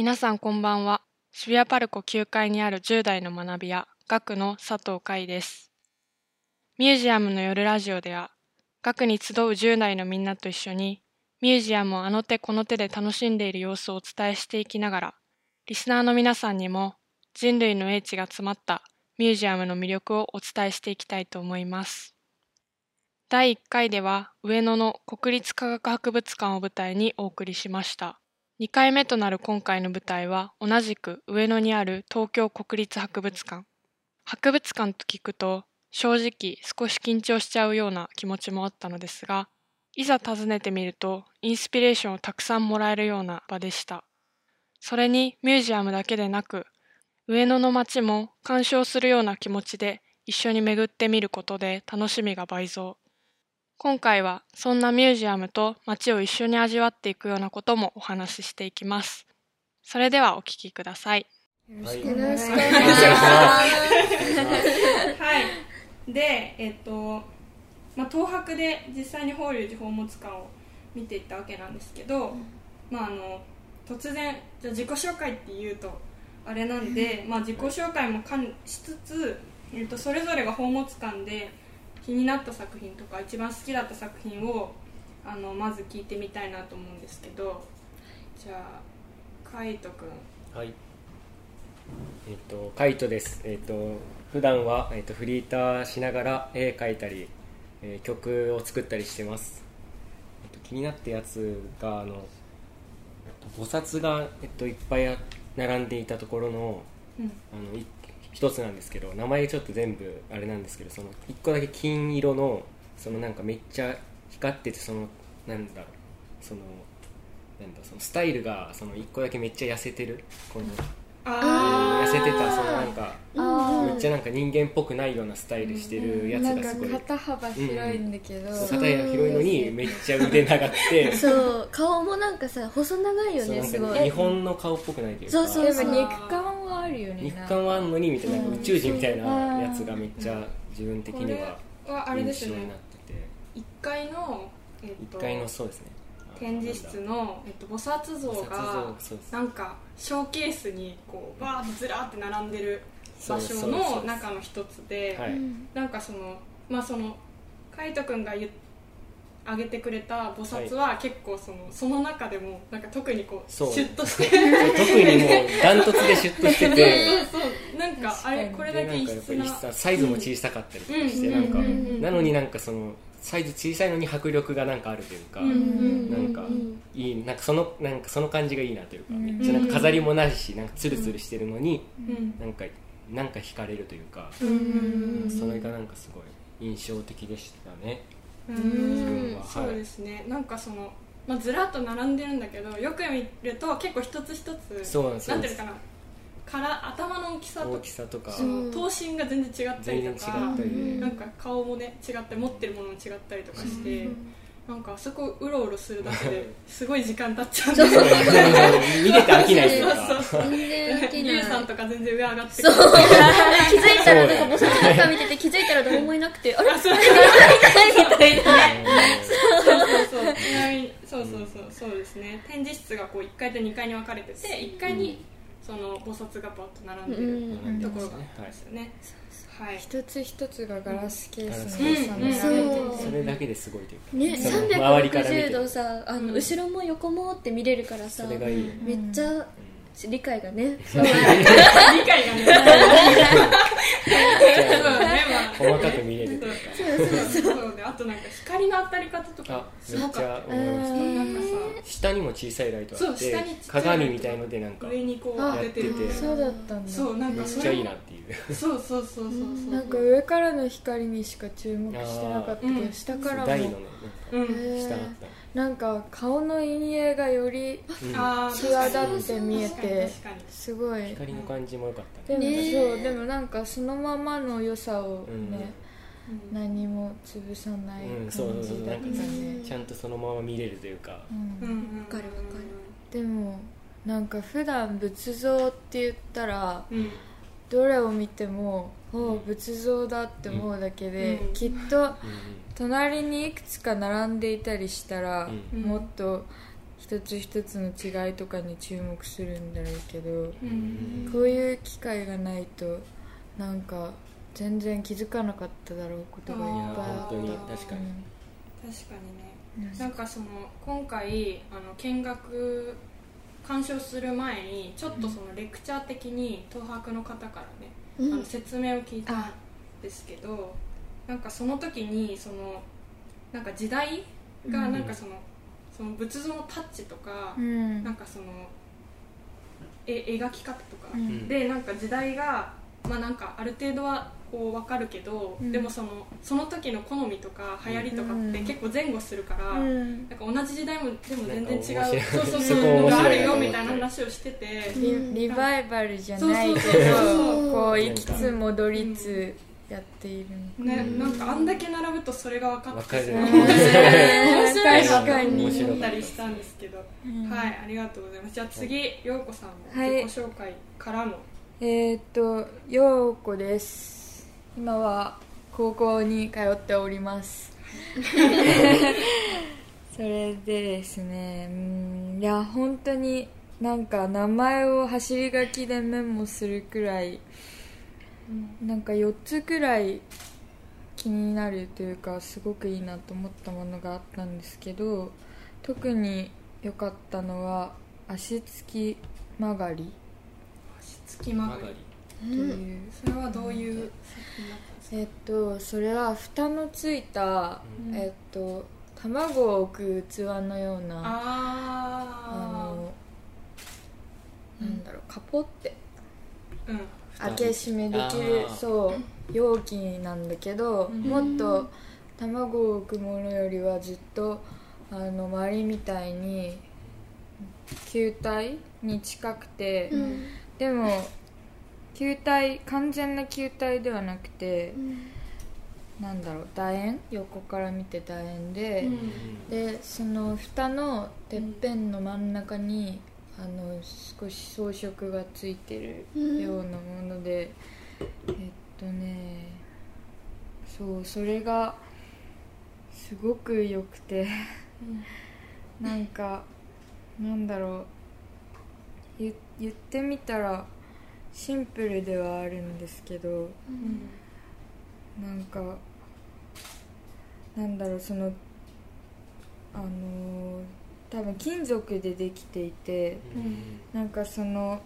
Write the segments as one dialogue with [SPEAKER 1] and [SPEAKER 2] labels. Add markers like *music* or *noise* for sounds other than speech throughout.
[SPEAKER 1] 皆さんこんばんは。渋谷パルコ9階にある10代の学び屋、学の佐藤海です。ミュージアムの夜ラジオでは、学に集う10代のみんなと一緒に、ミュージアムをあの手この手で楽しんでいる様子をお伝えしていきながら、リスナーの皆さんにも人類の英知が詰まったミュージアムの魅力をお伝えしていきたいと思います。第1回では上野の国立科学博物館を舞台にお送りしました。2回目となる今回の舞台は同じく上野にある東京国立博物館。博物館と聞くと正直少し緊張しちゃうような気持ちもあったのですが、いざ訪ねてみるとインスピレーションをたくさんもらえるような場でした。それにミュージアムだけでなく、上野の街も鑑賞するような気持ちで一緒に巡ってみることで楽しみが倍増。今回はそんなミュージアムと街を一緒に味わっていくようなこともお話ししていきます。それではお聞きください。
[SPEAKER 2] よろしくお願いし
[SPEAKER 3] お願い
[SPEAKER 2] はい。で、えっと、まあ、東博で実際に法隆寺宝物館を見ていったわけなんですけど、まあ、あの突然じゃ自己紹介って言うとあれなんで、まあ、自己紹介も関しつつ、えっと、それぞれが宝物館で気になった作品とか一番好きだった作品をあのまず聞いてみたいなと思うんですけどじゃあ海斗くん
[SPEAKER 3] はい。えっ、と、カイトです。えっ、と、普段は、えっとフリーターしながら絵描いたり、えー曲を作ったりしてます。えっと気になったやつが、あの、菩薩が、えっといっぱいあ並んでいたところの、
[SPEAKER 2] うん
[SPEAKER 3] あの、い一つなんですけど、名前ちょっと全部あれなんですけど、その、一個だけ金色の、そのなんかめっちゃ光ってて、その、なんだろう、その、なんだそのスタイルがその一個だけめっちゃ痩せてるこの痩せてたそのなんか
[SPEAKER 4] あ
[SPEAKER 3] めっちゃなんか人間っぽくないようなスタイルしてるやつがすごい。
[SPEAKER 4] 肩幅広いんだけど、
[SPEAKER 3] そう肩が広いのにめっちゃ腕長くて。*laughs*
[SPEAKER 5] そう顔もなんかさ細長いよねすごい。
[SPEAKER 3] 日本の顔っぽくないというか。
[SPEAKER 5] そうそう
[SPEAKER 4] やっぱ肉感はあるよね
[SPEAKER 3] 肉感はあんのにみたいな
[SPEAKER 4] うん
[SPEAKER 3] 宇宙人みたいなやつがめっちゃ自分的には
[SPEAKER 2] これはあれですよね。
[SPEAKER 3] 印象になってて。
[SPEAKER 2] 1階の、えっと。
[SPEAKER 3] 1階のそうですね
[SPEAKER 2] 展示室の、えっと、菩薩像がなんかショーケースにこうバーッとずらーって並んでる場所
[SPEAKER 3] そうそうそう
[SPEAKER 2] の中の一つで
[SPEAKER 3] はい。
[SPEAKER 2] なんかそのまあその海斗君が言っ挙げてくれた菩薩は結構そのその中でもなんか特にこうシ
[SPEAKER 3] そう。
[SPEAKER 2] ュッとしてる
[SPEAKER 3] 特にもうダントツでシュッとしてて。*laughs*
[SPEAKER 2] そうそうなんかあれこれだ
[SPEAKER 3] でなんかやっぱ
[SPEAKER 2] け異質な
[SPEAKER 3] サイズも小さかったりとかして
[SPEAKER 2] うん
[SPEAKER 3] なんか
[SPEAKER 2] うんうんうん
[SPEAKER 3] なのになんかそのサイズ小さいのに迫力がなんかあるというか、なんかいいなんかそのなんかその感じがいいなというか、
[SPEAKER 4] うん。
[SPEAKER 3] めっちゃなんか飾りもないしなんかツルツルしてるのに、
[SPEAKER 2] うん。
[SPEAKER 3] なんかなんか惹かれるというか、
[SPEAKER 2] うん
[SPEAKER 3] それがなんかすごい印象的でしたね。
[SPEAKER 2] うん。
[SPEAKER 3] は。はい。
[SPEAKER 2] そうですね。なんかその、まあ、ずらっと並んでるんだけどよく見ると結構一つ一つ
[SPEAKER 3] そうなん
[SPEAKER 2] ていうのかなから頭の大きさと
[SPEAKER 3] 大きさとか。
[SPEAKER 2] その頭身が全然違ったりとか
[SPEAKER 3] ったり。で、
[SPEAKER 2] なんか顔もね違って持ってるものも違ったりとかして、なんかあそこうろうろするだけですごい時間経っちゃうんで
[SPEAKER 3] そう。見てて飽きないというか。
[SPEAKER 2] そう。ゆう。さんとか全然上上がって
[SPEAKER 5] そう。
[SPEAKER 2] くる
[SPEAKER 5] 気づいたらなんか菩薩ばっか見てて気づいたら誰もいなくてあれ
[SPEAKER 2] そう。
[SPEAKER 5] みたいな
[SPEAKER 2] そう。そう。そう。ちなみにそう。そう。そう。そう。ですね展示室がこう。1階と2階に分かれてて1階にその菩薩がバッと並んでる
[SPEAKER 5] うん
[SPEAKER 2] ところがあるんですよね、はい。
[SPEAKER 4] 一つ一つがガラスケース
[SPEAKER 3] うん。
[SPEAKER 4] に収められて
[SPEAKER 5] うん。
[SPEAKER 4] て
[SPEAKER 3] それだけですごいというか、
[SPEAKER 5] ね
[SPEAKER 3] その周りから見
[SPEAKER 5] 360
[SPEAKER 3] て。
[SPEAKER 5] 度さあの後ろも横もって見れるからさ。めっちゃ理解がね。
[SPEAKER 2] 理解がね。
[SPEAKER 3] 細かく見れるというか。
[SPEAKER 2] そうそうであとなんか光の当たり方とか。
[SPEAKER 3] あ
[SPEAKER 2] すごかっ
[SPEAKER 3] めっちゃ思いました
[SPEAKER 2] なんか
[SPEAKER 3] 下にも小さいライトあっ
[SPEAKER 2] そう下
[SPEAKER 3] て鏡みたいのでなんか
[SPEAKER 2] た上にこう
[SPEAKER 4] あ
[SPEAKER 2] 出てる
[SPEAKER 3] やってて。
[SPEAKER 4] そうだったんだ。
[SPEAKER 2] そうなん
[SPEAKER 3] めっ
[SPEAKER 2] かそれも。
[SPEAKER 3] ちゃいいなっていう。
[SPEAKER 2] そうそうそうそうそう。
[SPEAKER 4] なんか上からの光にしか注目してなかったけど、下からも。
[SPEAKER 3] 台のね下あっ
[SPEAKER 4] なんか顔の陰影がより際立って見えてすごい。
[SPEAKER 3] 光の感じも良かった
[SPEAKER 4] で
[SPEAKER 3] ね
[SPEAKER 4] も、そうでもなんかそのままの良さを
[SPEAKER 3] うん。
[SPEAKER 4] ね、何も潰さない
[SPEAKER 3] うん
[SPEAKER 4] 感
[SPEAKER 3] そうそうそう
[SPEAKER 4] じだったね、
[SPEAKER 3] ちゃんとそのまま見れるというか。
[SPEAKER 4] うん。
[SPEAKER 2] うんうん
[SPEAKER 5] かるわか
[SPEAKER 4] でもなんか普段仏像って言ったら
[SPEAKER 2] うん。
[SPEAKER 4] どれを見てもおう仏像だって思うだけで、
[SPEAKER 2] うん。
[SPEAKER 4] きっと
[SPEAKER 3] うん
[SPEAKER 4] 隣にいくつか並んでいたりしたら、
[SPEAKER 2] うん。
[SPEAKER 4] もっと一つ一つの違いとかに注目するんだろうけど
[SPEAKER 2] うん。
[SPEAKER 4] こういう機会がないとなんか全然気づかなかっただろうことがいっぱいあった。
[SPEAKER 3] いや本当に確かに。
[SPEAKER 2] 確かにね。
[SPEAKER 4] うん。
[SPEAKER 2] なんかその今回あの見学鑑賞する前にちょっとそのレクチャー的に東博の方からね、あの説明を聞いたんですけどなんかその時にそのなんか時代がなんかその,、その仏像のタッチとか、
[SPEAKER 4] うん。
[SPEAKER 2] なんかそのえ描き方とか、
[SPEAKER 4] うん。
[SPEAKER 2] でなんか時代がまあなんかある程度はこう分かるけど、
[SPEAKER 4] うん。
[SPEAKER 2] でもそのその時の好みとか流行りとかって
[SPEAKER 4] うん。
[SPEAKER 2] 結構前後するから、
[SPEAKER 4] うん。
[SPEAKER 2] なんか同じ時代もでも全然違うそうそう
[SPEAKER 3] そ
[SPEAKER 2] そうのがあるよみたいな話をしてて、
[SPEAKER 4] リリバイバルじゃないけ
[SPEAKER 2] そうそうそう
[SPEAKER 4] どこう行きつ戻りつやっている
[SPEAKER 2] ね、なんかあんだけ並ぶとそれが分かって
[SPEAKER 3] わかる
[SPEAKER 4] うん
[SPEAKER 2] 面白いなと思ったりしたんですけど、
[SPEAKER 4] うん
[SPEAKER 2] はいありがとうございます。じゃあ次陽子さんの
[SPEAKER 4] はい。
[SPEAKER 2] 自己紹介からの、
[SPEAKER 4] えーっと陽子です。今は高校に通っております。*laughs* それでですねうんいや本当になんか名前を走り書きでメモするくらいなんか4つくらい気になるというかすごくいいなと思ったものがあったんですけど特に良かったのは足つき曲がり。
[SPEAKER 2] 月曲がり。
[SPEAKER 4] という、
[SPEAKER 2] それはどういう？
[SPEAKER 4] えっとそれは蓋のついた、
[SPEAKER 2] うん。
[SPEAKER 4] えっと卵を置く器のようなあ
[SPEAKER 2] あ
[SPEAKER 4] のなんだろうカポって。
[SPEAKER 2] あうん
[SPEAKER 4] 開け閉めできるそう容器なんだけど、
[SPEAKER 2] うん。
[SPEAKER 4] もっと卵を置くものよりはずっとあの周りみたいに球体に近くて、
[SPEAKER 5] うん。
[SPEAKER 4] でも球体完全な球体ではなくて、なんだろう楕円？横から見て楕円で、でその蓋のてっぺんの真ん中に、あの少し装飾がついてるようなもので、えっとねそうそれがすごく良くてなんかなんだろう言言ってみたらシンプルではあるんですけどなんかなんだろうそのあのー多分金属でできていてなんかその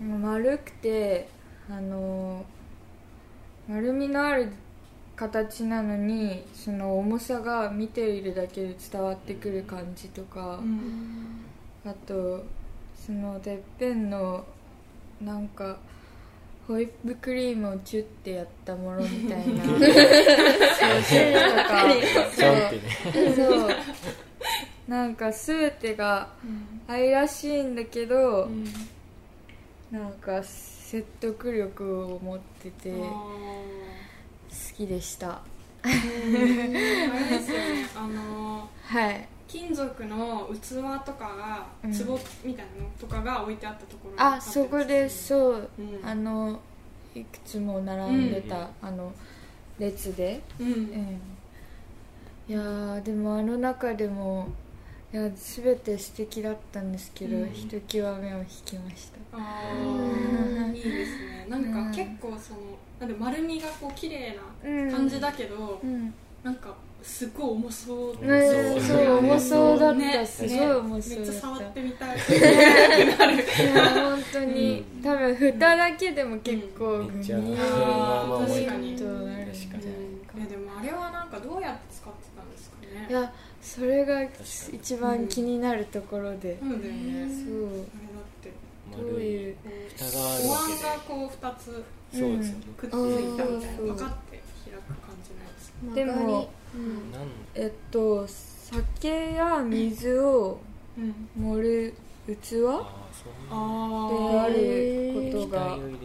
[SPEAKER 4] 丸くてあのー丸みのある形なのにその重さが見ているだけで伝わってくる感じとか、あとそのてっぺんのなんかホイップクリームをチュッてやったものみたいな。*laughs* そう。いう。とか
[SPEAKER 3] ちょんってね。
[SPEAKER 4] そうなんか全てが愛らしいんだけど、なんか説得力を持ってて好きでした。
[SPEAKER 2] あれですよね。あの
[SPEAKER 4] はい。
[SPEAKER 2] 金属の器とかが
[SPEAKER 4] うん。
[SPEAKER 2] 壺みたいなのとかが置いてあったところに
[SPEAKER 4] あそこです。そう、
[SPEAKER 2] うん。
[SPEAKER 4] あのいくつも並んでた、あの列で。
[SPEAKER 2] う
[SPEAKER 4] うんん。いやーでもあの中でもいや全て素敵だったんですけど、
[SPEAKER 2] うん。
[SPEAKER 4] ひときわ目を引きました。
[SPEAKER 2] あ
[SPEAKER 4] うん。
[SPEAKER 2] ーいいですね。なんか結構そのなんで丸みがこう綺麗
[SPEAKER 4] うん。
[SPEAKER 2] な感じだけど、
[SPEAKER 4] うん。
[SPEAKER 2] なんかすごい重そう。
[SPEAKER 3] うん
[SPEAKER 4] ねそう重そうだった、
[SPEAKER 2] ね。
[SPEAKER 4] すごい重そうだった。
[SPEAKER 2] めっちゃ触ってみたい
[SPEAKER 4] いや本当に、
[SPEAKER 3] うん。
[SPEAKER 4] 多分蓋だけでも結構
[SPEAKER 3] めっちゃ
[SPEAKER 4] グニー
[SPEAKER 2] あー
[SPEAKER 3] まあまあ
[SPEAKER 2] 確かに。
[SPEAKER 4] となるん。じゃないか
[SPEAKER 3] 確か
[SPEAKER 2] えでもあれはなんかどうやって使ってたんですかね。
[SPEAKER 4] いやそれが
[SPEAKER 3] に。
[SPEAKER 4] 一番気になるところで、
[SPEAKER 2] そうだよね、
[SPEAKER 4] そう。
[SPEAKER 2] あれだって。
[SPEAKER 4] どう
[SPEAKER 3] 丸い
[SPEAKER 4] いう
[SPEAKER 3] 蓋がある
[SPEAKER 2] お
[SPEAKER 3] わけで。
[SPEAKER 2] 椀がこう2つ
[SPEAKER 3] そうですよね。
[SPEAKER 2] くっついたみたいな。て開く感じのやつ。
[SPEAKER 4] でも
[SPEAKER 3] なん。
[SPEAKER 4] えっと酒や水を
[SPEAKER 2] うん。
[SPEAKER 4] 盛る器
[SPEAKER 3] あーそうな。んだ
[SPEAKER 2] あ
[SPEAKER 4] であることが
[SPEAKER 3] 液体を入れるのか。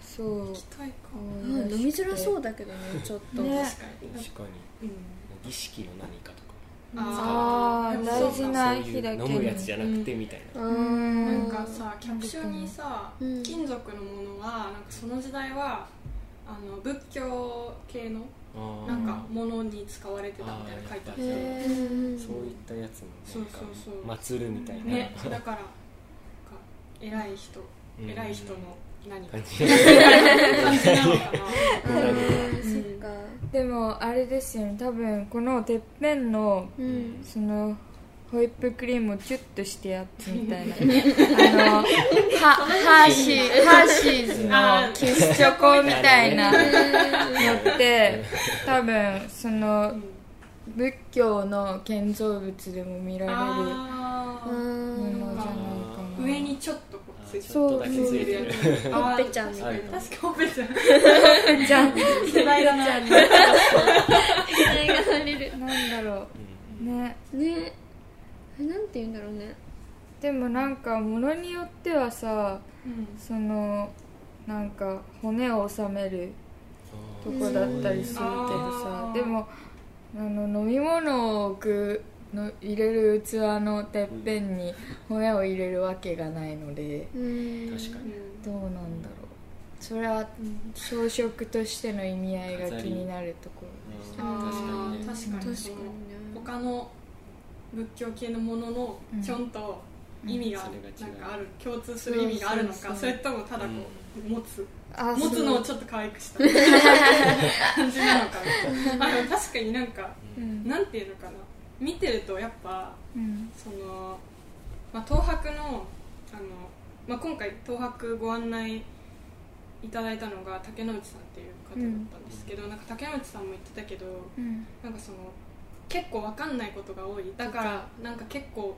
[SPEAKER 4] そう
[SPEAKER 2] 機体か
[SPEAKER 5] うん飲みづらそうだけどねちょっと、
[SPEAKER 4] ね。
[SPEAKER 2] 確かに。
[SPEAKER 3] 確かに。
[SPEAKER 2] うん。
[SPEAKER 3] 儀式の何か
[SPEAKER 4] あー大事な
[SPEAKER 3] そう
[SPEAKER 4] 日だけ
[SPEAKER 3] 飲むやつじゃなくてみたいな。
[SPEAKER 4] うん。
[SPEAKER 2] なんかさキャプションにさ、
[SPEAKER 5] うん。
[SPEAKER 2] 金属のものはなんかその時代はあの仏教系のなんかものに使われてたみたいな書いてあって。
[SPEAKER 3] そう。いったやつも
[SPEAKER 2] そう
[SPEAKER 3] なんか
[SPEAKER 2] そうそう
[SPEAKER 3] 祀るみたいな、
[SPEAKER 2] ねだからなんか偉い人
[SPEAKER 3] うん。
[SPEAKER 2] 偉い人の何か。
[SPEAKER 3] 感じ
[SPEAKER 2] 感じなのか。な
[SPEAKER 5] うんそっか。
[SPEAKER 4] でもあれですよね。多分このてっぺんの
[SPEAKER 5] うん。
[SPEAKER 4] そのホイップクリームをキュッとしてやつみたいな。*laughs* あのはハーシーハーシーズのキスチョコみたいなのって多分その仏教の建造物でも見られるものじゃないかな。
[SPEAKER 2] 上にちょっ
[SPEAKER 3] ちょっとだけついてる
[SPEAKER 5] ほっぺちゃんみたいな
[SPEAKER 2] 確かほっぺちゃん
[SPEAKER 4] じゃん
[SPEAKER 2] 世代だな
[SPEAKER 5] 映画される
[SPEAKER 4] なんだろうね
[SPEAKER 5] ねえなんて言うんだろうね
[SPEAKER 4] でもなんかものによってはさそのなんか骨を収めるとこだったりするけどさ
[SPEAKER 2] うん
[SPEAKER 4] でもあの飲み物を置くの入れる器のてっぺんに骨を入れるわけがないので
[SPEAKER 5] うん。
[SPEAKER 3] 確かに。
[SPEAKER 4] どうなんだろう。それは装飾としての意味合いが気になるところでした
[SPEAKER 2] あー
[SPEAKER 3] 確かにね。
[SPEAKER 2] 確かに
[SPEAKER 5] 確かにね。
[SPEAKER 2] 他の仏教系のもののちょんと意味がなんかある共通する意味があるのか
[SPEAKER 4] そ
[SPEAKER 2] れともただこう持つ。
[SPEAKER 4] あ
[SPEAKER 2] 持つのをちょっと可愛くした感じなのかな。*laughs* あ確かになんか
[SPEAKER 4] うん。
[SPEAKER 2] なんていうのかな見てるとやっぱ
[SPEAKER 4] うん。
[SPEAKER 2] その、まあ、東博のあの、まあ、今回東博ご案内いただいたのが竹之内さんっていう方だったんですけど、なんか竹之内さんも言ってたけど
[SPEAKER 4] うん。
[SPEAKER 2] なんかその結構わかんないことが多い。だからなんか結構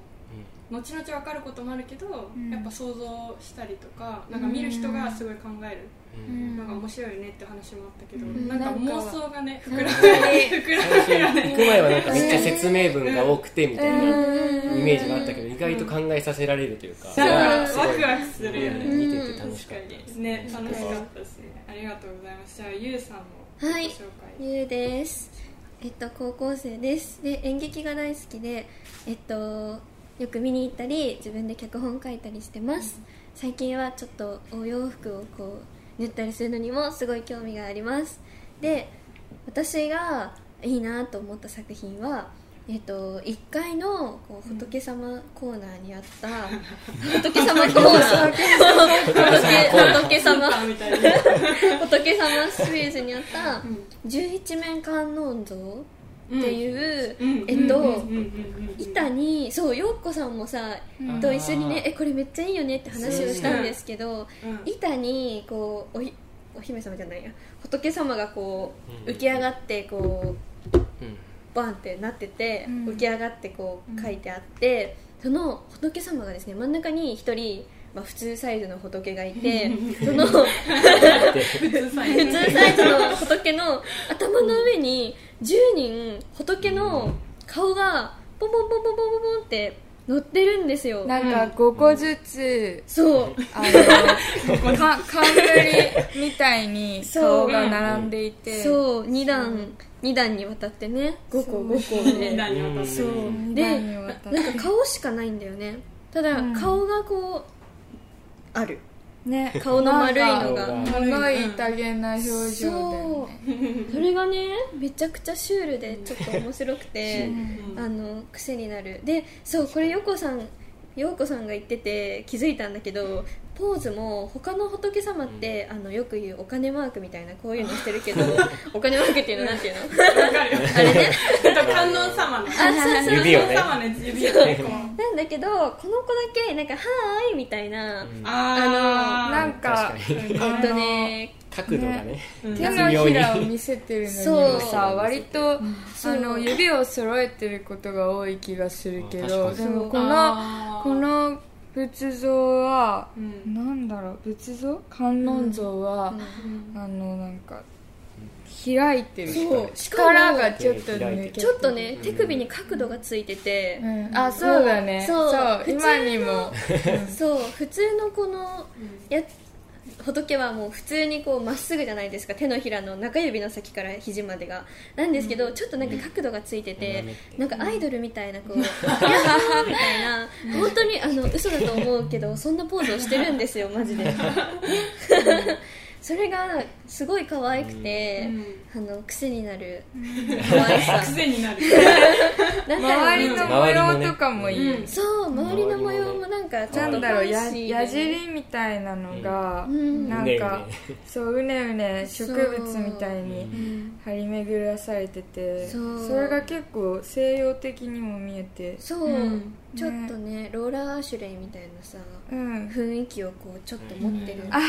[SPEAKER 2] 後々わかることもあるけど、
[SPEAKER 4] うん。
[SPEAKER 2] やっぱ想像したりとかなんか見る人がすごい考える
[SPEAKER 3] うん。
[SPEAKER 2] のが面白いよねって話もあったけど、
[SPEAKER 4] うん。
[SPEAKER 2] なんか
[SPEAKER 4] なんか
[SPEAKER 2] 妄想がね膨らむ膨らむ
[SPEAKER 3] 行く前はなんかめっちゃ説明文が多くてみたいなイ
[SPEAKER 5] うん。
[SPEAKER 3] メージがあったけど意外と考えさせられるというか
[SPEAKER 2] そう。ワ
[SPEAKER 3] すごい
[SPEAKER 2] クワクするよね、
[SPEAKER 3] うん見てて楽し
[SPEAKER 2] 確か
[SPEAKER 3] かったです。
[SPEAKER 2] に。ね楽しかったですね。ありがとうございます。じゃあゆうさんのご
[SPEAKER 5] はい。
[SPEAKER 2] 紹介、
[SPEAKER 5] ゆうです。えっと高校生です。で演劇が大好きでえっとよく見に行ったり自分で脚本書いたりしてます、最近はちょっとお洋服をこう縫ったりするのにもすごい興味があります。で私がいいなと思った作品はえっと、1階のこう仏様コーナーにあった、*laughs* 仏様コーナー。仏仏様。仏様スペースにあった十一面観音像っていう、えっと、板にそう陽子さんもさ、
[SPEAKER 4] うん
[SPEAKER 5] と一緒にねえこれめっちゃいいよねって話をしたんですけど、板にこうおひお姫様じゃないや仏様がこう
[SPEAKER 3] うん
[SPEAKER 5] 浮き上がってこう
[SPEAKER 3] うん
[SPEAKER 5] バンってなってて、
[SPEAKER 4] うん
[SPEAKER 5] 浮き上がってこう書いてあって、その仏様がですね真ん中に一人、まあ、普通サイズの仏がいて *laughs* その *laughs* 普通サイズの仏の頭の上に10人仏の顔がポンポンポンポンポンポンって乗ってるんですよ。
[SPEAKER 4] なんか5個ずつ
[SPEAKER 5] そう。
[SPEAKER 4] あのか冠みたいに顔が並んでいて。
[SPEAKER 5] そう。2段二段にわたってね。5個5個で
[SPEAKER 2] 何を
[SPEAKER 5] そう。
[SPEAKER 4] 二
[SPEAKER 5] で
[SPEAKER 4] 段にわたって。
[SPEAKER 5] なんか顔しかないんだよね。ただ、
[SPEAKER 4] うん。
[SPEAKER 5] 顔がこうある。
[SPEAKER 4] ね
[SPEAKER 5] 顔の丸いのが。
[SPEAKER 3] なん
[SPEAKER 4] 物言いたげな表情だよ
[SPEAKER 5] そう。
[SPEAKER 4] ね
[SPEAKER 5] それがねめちゃくちゃシュールでちょっと面白くて
[SPEAKER 2] うん。
[SPEAKER 5] あの癖になる。でそうこれよこさんようこさんが言ってて気づいたんだけどポーズも他の仏様って、あのよく言うお金マークみたいなこういうのしてるけどお金マークっていうのなんていうの？*laughs*
[SPEAKER 2] わかるよ。
[SPEAKER 5] あれね。
[SPEAKER 2] 観音様。の
[SPEAKER 3] 指をね
[SPEAKER 2] 観音様の指をね。*laughs*
[SPEAKER 5] なんだけどこの子だけなんか「はーい」みたいな、
[SPEAKER 2] あー。
[SPEAKER 4] なんか
[SPEAKER 5] えっとね
[SPEAKER 3] 角度がね
[SPEAKER 2] うん。
[SPEAKER 4] 手のひらを見せてるのにも。さ割とあの指を揃えてることが多い気がするけどでもこのこの仏像は
[SPEAKER 2] うん
[SPEAKER 4] なんだろう仏像観音像はあのなんか開いてる
[SPEAKER 5] そう。
[SPEAKER 4] 力がちょっと抜けて
[SPEAKER 5] ちょっとね手首に角度がついてて。
[SPEAKER 4] う、ん。あそうだね。
[SPEAKER 5] そう。
[SPEAKER 4] 今にも。
[SPEAKER 5] そう普通のこのや仏はもう普通にこうまっすぐじゃないですか。手のひらの中指の先から肘までが。なんですけど、ちょっとなんか角度がついてて、なんかアイドルみたいなこう「ヤッホー!」みたいな本当にあの嘘だと思うけどそんなポーズをしてるんですよマジでそれがすごい可愛くて、あの癖になる。可
[SPEAKER 2] 可
[SPEAKER 5] 愛さ。
[SPEAKER 2] 癖になる。*laughs*
[SPEAKER 4] 周りの模様とかもいい、
[SPEAKER 2] うん。
[SPEAKER 5] そう周りの模様もなんかちょっと
[SPEAKER 4] なんだろうや矢尻みたいなのが、
[SPEAKER 5] うん。
[SPEAKER 4] なんか
[SPEAKER 3] うねうね。
[SPEAKER 4] そううねうね植物みたいに
[SPEAKER 5] う。ん。
[SPEAKER 4] 張り巡らされてて
[SPEAKER 5] そう。
[SPEAKER 4] れが結構西洋的にも見えて。
[SPEAKER 5] そう、
[SPEAKER 2] うん。
[SPEAKER 5] ちょっとね。ローラー・アシュレイみたいなさ
[SPEAKER 4] うん。
[SPEAKER 5] 雰囲気をこうちょっと持ってる、
[SPEAKER 4] あ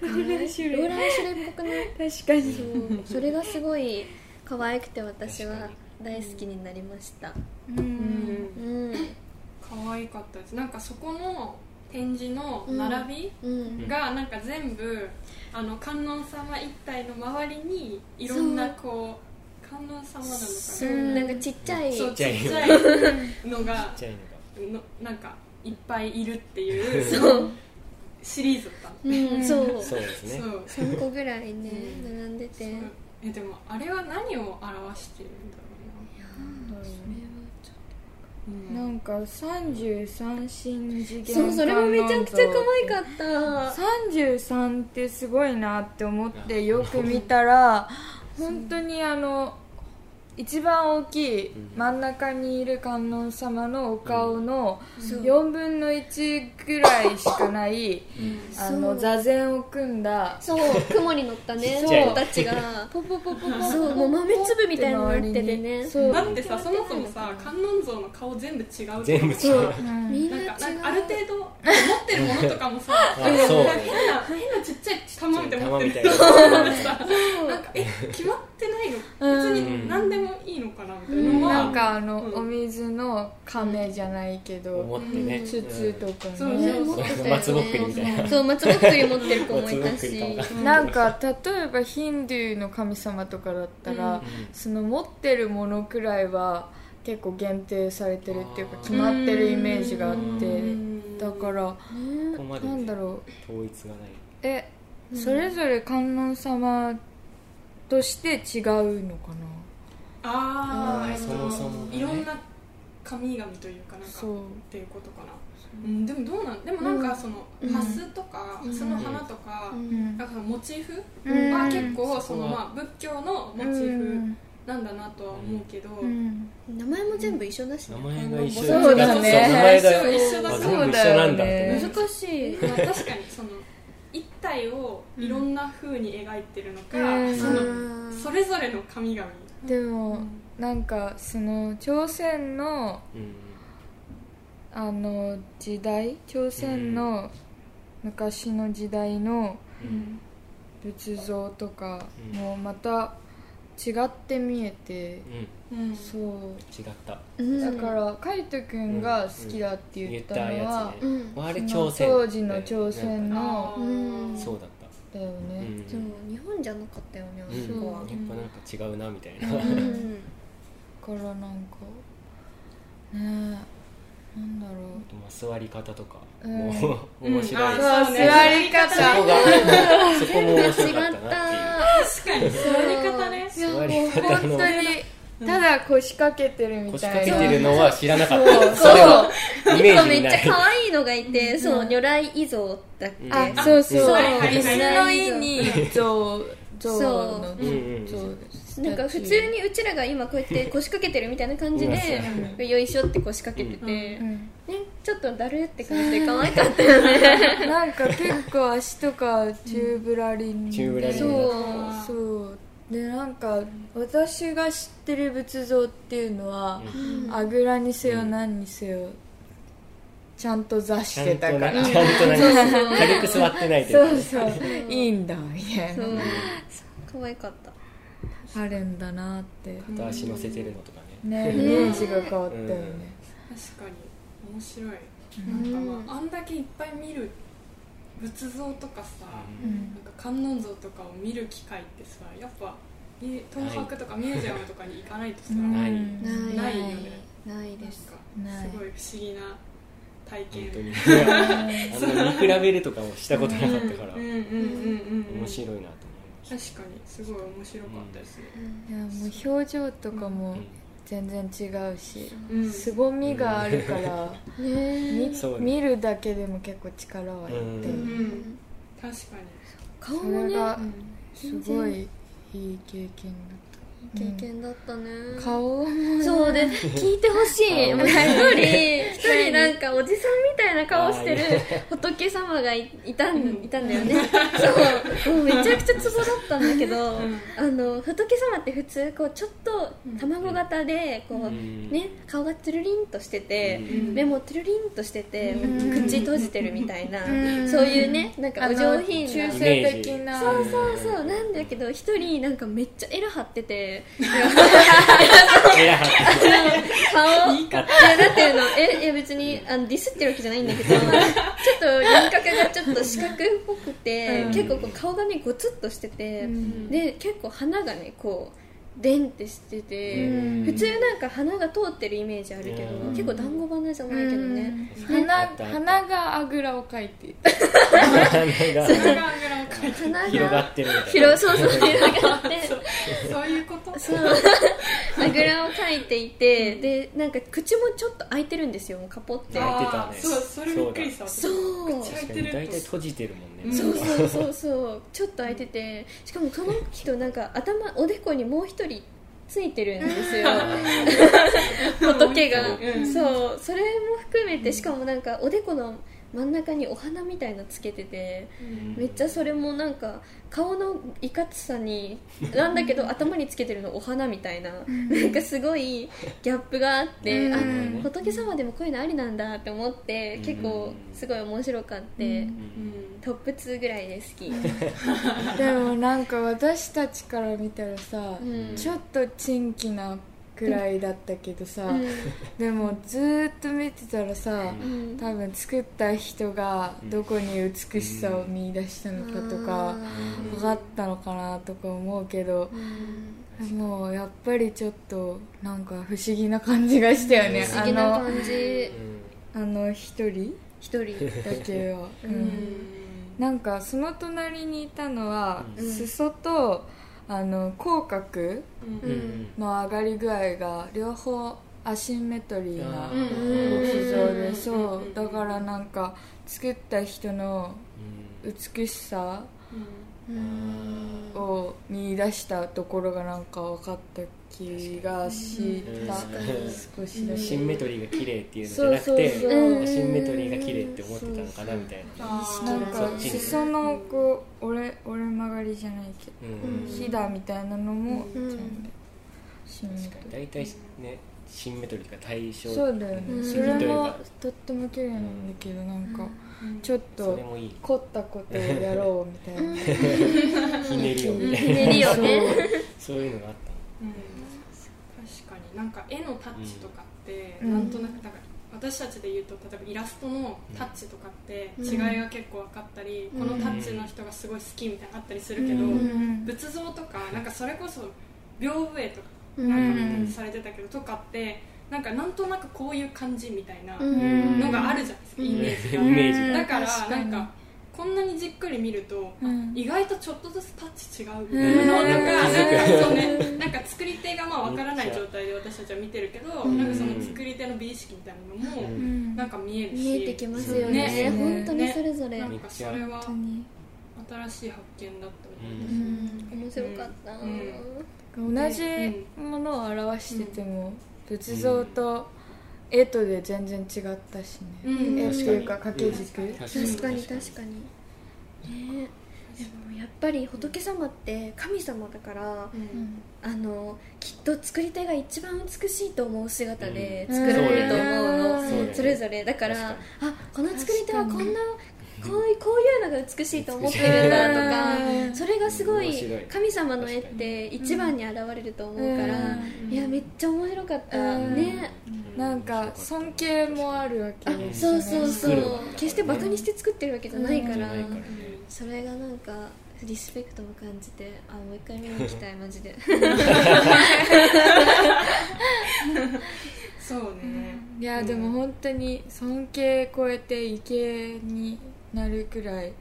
[SPEAKER 4] ローラーシュレイ
[SPEAKER 5] ローラー・アシュレイっぽくない？
[SPEAKER 4] 確かに。
[SPEAKER 5] そう。それがすごい可愛くて私は大好きになりました。
[SPEAKER 4] う
[SPEAKER 2] うん。
[SPEAKER 5] うん。
[SPEAKER 2] 可愛かったです。なんかそこの展示の並び
[SPEAKER 5] うん。
[SPEAKER 2] がなんか全部あの観音様一体の周りにいろんなこう観音様なのかな？
[SPEAKER 5] なんかちっちゃい。
[SPEAKER 2] ちっち
[SPEAKER 3] ゃい
[SPEAKER 2] のが。
[SPEAKER 3] の
[SPEAKER 2] なんかいっぱいいるっていう。*laughs*
[SPEAKER 5] そう
[SPEAKER 2] シリーズだったの。
[SPEAKER 5] うん。そう。
[SPEAKER 3] そうですね。
[SPEAKER 2] そう。
[SPEAKER 5] 3個ぐらいね
[SPEAKER 2] うん
[SPEAKER 5] 並んでて。
[SPEAKER 2] えでもあれは何を表してるんだろうな、うん
[SPEAKER 4] なんか33神次元
[SPEAKER 5] そうそれもめちゃくちゃ可愛か
[SPEAKER 4] っ
[SPEAKER 5] った
[SPEAKER 4] 33ってすごいなって思ってよく見たら本当にあの一番大きい
[SPEAKER 3] うん
[SPEAKER 4] 真ん中にいる観音様のお顔の
[SPEAKER 5] そう
[SPEAKER 4] 4分の1ぐらいしかないあの座禅を組んだ
[SPEAKER 5] そう。雲に乗ったね
[SPEAKER 4] そう。
[SPEAKER 5] 子たちが。
[SPEAKER 4] ポポポポポ
[SPEAKER 5] そう。もう豆粒みたいになっててね。
[SPEAKER 4] そう。
[SPEAKER 2] だってさそもそもさ観音像の顔全部違う
[SPEAKER 3] 全部違
[SPEAKER 5] そう。
[SPEAKER 3] う。
[SPEAKER 4] うん。
[SPEAKER 5] みんな
[SPEAKER 2] ある程度持ってるものとかもさ *laughs* 変な変なちっちゃい玉みたいなんかえ決まってないの？
[SPEAKER 4] うん。
[SPEAKER 2] 別に何でもいいのかなみたいなのは、
[SPEAKER 4] なんかあの、
[SPEAKER 2] うん。
[SPEAKER 4] お水の亀じゃないけど、
[SPEAKER 3] 思ってね。
[SPEAKER 4] 筒とか
[SPEAKER 2] そう
[SPEAKER 4] ね、
[SPEAKER 2] そう
[SPEAKER 5] 持ってたよね。
[SPEAKER 3] 松ぼっくりみたいな。
[SPEAKER 5] そう松ぼっくり持ってる子もいたし。
[SPEAKER 3] か
[SPEAKER 4] なんか例えばヒンドゥーの神様とかだったら、
[SPEAKER 2] うん。
[SPEAKER 4] その持ってるものくらいは結構限定されてるっていうか決まってるイメージがあって
[SPEAKER 2] うん。
[SPEAKER 4] だから
[SPEAKER 3] ここまで
[SPEAKER 4] なんだろう。
[SPEAKER 3] 統一がない。
[SPEAKER 4] えそれぞれ観音様として違うのか
[SPEAKER 2] ああ
[SPEAKER 3] あーそもそもね。
[SPEAKER 2] いろんな神々というかなんか
[SPEAKER 4] そう。
[SPEAKER 2] っていうことかな、う。ん、でもどうなんでもなんかその、
[SPEAKER 5] うん。
[SPEAKER 2] ハスとか、
[SPEAKER 5] うん。
[SPEAKER 2] ハスの花とか、
[SPEAKER 5] うん。
[SPEAKER 2] なんかモチーフ
[SPEAKER 4] うん。
[SPEAKER 2] は結構そのまあ仏教のモチ
[SPEAKER 4] な
[SPEAKER 2] ーフ
[SPEAKER 4] うん。
[SPEAKER 2] なんだなとは思うけど、
[SPEAKER 4] うん。
[SPEAKER 5] 名前も全部一緒だしね。
[SPEAKER 3] 名前が一緒
[SPEAKER 4] そうだね。
[SPEAKER 3] 名前が
[SPEAKER 2] そう一緒だ
[SPEAKER 3] あ
[SPEAKER 2] そう
[SPEAKER 3] 全部一緒なんだって思って
[SPEAKER 5] 難しい。
[SPEAKER 2] まあ、確かにその一体をいろんな風に描いてるのか、
[SPEAKER 4] うん。
[SPEAKER 2] その
[SPEAKER 5] うん
[SPEAKER 2] それぞれの神々
[SPEAKER 4] でもなんかその朝鮮の
[SPEAKER 3] うん。
[SPEAKER 4] あの時代朝鮮の昔の時代の
[SPEAKER 3] うん。
[SPEAKER 4] 仏像とか
[SPEAKER 3] うん。
[SPEAKER 4] もまた違って見えて、
[SPEAKER 2] うん。
[SPEAKER 4] そう。
[SPEAKER 3] 違った。
[SPEAKER 5] うん。
[SPEAKER 4] だから海斗君が好きだって言ったのは、
[SPEAKER 3] うん。
[SPEAKER 5] うん。
[SPEAKER 3] あれ朝鮮。
[SPEAKER 4] 当時の朝鮮
[SPEAKER 2] あ
[SPEAKER 4] の
[SPEAKER 2] ー
[SPEAKER 5] うん。
[SPEAKER 3] そうだった
[SPEAKER 4] だよ
[SPEAKER 3] う
[SPEAKER 4] ね、
[SPEAKER 3] ん。
[SPEAKER 5] そう日本じゃなかったよねあ
[SPEAKER 3] うん。
[SPEAKER 5] そこは。
[SPEAKER 3] やっぱなんか違うなみたいな。
[SPEAKER 4] うん。
[SPEAKER 5] うん。
[SPEAKER 4] からなんかねえなんだろ
[SPEAKER 3] まあ座り方とか。
[SPEAKER 4] うん。
[SPEAKER 3] もう面白い。
[SPEAKER 2] うん。
[SPEAKER 3] そ
[SPEAKER 2] あそうね
[SPEAKER 4] 座り方。
[SPEAKER 3] こがそこも面
[SPEAKER 5] 違っ
[SPEAKER 3] 白かったなっていう。
[SPEAKER 5] た
[SPEAKER 2] 確かに。座り方ね。
[SPEAKER 4] ういや
[SPEAKER 3] 座り
[SPEAKER 4] もう
[SPEAKER 3] 方の
[SPEAKER 4] 本当にただ腰掛けてるみ
[SPEAKER 3] 腰
[SPEAKER 4] たいな。
[SPEAKER 3] 掛けてるのは知らなかっ
[SPEAKER 4] そう。
[SPEAKER 3] たそれはイメージ
[SPEAKER 5] めっ
[SPEAKER 3] にない
[SPEAKER 5] ちゃ可愛いのがいてそう如来依蔵だっけ？
[SPEAKER 3] うん。
[SPEAKER 4] あそうそう。
[SPEAKER 5] そう
[SPEAKER 4] 椅子の意に象象の。
[SPEAKER 5] そう。
[SPEAKER 3] うんうん
[SPEAKER 4] 象です
[SPEAKER 5] なんか普通にうちらが今こうやって腰掛けてるみたいな感じでよいしょって腰掛けてて、
[SPEAKER 4] うん
[SPEAKER 5] ね、ちょっとだるって感じで可愛かったよね。*laughs*
[SPEAKER 4] なんか結構足とか宙ぶらりんで。
[SPEAKER 3] 宙ぶらりんだ
[SPEAKER 5] そう。
[SPEAKER 4] そうでなんか私が知ってる仏像っていうのは、あぐらにせよ何にせよちゃんと座してたから。
[SPEAKER 3] なちゃんと *laughs* なんか軽く座ってないというか
[SPEAKER 4] そうそう。いいんだみたい
[SPEAKER 5] そう。
[SPEAKER 4] な
[SPEAKER 5] 可愛かった。
[SPEAKER 4] あるんだなって。
[SPEAKER 3] 片足乗せてるのとかね。
[SPEAKER 4] ね *laughs* イメージが変わったよね、
[SPEAKER 2] 確かに面白い、なんかまああんだけいっぱい見る仏像とかさ、
[SPEAKER 4] うん。
[SPEAKER 2] なんか観音像とかを見る機会ってさやっぱみ東博とかミュージアムとかに行かないとさ、
[SPEAKER 4] うん
[SPEAKER 3] ない。
[SPEAKER 5] ない。
[SPEAKER 2] ないよね。
[SPEAKER 5] ない。です。
[SPEAKER 2] かすごい不思議な体験。
[SPEAKER 3] 本当に。*laughs* あの見比べるとかもしたことなかったから
[SPEAKER 2] うんうんうんうんうん
[SPEAKER 3] 面白いなと思いまし
[SPEAKER 2] 確かにすごい面白かったです。ね、
[SPEAKER 4] いやもう表情とかも
[SPEAKER 3] うん
[SPEAKER 4] 全然違うし、
[SPEAKER 2] うん。
[SPEAKER 4] 凄みがあるから、
[SPEAKER 3] うね
[SPEAKER 4] 見るだけでも結構力はいって、
[SPEAKER 3] うん。
[SPEAKER 2] うん。確か
[SPEAKER 5] 顔もね
[SPEAKER 4] それが
[SPEAKER 5] うん。
[SPEAKER 4] すごいいい経験
[SPEAKER 5] 経験だったね、
[SPEAKER 4] だった顔も
[SPEAKER 5] そうで聞いてほしい。一人。*laughs* 一人なんかおじさんみたいな顔してる仏様がいいたんいたんだよね。*laughs* そう。めちゃくちゃツボだったんだけど、あの仏様って普通こうちょっと卵型でこう、
[SPEAKER 3] うん。
[SPEAKER 5] ね顔がトゥルリンとしてて、
[SPEAKER 3] うん。
[SPEAKER 5] 目もトゥルリンとしてて、
[SPEAKER 4] ん。
[SPEAKER 5] 口閉じてるみたいな、
[SPEAKER 4] うん。
[SPEAKER 5] そういうねなんかお上品な
[SPEAKER 4] 中性的な。
[SPEAKER 5] そうそうそう。なんだけど一人なんかめっちゃエラ張ってて
[SPEAKER 3] エラー
[SPEAKER 5] 顔。いやだっていうのえいや別にあのディスってるわけじゃないんだけどちょっと輪郭がちょっと四角っぽくて、結構こう顔がねゴツッとしてて、で結構鼻がねこうデンってしてて、
[SPEAKER 3] うん。
[SPEAKER 5] 普通なんか鼻が通ってるイメージあるけど、
[SPEAKER 3] うん。
[SPEAKER 5] 結構団子鼻じゃないけどね、
[SPEAKER 4] 鼻鼻があぐらをかいて。いた
[SPEAKER 3] 鼻が
[SPEAKER 2] あぐらをかいて。
[SPEAKER 5] 鼻が
[SPEAKER 3] 広がってるみたいな。
[SPEAKER 5] 広そうそう広がって *laughs*
[SPEAKER 2] そういうこと？
[SPEAKER 5] そう。あぐらをかいていて、でなんか口もちょっと開いてるんですよカポって。
[SPEAKER 3] 開いてたね。
[SPEAKER 2] そうそれびっくりした
[SPEAKER 5] そう
[SPEAKER 2] 口開いてる
[SPEAKER 3] 大体閉じてるもんね。
[SPEAKER 5] そうそうそうそう。ちょっと開いててしかもその人なんか頭おでこにもう一人ついてるんですよ。*laughs* 仏が、
[SPEAKER 2] うん。
[SPEAKER 5] そう。それも含めてしかもなんかおでこの真ん中にお花みたいのつけててめっちゃそれもなんか顔のいかつさに *laughs* なんだけど頭につけてるのお花みたいな。なんかすごいギャップがあって
[SPEAKER 4] うん。
[SPEAKER 5] あ仏様でもこういうのありなんだって思って結構すごい面白かってトップ2ぐらいで好き。*laughs*
[SPEAKER 4] でもなんか私たちから見たらさ、
[SPEAKER 5] うん。
[SPEAKER 4] ちょっと珍奇なくらいだったけどさ、
[SPEAKER 5] うん。
[SPEAKER 4] でもずーっと見てたらさ、
[SPEAKER 5] うん。
[SPEAKER 4] 多分作った人がどこに美しさを見出したのかとか分かったのかなとか思うけど
[SPEAKER 5] うん。
[SPEAKER 4] でもやっぱりちょっとなんか不思議な感じがしたよね。
[SPEAKER 5] 不思議な
[SPEAKER 4] あの
[SPEAKER 5] 感じ。
[SPEAKER 4] あの一人？
[SPEAKER 5] 一人。
[SPEAKER 4] だけは、うん。なんかその隣にいたのは、
[SPEAKER 5] うん。
[SPEAKER 4] 裾とあの口角の上がり具合が両方アシンメトリーな
[SPEAKER 3] あ
[SPEAKER 5] ー。
[SPEAKER 4] 仏像で
[SPEAKER 2] うん。
[SPEAKER 4] そう。だからなん。か作った人の美しさ
[SPEAKER 5] うん
[SPEAKER 4] を見出したところがなんか分かった気がした。
[SPEAKER 3] うん
[SPEAKER 4] 少しだけ
[SPEAKER 3] シンメトリーが綺麗っていうのじゃなくて
[SPEAKER 4] そうそうそう。
[SPEAKER 3] アシンメトリーが綺麗って思ってたのかなみたいな。
[SPEAKER 4] なんか裾のこう折れ折れ曲がりじゃないけど
[SPEAKER 3] うん。
[SPEAKER 4] ひだみたいなのもちゃ
[SPEAKER 5] うん。
[SPEAKER 4] んとシンメトリー。
[SPEAKER 3] 大体ねシンメトリーとか対称
[SPEAKER 4] そうだよ
[SPEAKER 5] うん。
[SPEAKER 4] ねそれもとっても綺麗なんだけどなんかちょっ
[SPEAKER 3] そ
[SPEAKER 4] と凝ったことをやろうみたいな。*laughs*
[SPEAKER 3] ひねりをみた *laughs*
[SPEAKER 5] ひ
[SPEAKER 3] いな
[SPEAKER 5] ねりをね。
[SPEAKER 3] そう。いうのがあった。
[SPEAKER 2] うん。確かになんか絵のタッチとかって、
[SPEAKER 4] うん。
[SPEAKER 2] なんとなくなんか私たちで言うと例えばイラストのタッチとかって
[SPEAKER 5] うん。
[SPEAKER 2] 違いが結構分かったり、
[SPEAKER 5] うん。
[SPEAKER 2] このタッチの人がすごい好きみたいなのあったりするけど、
[SPEAKER 4] うん。
[SPEAKER 2] 仏像とかなんかそれこそ屏風絵とか
[SPEAKER 5] うん。
[SPEAKER 2] なんかされてたけど、とかってなんかなんとなくこういう感じみたいな
[SPEAKER 5] うん。
[SPEAKER 2] のがあるじゃないですか、イメージが、
[SPEAKER 3] イメージが。
[SPEAKER 2] だからなんかこんなにじっくり見ると、
[SPEAKER 4] うん。
[SPEAKER 2] 意外とちょっとずつタッチ違うみ
[SPEAKER 4] うん
[SPEAKER 2] たいなのとか、
[SPEAKER 3] うん。
[SPEAKER 2] かそうね、なんか作り手がまあ分からない状態で私たちは見てるけど、
[SPEAKER 5] うん。
[SPEAKER 2] なんかその作り手の美意識みたいなのも
[SPEAKER 3] うん。
[SPEAKER 2] なんか見えるし、
[SPEAKER 5] 見えてきますよ
[SPEAKER 2] ね。
[SPEAKER 5] ね。本当にそれぞれ、
[SPEAKER 2] なんかそれは新しい発見だった
[SPEAKER 3] う
[SPEAKER 2] み
[SPEAKER 5] うん。面白かった、
[SPEAKER 2] うん。
[SPEAKER 4] 同じものを表してても仏像と絵とで全然違ったしね、
[SPEAKER 2] うん。
[SPEAKER 4] 絵っていうか掛け軸。
[SPEAKER 3] 確
[SPEAKER 5] 確かに。確かに。ねでもやっぱり仏様って神様だから
[SPEAKER 2] うん。
[SPEAKER 5] あのきっと作り手が一番美しいと思う姿で
[SPEAKER 4] うん。
[SPEAKER 5] 作られると思うの、
[SPEAKER 4] そ
[SPEAKER 5] れぞれ。だからあこの作り手はこんなこういうこういうのが美しいと思ってるんだとか
[SPEAKER 4] うん
[SPEAKER 5] それがすごい神様の絵って一番に現れると思うから、
[SPEAKER 2] うん。
[SPEAKER 5] いやめっちゃ面白かった、
[SPEAKER 4] うん。
[SPEAKER 5] ね。
[SPEAKER 4] なんか尊敬もあるわけ。
[SPEAKER 5] あ
[SPEAKER 4] です
[SPEAKER 5] そうそう。そう決してバカにして作ってるわけじゃないから,、
[SPEAKER 3] じゃないから
[SPEAKER 5] それがなんかリスペクトも感じてあもう一回見に行きたいマジで。
[SPEAKER 2] そうね、
[SPEAKER 4] いやでも本当に尊敬超えて畏敬になるくらい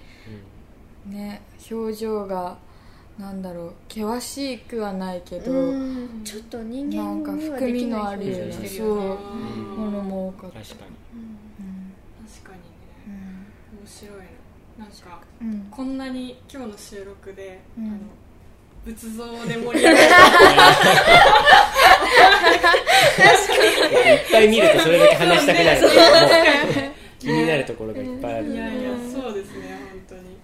[SPEAKER 4] ね表情がなんだろう険しくはないけど、
[SPEAKER 5] うん。ちょっと人
[SPEAKER 4] なんか
[SPEAKER 5] 間には
[SPEAKER 4] 含み
[SPEAKER 5] できない
[SPEAKER 4] のあるようなそうものも多かった、
[SPEAKER 3] 確かに。
[SPEAKER 5] うん。
[SPEAKER 4] うん
[SPEAKER 2] 確かにね。
[SPEAKER 4] うん
[SPEAKER 2] 面白いな。なんか
[SPEAKER 4] うん。
[SPEAKER 2] こんなに今日の収録で、
[SPEAKER 4] うん。
[SPEAKER 2] あの仏像で盛り上がる。*laughs*
[SPEAKER 3] いっぱい見るとそれだけ話したくなる、気になるところがいっぱいある。
[SPEAKER 2] いやいやそうですね本当に。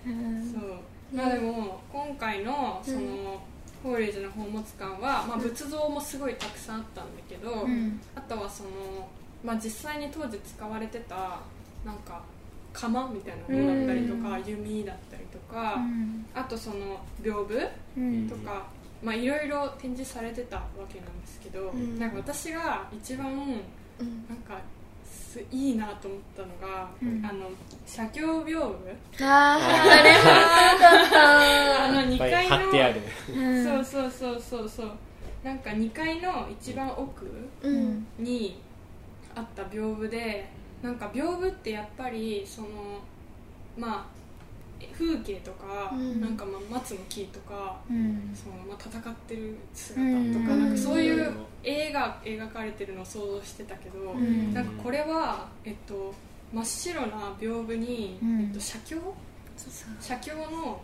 [SPEAKER 2] そう。まあでも今回のその、法隆寺の宝物館は、まあ、仏像もすごいたくさんあったんだけど、
[SPEAKER 4] うん。
[SPEAKER 2] あとはその、まあ、実際に当時使われてたなんか釜みたいなのだったりとか、弓だったりとか、
[SPEAKER 4] うん。
[SPEAKER 2] あとその屏風
[SPEAKER 4] うん。
[SPEAKER 2] とか、まあいろいろ展示されてたわけなんですけど、
[SPEAKER 5] ん。
[SPEAKER 2] なんか私が一番
[SPEAKER 5] うん。
[SPEAKER 2] なんかすいいなと思ったのが、
[SPEAKER 4] うん。
[SPEAKER 2] あの写経屏風。
[SPEAKER 4] あ
[SPEAKER 5] あれは
[SPEAKER 2] あの2
[SPEAKER 3] いっぱい
[SPEAKER 2] 階のそうそうそうそうそう。なんか2階の一番奥にあった屏風でなんか屏風ってやっぱりそのまあ風景とか、
[SPEAKER 5] うん。
[SPEAKER 2] なんかまあ松の木とか
[SPEAKER 4] うん。
[SPEAKER 2] その、まあ、戦ってる姿
[SPEAKER 4] うん。
[SPEAKER 2] とか,、なん。かそういう
[SPEAKER 3] うん
[SPEAKER 2] 絵が描かれてるのを想像してたけど、
[SPEAKER 4] ん。
[SPEAKER 2] なんかこれは、えっと、真っ白な屏風に、
[SPEAKER 4] うん。
[SPEAKER 2] えっと、写経？写経の、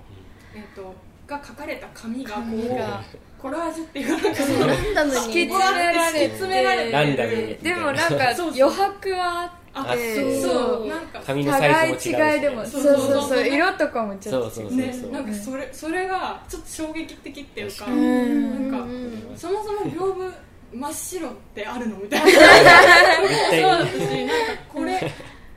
[SPEAKER 2] えっと、が書かれた紙がこうコラージュっていうかなんかその
[SPEAKER 5] ランダムに
[SPEAKER 4] 敷き詰められてでもなんか余白はあ
[SPEAKER 2] あ
[SPEAKER 4] って
[SPEAKER 2] そう。
[SPEAKER 5] そう。
[SPEAKER 2] なんか。
[SPEAKER 3] 紙のサイズも違
[SPEAKER 4] い違いでも
[SPEAKER 2] そ
[SPEAKER 4] そうう
[SPEAKER 2] そう。そう
[SPEAKER 4] そうそう。色とかもちょっと
[SPEAKER 3] そうそう
[SPEAKER 2] ね
[SPEAKER 3] そう。
[SPEAKER 2] なんかそれそれがちょっと衝撃的っていうか、
[SPEAKER 4] うん。
[SPEAKER 2] なんか、
[SPEAKER 5] うん
[SPEAKER 2] そもそも屏風真っ白ってあるのみたいな。そうだったしなんかこれ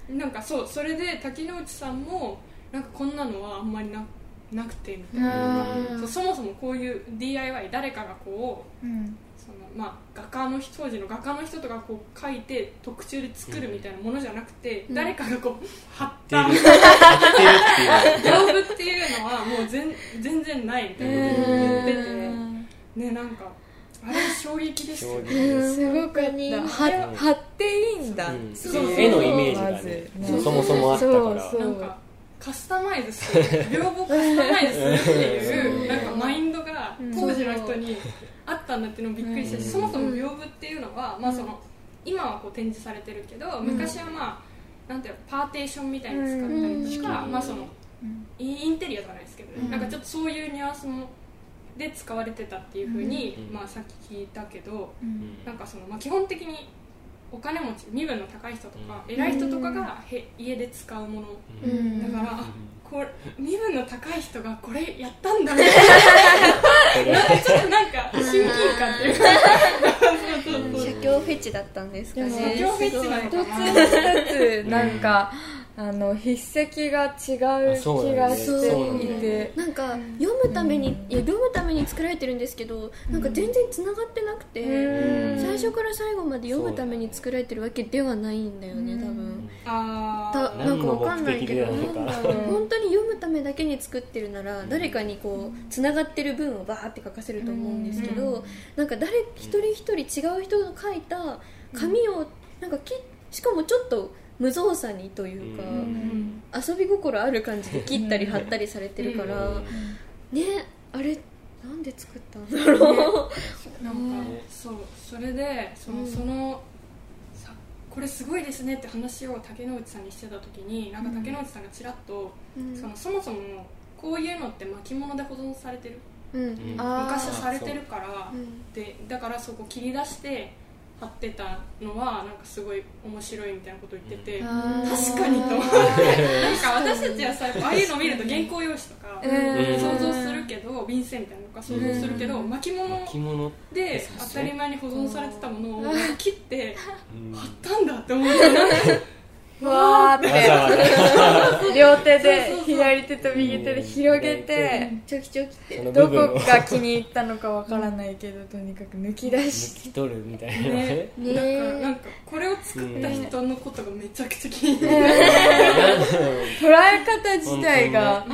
[SPEAKER 2] なんかそうそれで滝之内さんもなんかこんなのはあんまりななくてみたいな。そもそもこういう DIY 誰かがこう
[SPEAKER 4] うん
[SPEAKER 2] そのまあ画家の人当時の画家の人とかこう描いて特注で作るみたいなものじゃなくて、
[SPEAKER 5] うん。
[SPEAKER 2] 誰かがこう貼っ
[SPEAKER 3] 貼
[SPEAKER 2] た
[SPEAKER 3] ってる貼ってるっていう。
[SPEAKER 2] 屏風っていうのはもう全全然ないみたいなことを言っててねなんかあれ衝撃でしたよね。
[SPEAKER 4] すごかっ
[SPEAKER 5] 本当に
[SPEAKER 4] たは貼っていいんだ
[SPEAKER 3] う。ん。絵のイメージがね
[SPEAKER 4] ね
[SPEAKER 3] そうそもそもあったから。
[SPEAKER 4] そう。
[SPEAKER 2] なんかカスタマイズする。屏風をカスタマイズするっていうなんかマインドが当時の人にあったんだっていうのをびっくりしたし、
[SPEAKER 3] うん。
[SPEAKER 2] そもそも屏風っていうのは、まあ、その今はこう展示されてるけど、昔はまあなんていうのパーテーションみたいに使ったりとか、
[SPEAKER 3] うん。
[SPEAKER 2] まあその
[SPEAKER 4] うん。
[SPEAKER 2] インテリアじゃないですけどね、
[SPEAKER 4] うん。
[SPEAKER 2] なんかちょっとそういうニュアンスもで使われてたっていうふうに、
[SPEAKER 3] うん
[SPEAKER 2] まあ、さっき聞いたけど、
[SPEAKER 4] うん
[SPEAKER 2] なんかその、まあ、基本的にお金持ち身分の高い人とか、
[SPEAKER 3] うん。
[SPEAKER 2] 偉い人とかがへ家で使うもの。
[SPEAKER 5] うん。
[SPEAKER 2] だから、あこれ身分の高い人がこれやったんだみたいななんかちょっとなんか親近感っていうか。そうそうそう
[SPEAKER 5] 写経フェチだったんですかね。
[SPEAKER 2] 写経フェチなの
[SPEAKER 5] す
[SPEAKER 2] か
[SPEAKER 4] 一つ一つなんかあの筆跡が違う気がしていて。
[SPEAKER 5] なんか読むためにいや読むために作られてるんですけどなんか全然つながってなくて
[SPEAKER 4] うん。
[SPEAKER 5] 最初から最後まで読むために作られてるわけではないんだよね多分。
[SPEAKER 2] あ
[SPEAKER 5] なんかわかんないけど本当に読むためだけに作ってるなら誰かにこうつながってる文をバーって書かせると思うんですけ
[SPEAKER 2] う
[SPEAKER 5] どなんか誰一人一人違う人が書いた紙をなんかきしかもちょっと無造作にというか
[SPEAKER 3] う
[SPEAKER 2] うん。
[SPEAKER 5] 遊び心ある感じで切ったり貼ったりされてるからねあれなんで作ったんだろう。
[SPEAKER 2] なんかそうそれでその,、
[SPEAKER 5] うん。
[SPEAKER 2] そのさこれすごいですねって話を竹之内さんにしてた時になんか竹之内さんがちらっと、
[SPEAKER 5] うん。
[SPEAKER 2] そのそもそもこういうのって巻物で保存されてる。昔はされてるから
[SPEAKER 5] うん。
[SPEAKER 2] でだからそこ切り出して貼ってたのはなんかすごい面白いみたいなこと言ってて、
[SPEAKER 4] あー
[SPEAKER 2] 確かにと。思ってなんか私たちはさああいうの見ると原稿用紙とか
[SPEAKER 4] うん。
[SPEAKER 2] 想像するけど便箋みたいなのとか想像するけど、
[SPEAKER 4] うん。
[SPEAKER 2] 巻物
[SPEAKER 3] 着物。
[SPEAKER 2] で当たり前に保存されてたものを切って
[SPEAKER 3] うん。
[SPEAKER 2] 貼ったんだって思って
[SPEAKER 4] わーって *laughs* 両手で左手と右手で広げて
[SPEAKER 5] チョキチョキって
[SPEAKER 4] どこが気に入ったのかわからないけど *laughs* とにかく抜き出
[SPEAKER 3] 抜
[SPEAKER 4] し
[SPEAKER 3] き取るみたいな。
[SPEAKER 2] ね。
[SPEAKER 5] ね。
[SPEAKER 2] なんかなんかこれを作った人のことがめちゃくちゃ気になる、
[SPEAKER 4] 捉え方自体が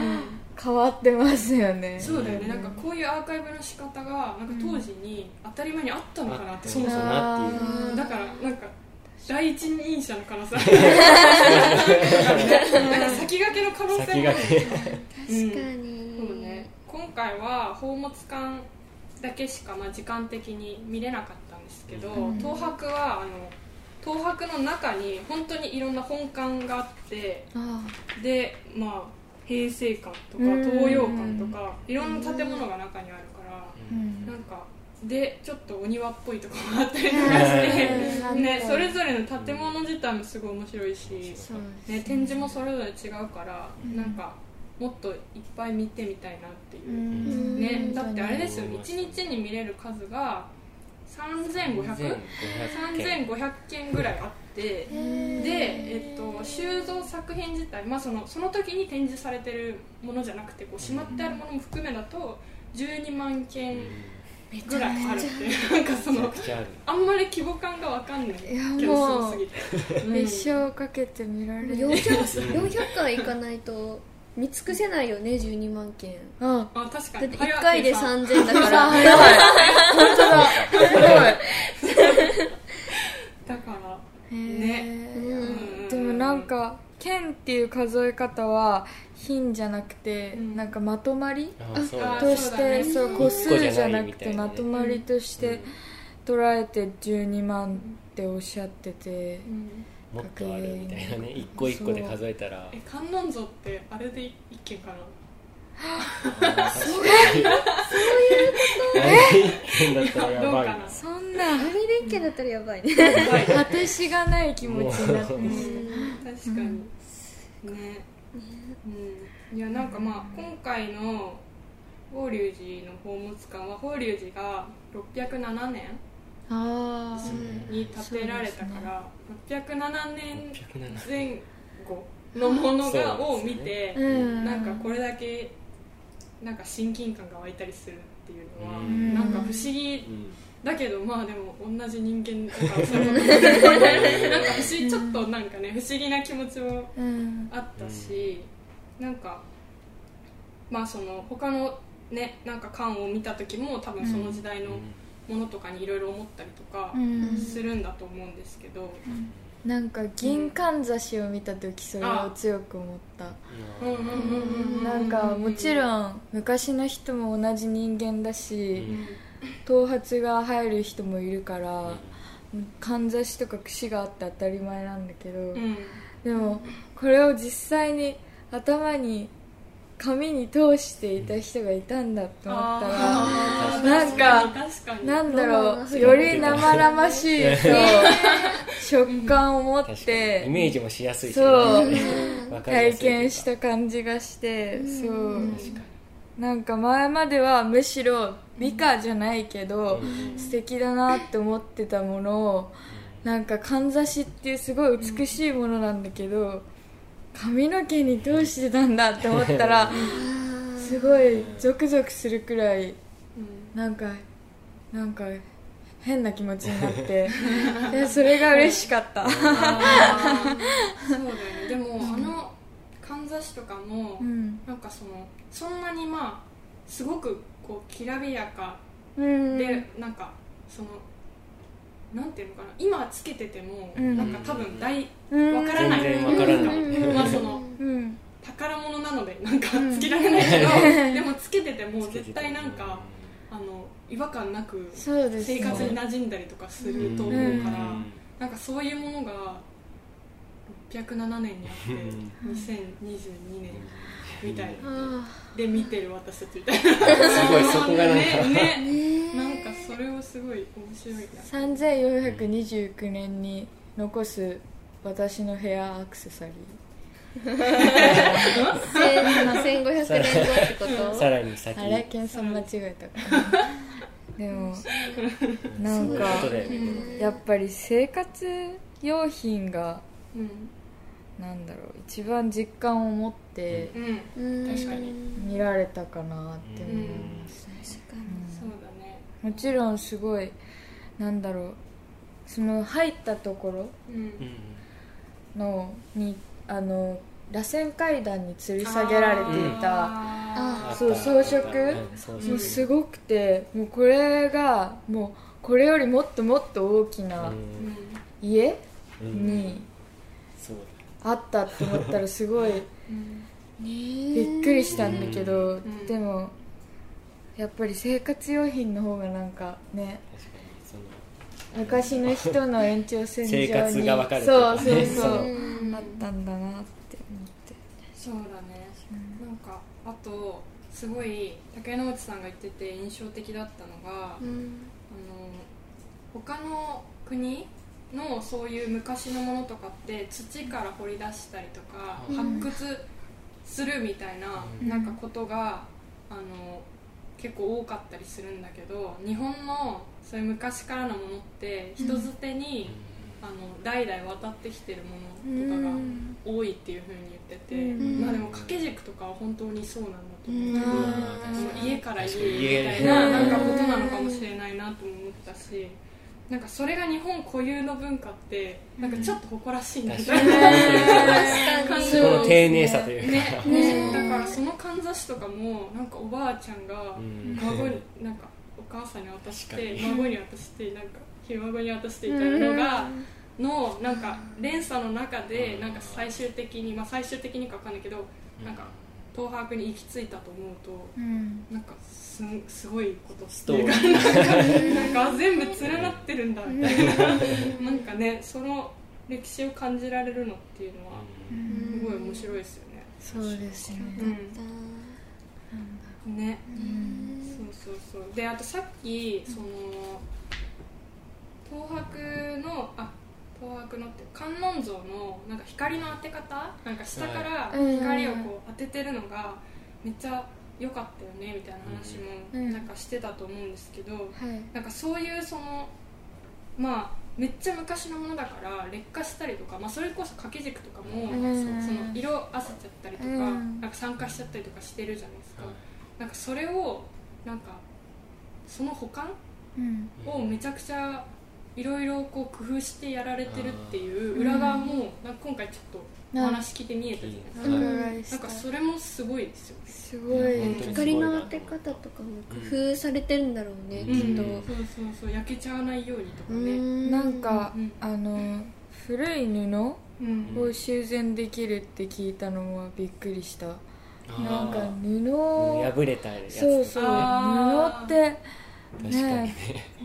[SPEAKER 4] 変わってますよね。
[SPEAKER 2] そうだよね。なんかこういうアーカイブの仕方がなんか当時に当たり前にあったのかなってそもそも
[SPEAKER 3] なっていう。
[SPEAKER 2] うん。だからなんか第一人者の可能性。*laughs* なんか先駆けの可能性
[SPEAKER 3] 先
[SPEAKER 2] もある。
[SPEAKER 3] 駆け
[SPEAKER 5] 確か
[SPEAKER 2] うん。
[SPEAKER 5] に
[SPEAKER 2] そうね。今回は宝物館だけしか、まあ、時間的に見れなかったんですけど、
[SPEAKER 4] うん。
[SPEAKER 2] 東博はあの東博の中に本当にいろんな本館があって
[SPEAKER 5] あ
[SPEAKER 2] でまあ平成館とか
[SPEAKER 4] うん
[SPEAKER 2] 東洋館とかいろんな建物が中にあるから
[SPEAKER 4] うん。
[SPEAKER 2] なんかでちょっとお庭っぽいところもあったりとかして、*laughs*
[SPEAKER 4] うん
[SPEAKER 2] ね、それぞれの建物自体もすごい面白いし、ね、展示もそれぞれ違うから、なんかもっといっぱい見てみたいなっていう、
[SPEAKER 5] ん。
[SPEAKER 2] ね、だってあれですよ1日に見れる数が3500 3500件。ぐらいあってで、えっと、収蔵作品自体、まあ、そのその時に展示されてるものじゃなくてこうしまってあるものも含めだと12万件ぐらいある。ってなんかその
[SPEAKER 3] ある
[SPEAKER 2] あんまり規模感が分かんない。
[SPEAKER 4] いやもう一生かけて見られる
[SPEAKER 5] 400, 400回行かないと見尽くせないよね12万件。
[SPEAKER 4] あ
[SPEAKER 2] あ確かに。
[SPEAKER 5] だって1回で
[SPEAKER 2] 早
[SPEAKER 5] 3000だから。*laughs*
[SPEAKER 4] 早い。本当だ。すごい。*laughs*
[SPEAKER 2] だから。ね。
[SPEAKER 5] うん。
[SPEAKER 4] でもなんか剣っていう数え方は品じゃなくて、
[SPEAKER 2] うん。
[SPEAKER 4] なんかまとまりとして
[SPEAKER 2] ね
[SPEAKER 4] そうう個数じゃなくてまとまりとして捉えて12万っておっしゃってて
[SPEAKER 2] うん。
[SPEAKER 3] もっとあるみたいなね。一個一個で数えたら。
[SPEAKER 2] え観音像ってあれで一件かな？*laughs*
[SPEAKER 3] そういうこと？あれ一件だったらやばい。な
[SPEAKER 2] どうかな？
[SPEAKER 4] そんな。
[SPEAKER 5] あれで一件だったらやばいね。
[SPEAKER 2] はい
[SPEAKER 4] 果てしがない気持ちになって。
[SPEAKER 2] 確かに。ねうん。いやなんかまあ今回の法隆寺の宝物館は法隆寺が607年
[SPEAKER 4] たああ
[SPEAKER 2] に建てられたから、607年
[SPEAKER 3] 607
[SPEAKER 2] 前後のものが
[SPEAKER 3] そう
[SPEAKER 2] を見て、
[SPEAKER 4] うん。
[SPEAKER 2] なんかこれだけなんか親近感が湧いたりするっていうのは、
[SPEAKER 3] うん。
[SPEAKER 2] なんか不思議。
[SPEAKER 3] うん。
[SPEAKER 2] だけどまあでも同じ人間とか *laughs* そういうことなんか不思議ちょっとなんかね不思議な気持ちも
[SPEAKER 4] うん。
[SPEAKER 2] あったし、なんかまあその他のねなんか館を見た時も多分その時代のものとかにいろいろ思ったりとか
[SPEAKER 4] うん。
[SPEAKER 2] するんだと思うんですけど、
[SPEAKER 4] なんか銀かんざしを見た時それを強く思った。
[SPEAKER 2] うん。うんうんうんうん
[SPEAKER 4] なんかもちろん昔の人も同じ人間だし
[SPEAKER 2] うん。
[SPEAKER 4] 頭髪が生える人もいるからかん。ざしとか櫛があって当たり前なんだけど
[SPEAKER 2] うん。
[SPEAKER 4] でもこれを実際に頭に紙に通していた人がいたんだと思ったらなんかなんだろうより生々しいそう食感を持っ
[SPEAKER 3] 確かに。イ
[SPEAKER 4] て
[SPEAKER 3] メージもしやすいしね。
[SPEAKER 4] そう。*laughs* 体験した感じがしてそう。なんか前まではむしろ美化じゃないけど
[SPEAKER 3] うん。
[SPEAKER 4] 素敵だなって思ってたものをなんかかんざしっていうすごい美しいものなんだけど髪の毛に通してたんだって思ったら *laughs* すごいゾクゾクするくらい
[SPEAKER 2] うん。
[SPEAKER 4] なんかなんか変な気持ちになって *laughs* いやそれが嬉しかった。
[SPEAKER 2] そうだよね。でもあのかんざしとかも、
[SPEAKER 4] うん。
[SPEAKER 2] なんかそのそんなにまあすごくこうきらびやか
[SPEAKER 4] うん。
[SPEAKER 2] で、なんかそのなんていうのかな今つけてても、
[SPEAKER 4] うん。
[SPEAKER 2] なんか多分大
[SPEAKER 4] うん。
[SPEAKER 2] わからない。
[SPEAKER 3] 全然わからない。
[SPEAKER 2] うん。まあその
[SPEAKER 4] うん。
[SPEAKER 2] 宝物なのでなんかつけられないけど、でもつけてても絶対なんかあの違和感なく生活に馴染んだりとかすると思う
[SPEAKER 4] うん。
[SPEAKER 2] から、なんかそういうものが607年にあって
[SPEAKER 3] うん。
[SPEAKER 2] 2022年みたいな。
[SPEAKER 5] あ
[SPEAKER 2] で見てる私たちみたいな。
[SPEAKER 3] すごいそこがなんか。
[SPEAKER 2] ねね。
[SPEAKER 5] ー
[SPEAKER 2] なんかそれをすごい面白いな。
[SPEAKER 4] 3429年に残す私のヘアアクセサリ
[SPEAKER 5] 千1500年後ってこと？
[SPEAKER 3] さらに先。
[SPEAKER 4] ーあれケンさん間違えた。かなでもなんかやっぱり生活用品が
[SPEAKER 2] うん
[SPEAKER 4] なんだろう一番実感を持って
[SPEAKER 2] 確かに。
[SPEAKER 4] 見られたかなって思います、
[SPEAKER 5] 確かに。
[SPEAKER 2] そうだね。
[SPEAKER 4] もちろんすごいなんだろうその入ったところのにあの螺旋階段に吊り下げられていた
[SPEAKER 2] あ
[SPEAKER 4] そう装飾
[SPEAKER 3] うん装飾
[SPEAKER 4] もうすごくてもうこれがもうこれよりもっともっと大き
[SPEAKER 3] う
[SPEAKER 4] な家
[SPEAKER 3] うん。
[SPEAKER 4] に
[SPEAKER 3] そう
[SPEAKER 4] あったって思ったらすごい
[SPEAKER 2] うん。
[SPEAKER 4] びっくりしたんだけど
[SPEAKER 2] ん。
[SPEAKER 4] でもやっぱり生活用品の方がなんかね
[SPEAKER 3] 確かにその。
[SPEAKER 4] 昔の人の延長線上に
[SPEAKER 3] 生活が分かると
[SPEAKER 4] そう
[SPEAKER 3] かね。
[SPEAKER 4] そうそうあったんだなって思って。
[SPEAKER 2] そうだね。なんかあとすごい竹之内さんが言ってて印象的だったのが、
[SPEAKER 5] うん。
[SPEAKER 2] あの他の国のそういう昔のものとかって土から掘り出したりとか、
[SPEAKER 5] うん。
[SPEAKER 2] 発掘するみたいな,、
[SPEAKER 4] うん。
[SPEAKER 2] なんかことがあの結構多かったりするんだけど日本のそういう昔からのものって人づてに、あの代々渡ってきてるものとかが多いっていうふうに言ってて、
[SPEAKER 5] うん。
[SPEAKER 2] まあでも掛け軸とかは本当にそうなんだと思う、
[SPEAKER 5] うん。
[SPEAKER 2] その家から家
[SPEAKER 3] に
[SPEAKER 2] みたいななんかことなのかもしれないなとも思ったしなんかそれが日本固有の文化ってなんかちょっと誇らしいなみたいな感じ
[SPEAKER 3] の丁寧さというか、
[SPEAKER 2] ね。だからそのかんざしとかもなんかおばあちゃんが
[SPEAKER 3] うん。
[SPEAKER 2] 孫になんかお母さんに渡して孫に渡してなんかひ孫に渡してみたいなのがのなんか連鎖の中でなんか最終的にまあ最終的にか分かんないけどなんか東博に行き着いたと思うと
[SPEAKER 4] うん。
[SPEAKER 2] なんかすすごいこと
[SPEAKER 3] スト
[SPEAKER 2] っていう
[SPEAKER 3] ー
[SPEAKER 2] か
[SPEAKER 3] リー
[SPEAKER 2] なんかあ全部連なってるんだ。みたいななんかねその歴史を感じられるのっていうのはすごい面白いですよね。
[SPEAKER 4] そうですね。
[SPEAKER 2] うん。ね
[SPEAKER 4] うん
[SPEAKER 2] そうそうそう。であとさっきその東博のあ東博のって観音像のなんか光の当て方？なんか下から
[SPEAKER 4] はい。
[SPEAKER 2] 光をこう当ててるのがめっちゃ良かったよねみたいな話
[SPEAKER 4] うん。
[SPEAKER 2] もなんかしてたと思うんですけど、
[SPEAKER 4] はい。
[SPEAKER 2] なんかそういうそのまあめっちゃ昔のものだから劣化したりとか、まあ、それこそ掛け軸とかも、
[SPEAKER 4] うん。
[SPEAKER 2] その色あせちゃったりとか,、
[SPEAKER 4] うん。
[SPEAKER 2] なんか酸化しちゃったりとかしてるじゃないですか、
[SPEAKER 3] はい。
[SPEAKER 2] なんかそれをなんかその保管
[SPEAKER 4] うん。
[SPEAKER 2] をめちゃくちゃいろいろこう工夫してやられてるっていう裏側もなんか今回ちょっとお話聞いて見えたじゃないですか、なんかそれもすごいですよね。
[SPEAKER 4] すごい。
[SPEAKER 5] 光の当て方とかも工夫されてるんだろうね、
[SPEAKER 3] うん。
[SPEAKER 5] きっと、
[SPEAKER 2] そうそうそう焼けちゃわないようにとかね。
[SPEAKER 5] うん。
[SPEAKER 4] なんか
[SPEAKER 2] うん
[SPEAKER 4] あの古い布
[SPEAKER 2] うん。
[SPEAKER 4] を修繕できるって聞いたのはびっくりした。なんか
[SPEAKER 3] あ
[SPEAKER 4] 布
[SPEAKER 3] ー破れたやつとか
[SPEAKER 4] そうそう布ってね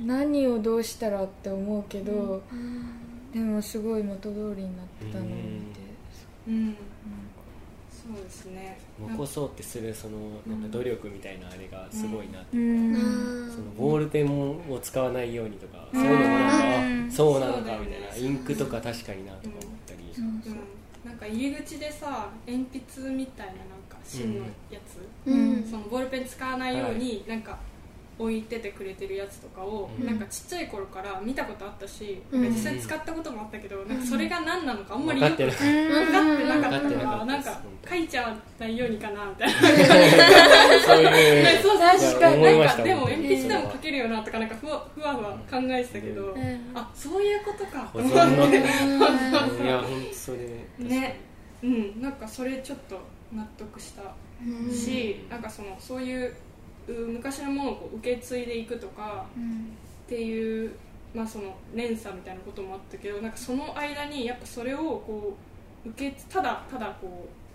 [SPEAKER 4] 何をどうしたらって思うけど、
[SPEAKER 5] うん。
[SPEAKER 4] でもすごい元通りになってたのを見て、
[SPEAKER 2] うんそうですね。
[SPEAKER 3] 残そうってするそのなんか努力みたいなあれがすごいなって。
[SPEAKER 4] う
[SPEAKER 3] いうか、
[SPEAKER 4] ん。
[SPEAKER 3] そのボールペンを使わないようにとか、
[SPEAKER 2] うん。
[SPEAKER 3] そういうのもなんか、
[SPEAKER 4] うん
[SPEAKER 3] あそうなのかみたいなインクとか確かになとか思ったり、
[SPEAKER 2] うん。なんか入り口でさ鉛筆みたいななんか芯のやつ、
[SPEAKER 5] うん。
[SPEAKER 2] そのボールペン使わないようになんか置いててくれてるやつとかを、
[SPEAKER 3] うん。
[SPEAKER 2] なんかちっちゃい頃から見たことあったし、
[SPEAKER 5] うん。
[SPEAKER 2] 実際使ったこともあったけど、なんかそれが何なのかあんまりよく
[SPEAKER 3] 分かって
[SPEAKER 2] なかったからなんか書いちゃわないようにかなみたいな。
[SPEAKER 3] そうい *laughs*
[SPEAKER 4] 確か
[SPEAKER 2] なんかでも鉛筆でも書けるよなとかなんかふわふわふわ考えてたけど、
[SPEAKER 5] ん。
[SPEAKER 2] あそういうことか。
[SPEAKER 3] 保存の
[SPEAKER 2] ね。
[SPEAKER 3] いや本当それ。
[SPEAKER 2] ね。うん。なんかそれちょっと納得したし、なんかそのそういうう昔のものをこう受け継いでいくとかっていう、まあ、その連鎖みたいなこともあったけどなんかその間にやっぱそれをこう受けただただこう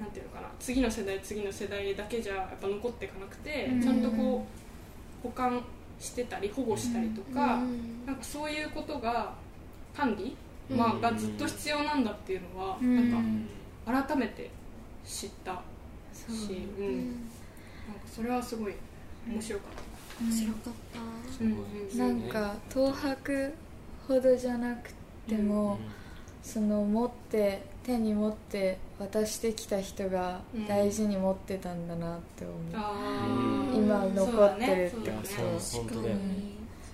[SPEAKER 2] なんていうのかな次の世代次の世代だけじゃやっぱ残っていかなくて、
[SPEAKER 4] うん。
[SPEAKER 2] ちゃんとこう保管してたり保護したりとか、
[SPEAKER 5] うん。
[SPEAKER 2] なんかそういうことが管理、
[SPEAKER 5] うん。
[SPEAKER 2] まあ、がずっと必要なんだっていうのは、
[SPEAKER 4] うん。
[SPEAKER 2] なんか改めて知ったし、うん。
[SPEAKER 5] う。ん
[SPEAKER 2] なんかそれはすごい面白かった。
[SPEAKER 5] 面白かった。
[SPEAKER 2] うんうん
[SPEAKER 4] なんか東博ほどじゃなくても、その持って手に持って渡してきた人が大事に持ってたんだなって思う、
[SPEAKER 2] あー。
[SPEAKER 4] 今残ってるって
[SPEAKER 2] そうだね。
[SPEAKER 4] こと
[SPEAKER 2] そうだ
[SPEAKER 3] よね。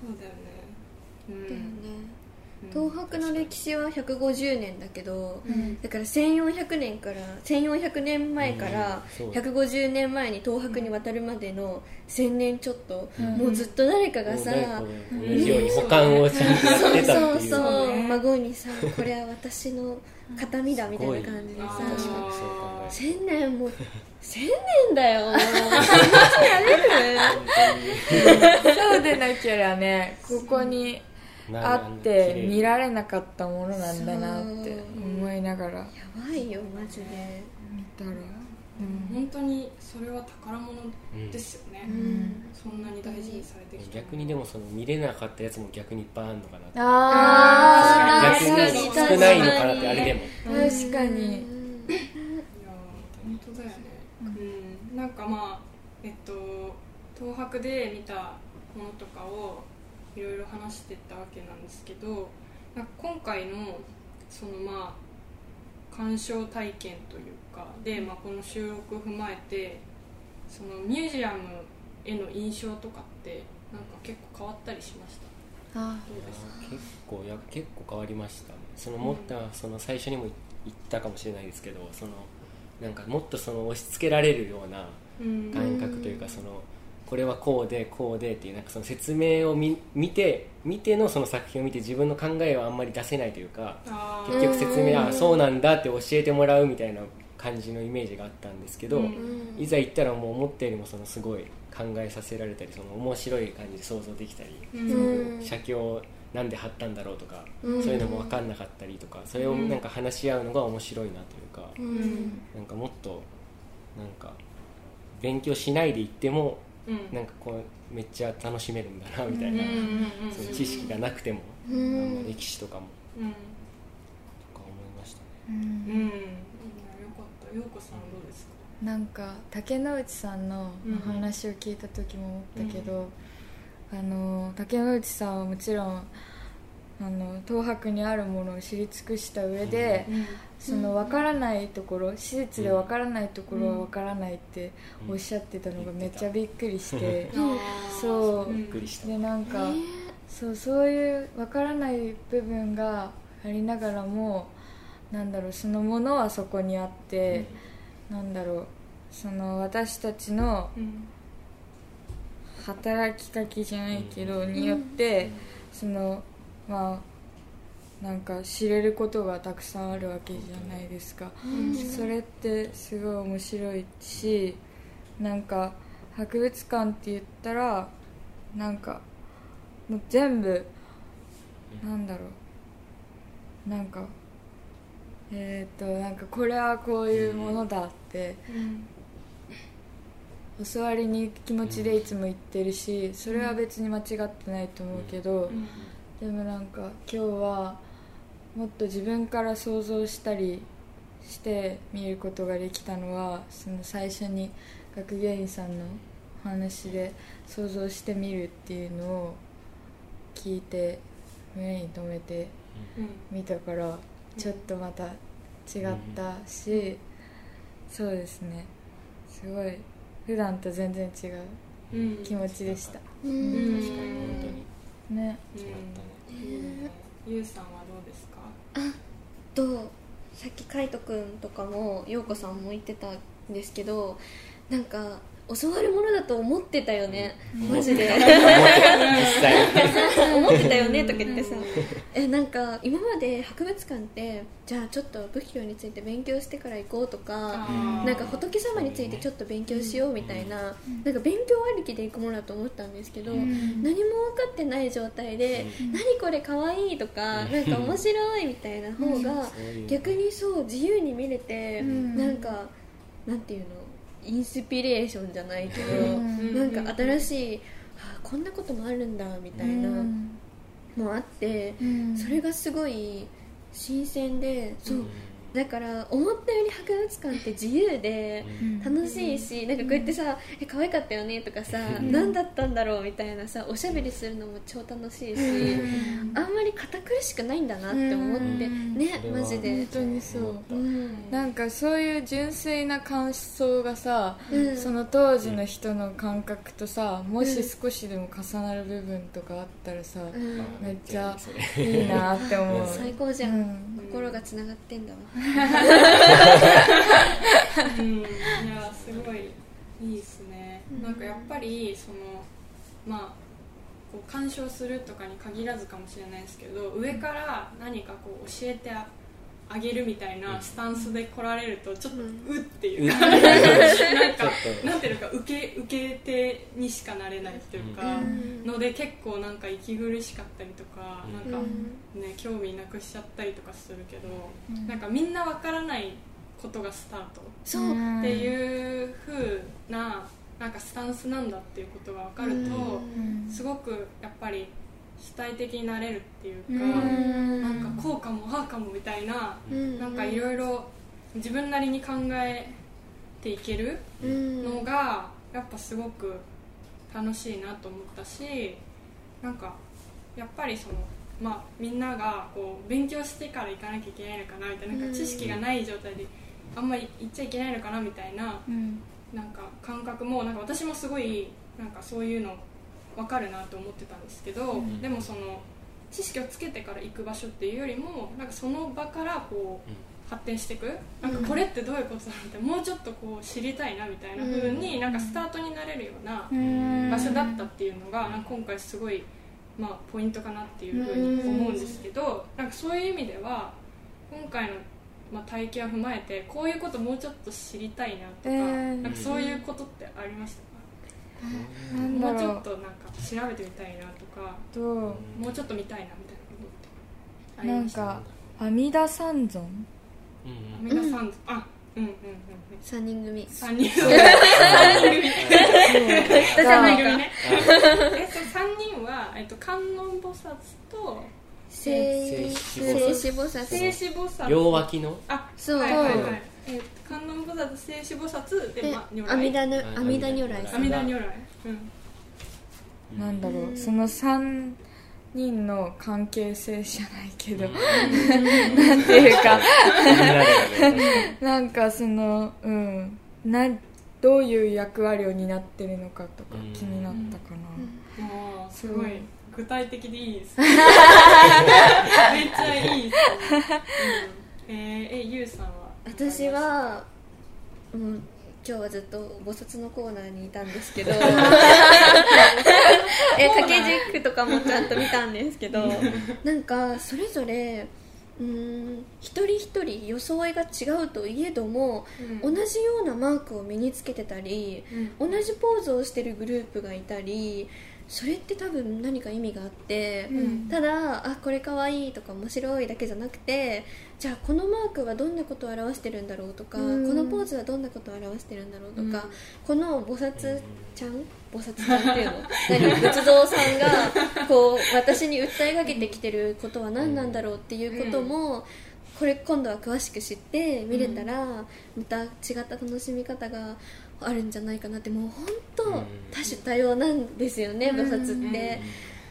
[SPEAKER 2] そうだよね。うん
[SPEAKER 5] だよね。
[SPEAKER 2] うん
[SPEAKER 5] 東博の歴史は150年だけど、
[SPEAKER 2] うん。
[SPEAKER 5] だから1400年から1400年前から
[SPEAKER 3] うんそう。
[SPEAKER 5] 150年前に東博に渡るまでの1000年ちょっと、
[SPEAKER 4] うん。
[SPEAKER 5] もうずっと誰かがさ、
[SPEAKER 3] もう誰かが同じように保管をちゃんとやってたっていう。
[SPEAKER 5] そうそう
[SPEAKER 2] そう。ね
[SPEAKER 5] 孫にさこれは私の形見だみたいな感じでさ。
[SPEAKER 2] あー
[SPEAKER 3] 確かにそう考え
[SPEAKER 5] 1000年もう1000年だよ。*laughs*
[SPEAKER 4] そうでなければねここに
[SPEAKER 3] な
[SPEAKER 4] あって見られなかったものなんだなって思いながら。
[SPEAKER 5] やばいよマジで。
[SPEAKER 4] 見たら、
[SPEAKER 2] 本当にそれは宝物ですよね、
[SPEAKER 5] うん。
[SPEAKER 2] そんなに大事にされてきた
[SPEAKER 3] 逆にでもその見れなかったやつも逆にいっぱいあるのかなって。
[SPEAKER 4] あ
[SPEAKER 3] 逆に少ないのかなってあれでも。
[SPEAKER 4] 確かに。
[SPEAKER 2] いやー本当だよね。うん、なんかまあえっと東博で見たものとかをいろいろ話してったわけなんですけど今回のそのまあ鑑賞体験というかで、まあ、この収録を踏まえてそのミュージアムへの印象とかってなんか結構変わったりしました？
[SPEAKER 5] あ
[SPEAKER 2] どうですか？
[SPEAKER 3] 結構いや結構変わりましたね。その持った、その最初にも言ったかもしれないですけどそのなんかもっとその押し付けられるような
[SPEAKER 2] うん。
[SPEAKER 3] 感覚というかそのこれはこうでこうでっていうなんかその説明を見見て見てのその作品を見て自分の考えをあんまり出せないというか結局説明
[SPEAKER 5] うん
[SPEAKER 3] あそうなんだって教えてもらうみたいな感じのイメージがあったんですけど、いざ行ったらもう思ったよりもそのすごい考えさせられたりその面白い感じで想像できたり、写経なんで貼ったんだろうとか、
[SPEAKER 5] うん。
[SPEAKER 3] そういうのも分かんなかったりとかそれをなんか話し合うのが面白いなというか、
[SPEAKER 5] うん。
[SPEAKER 3] なんかもっとなんか勉強しないで行っても
[SPEAKER 2] うん。
[SPEAKER 3] なんかこうめっちゃ楽しめるんだなみたいな、
[SPEAKER 2] うんうんうんうん
[SPEAKER 3] そういう知識がなくても、
[SPEAKER 5] うん。
[SPEAKER 3] あんま歴史とかも
[SPEAKER 2] うん。
[SPEAKER 3] とか思いましたね。
[SPEAKER 4] う
[SPEAKER 2] うん。ん、いいなよかった。ようこさんどうですか？
[SPEAKER 4] なんか竹野内さんのお話を聞いた時も思ったけど、あの竹野内さんはもちろんあの東博にあるものを知り尽くした上で、その分からないところ施設で分からないところは分からないっておっしゃってたのがめっちゃびっくりして、そう。
[SPEAKER 3] びっくりした、
[SPEAKER 4] でなんか、そうそういう分からない部分がありながらもなんだろうそのものはそこにあって、なんだろうその私たちの
[SPEAKER 2] うん。
[SPEAKER 4] 働きかけじゃないけど、によって、そのまあなんか知れることがたくさんあるわけじゃないですか、それってすごい面白いしなんか博物館って言ったらなんかもう全部なんだろう。なんかえっ、となんかこれはこういうものだって教わりに行く気持ちでいつも言ってるしそれは別に間違ってないと思うけど、でもなんか今日はもっと自分から想像したりして見ることができたのはその最初に学芸員さんのお話で想像してみるっていうのを聞いて胸に留めて見たからちょっとまた違ったし、そうですね。すごい普段と全然違う
[SPEAKER 2] うん。
[SPEAKER 4] 気持ちでした。
[SPEAKER 5] うん。
[SPEAKER 2] うん。
[SPEAKER 3] 確かに。本当に。
[SPEAKER 4] ね。
[SPEAKER 2] うん。
[SPEAKER 3] 違ったね、
[SPEAKER 2] うんゆうさんは？
[SPEAKER 5] とさっき海斗君とかも陽子さんも言ってたんですけどなんか教わるものだと思ってたよね、マジで。思ってた。よねとか言ってさ。えなんか今まで博物館ってじゃあちょっと仏教について勉強してから行こうとかなんか仏様についてちょっと勉強しようみたいななんか勉強ありきで行くものだと思ったんですけど、何も分かってない状態で「何これかわいい」とか「なんか面白い」みたいな方が逆にそう自由に見れて、
[SPEAKER 4] ん。
[SPEAKER 5] なんかなんていうの？インスピレーションじゃないけど、
[SPEAKER 4] うん。
[SPEAKER 5] なんか新しい、あこんなこともあるんだみたいなもあって、それがすごい新鮮でそうだから思ったより博物館って自由で楽しいし、なんかこうやってさ「え可愛かったよね」とかさ「何だったんだろう」みたいなさおしゃべりするのも超楽しいし、あんまり堅苦しくないんだなって思って、
[SPEAKER 4] うん。
[SPEAKER 5] ねマジで。
[SPEAKER 4] 本。当にそう。
[SPEAKER 5] うん。
[SPEAKER 4] なんかそういう純粋な感想がさ、
[SPEAKER 5] うん。
[SPEAKER 4] その当時の人の感覚とさもし少しでも重なる部分とかあったらさ、
[SPEAKER 5] うん。
[SPEAKER 4] めっちゃいいなって思う。
[SPEAKER 5] 最高じゃん、
[SPEAKER 4] うん。
[SPEAKER 5] 心がつながってんだわ、
[SPEAKER 2] うん、いやすごいいいですね、なんかやっぱりそのまあこう鑑賞するとかに限らずかもしれないですけど上から何かこう教えてあげるみたいなスタンスで来られるとちょっと
[SPEAKER 5] う
[SPEAKER 2] っていう。か、
[SPEAKER 3] うん。
[SPEAKER 2] なんかなんていうのか受け受け手にしかなれないっていうか、
[SPEAKER 5] うん。
[SPEAKER 2] ので結構なんか息苦しかったりとか、
[SPEAKER 3] うん。
[SPEAKER 2] なんか
[SPEAKER 5] うん。
[SPEAKER 2] ね興味なくしちゃったりとかするけど、なんかみんなわからないことがスタート。
[SPEAKER 5] そう、
[SPEAKER 4] ん
[SPEAKER 2] っていう風ななんかスタンスなんだっていうことが分かると、
[SPEAKER 4] うん。
[SPEAKER 2] すごくやっぱり主体的になれるっていう
[SPEAKER 4] う
[SPEAKER 2] か、
[SPEAKER 4] ん。
[SPEAKER 2] なんかこうかもああかもみたいな、
[SPEAKER 5] うん。
[SPEAKER 2] なんかいろいろ自分なりに考えていける
[SPEAKER 5] うん。
[SPEAKER 2] のがやっぱすごく楽しいなと思ったしなんかやっぱりその、まあ、みんながこう勉強してから行かなきゃいけないのかなみたいななんか知識がない状態であんまり行っちゃいけないのかなみたいな
[SPEAKER 4] うん。
[SPEAKER 2] なんか感覚もなんか私もすごいなんかそういうの分かるなと思ってたんですけど、
[SPEAKER 4] うん。
[SPEAKER 2] でもその知識をつけてから行く場所っていうよりもなんかその場からこう、
[SPEAKER 3] うん。
[SPEAKER 2] 発展していくなんかこれってどういうことだみたいなもうちょっとこう知りたいなみたいな風になんかスタートになれるような
[SPEAKER 4] うん。
[SPEAKER 2] 場所だったっていうのがなんか今回すごい、まあ、ポイントかなっていう風に思うんですけどなんかそういう意味では今回の、まあ、体験を踏まえてこういうこともうちょっと知りたいなとか,、
[SPEAKER 4] えー。
[SPEAKER 2] なんかそういうことってありましたか？もうちょっとなんか調べてみたいなとか
[SPEAKER 4] と
[SPEAKER 2] もうちょっと見たいなみたいなことって
[SPEAKER 4] なんか阿弥陀三尊
[SPEAKER 3] うん
[SPEAKER 2] 皆さん、あうんうんうんうん。
[SPEAKER 5] 3人組。
[SPEAKER 2] 三人組。三人組。
[SPEAKER 5] 人じゃないか
[SPEAKER 2] 三人組ね。えその三人は、えっと、観音菩薩と
[SPEAKER 5] 聖
[SPEAKER 3] 聖
[SPEAKER 5] 子。菩薩。
[SPEAKER 3] 両脇の
[SPEAKER 2] あ
[SPEAKER 5] そう。
[SPEAKER 2] はいはいはい。
[SPEAKER 3] そう
[SPEAKER 2] えっと観音菩薩聖子菩薩で、
[SPEAKER 5] で
[SPEAKER 2] ま、如
[SPEAKER 5] 阿弥
[SPEAKER 2] 来
[SPEAKER 5] 陀の阿弥陀如来。
[SPEAKER 2] 阿弥陀如来。うん。
[SPEAKER 4] なんだろう。その3人の関係性じゃないけど、
[SPEAKER 3] うん。*laughs*
[SPEAKER 4] なんていうか。*laughs*
[SPEAKER 3] な
[SPEAKER 4] んかそのうん。などういう役割を担ってるのかとか
[SPEAKER 3] うん。
[SPEAKER 4] 気になったかな、
[SPEAKER 2] もうすごい具体的でいいです。*laughs* めっちゃいいです、うん、えー、えゆうさんは？
[SPEAKER 5] 私はもう今日はずっと菩薩のコーナーにいたんですけど。*laughs* え掛け軸とかもちゃんと見たんですけど。なんかそれぞれうーん一人一人装いが違うといえども、
[SPEAKER 2] うん。
[SPEAKER 5] 同じようなマークを身につけてたり同じポーズをしてるグループがいたりそれって多分何か意味があって、
[SPEAKER 2] うん。
[SPEAKER 5] ただあこれかわいいとか面白いだけじゃなくてじゃあこのマークはどんなことを表してるんだろうとか、
[SPEAKER 4] うん。
[SPEAKER 5] このポーズはどんなことを表してるんだろうとか、
[SPEAKER 2] うん。
[SPEAKER 5] この菩薩ちゃん菩薩ちゃんっていうの？何？仏像さんが *laughs* こう私に訴えかけてきてることは何なんだろうっていうことも、これ今度は詳しく知って見れたら、また違った楽しみ方があるんじゃないかなってもう本当
[SPEAKER 3] うん。
[SPEAKER 5] 多種多様なんですよね、菩薩って。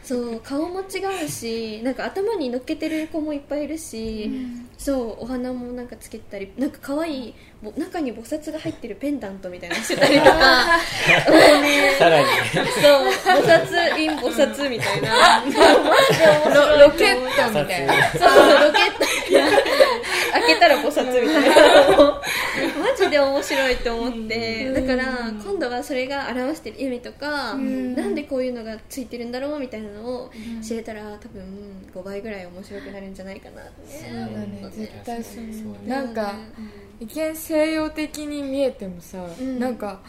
[SPEAKER 5] そう顔も違うしなんか頭に乗っけてる子もいっぱいいるし、そうお花もなんかつけてたりなんか可愛いぼ中に菩薩が入ってるペンダントみたいなのしてたりとか。
[SPEAKER 3] さらに。
[SPEAKER 5] そう菩薩 in 菩薩みたいな。マジで面白い
[SPEAKER 4] ロロケットみたいな。
[SPEAKER 5] そうロケット開けたら菩薩みたいな *laughs* マジで面白いと思って。だから今度はそれが表してる意味とか
[SPEAKER 4] ん。
[SPEAKER 5] なんでこういうのがついてるんだろうみたいなのを知れたら多分5倍ぐらい面白くなるんじゃないかなって。
[SPEAKER 4] そうだね。絶対そう
[SPEAKER 3] そう。
[SPEAKER 4] なんか一見西洋的に見えてもさ、
[SPEAKER 5] ん。
[SPEAKER 4] なんか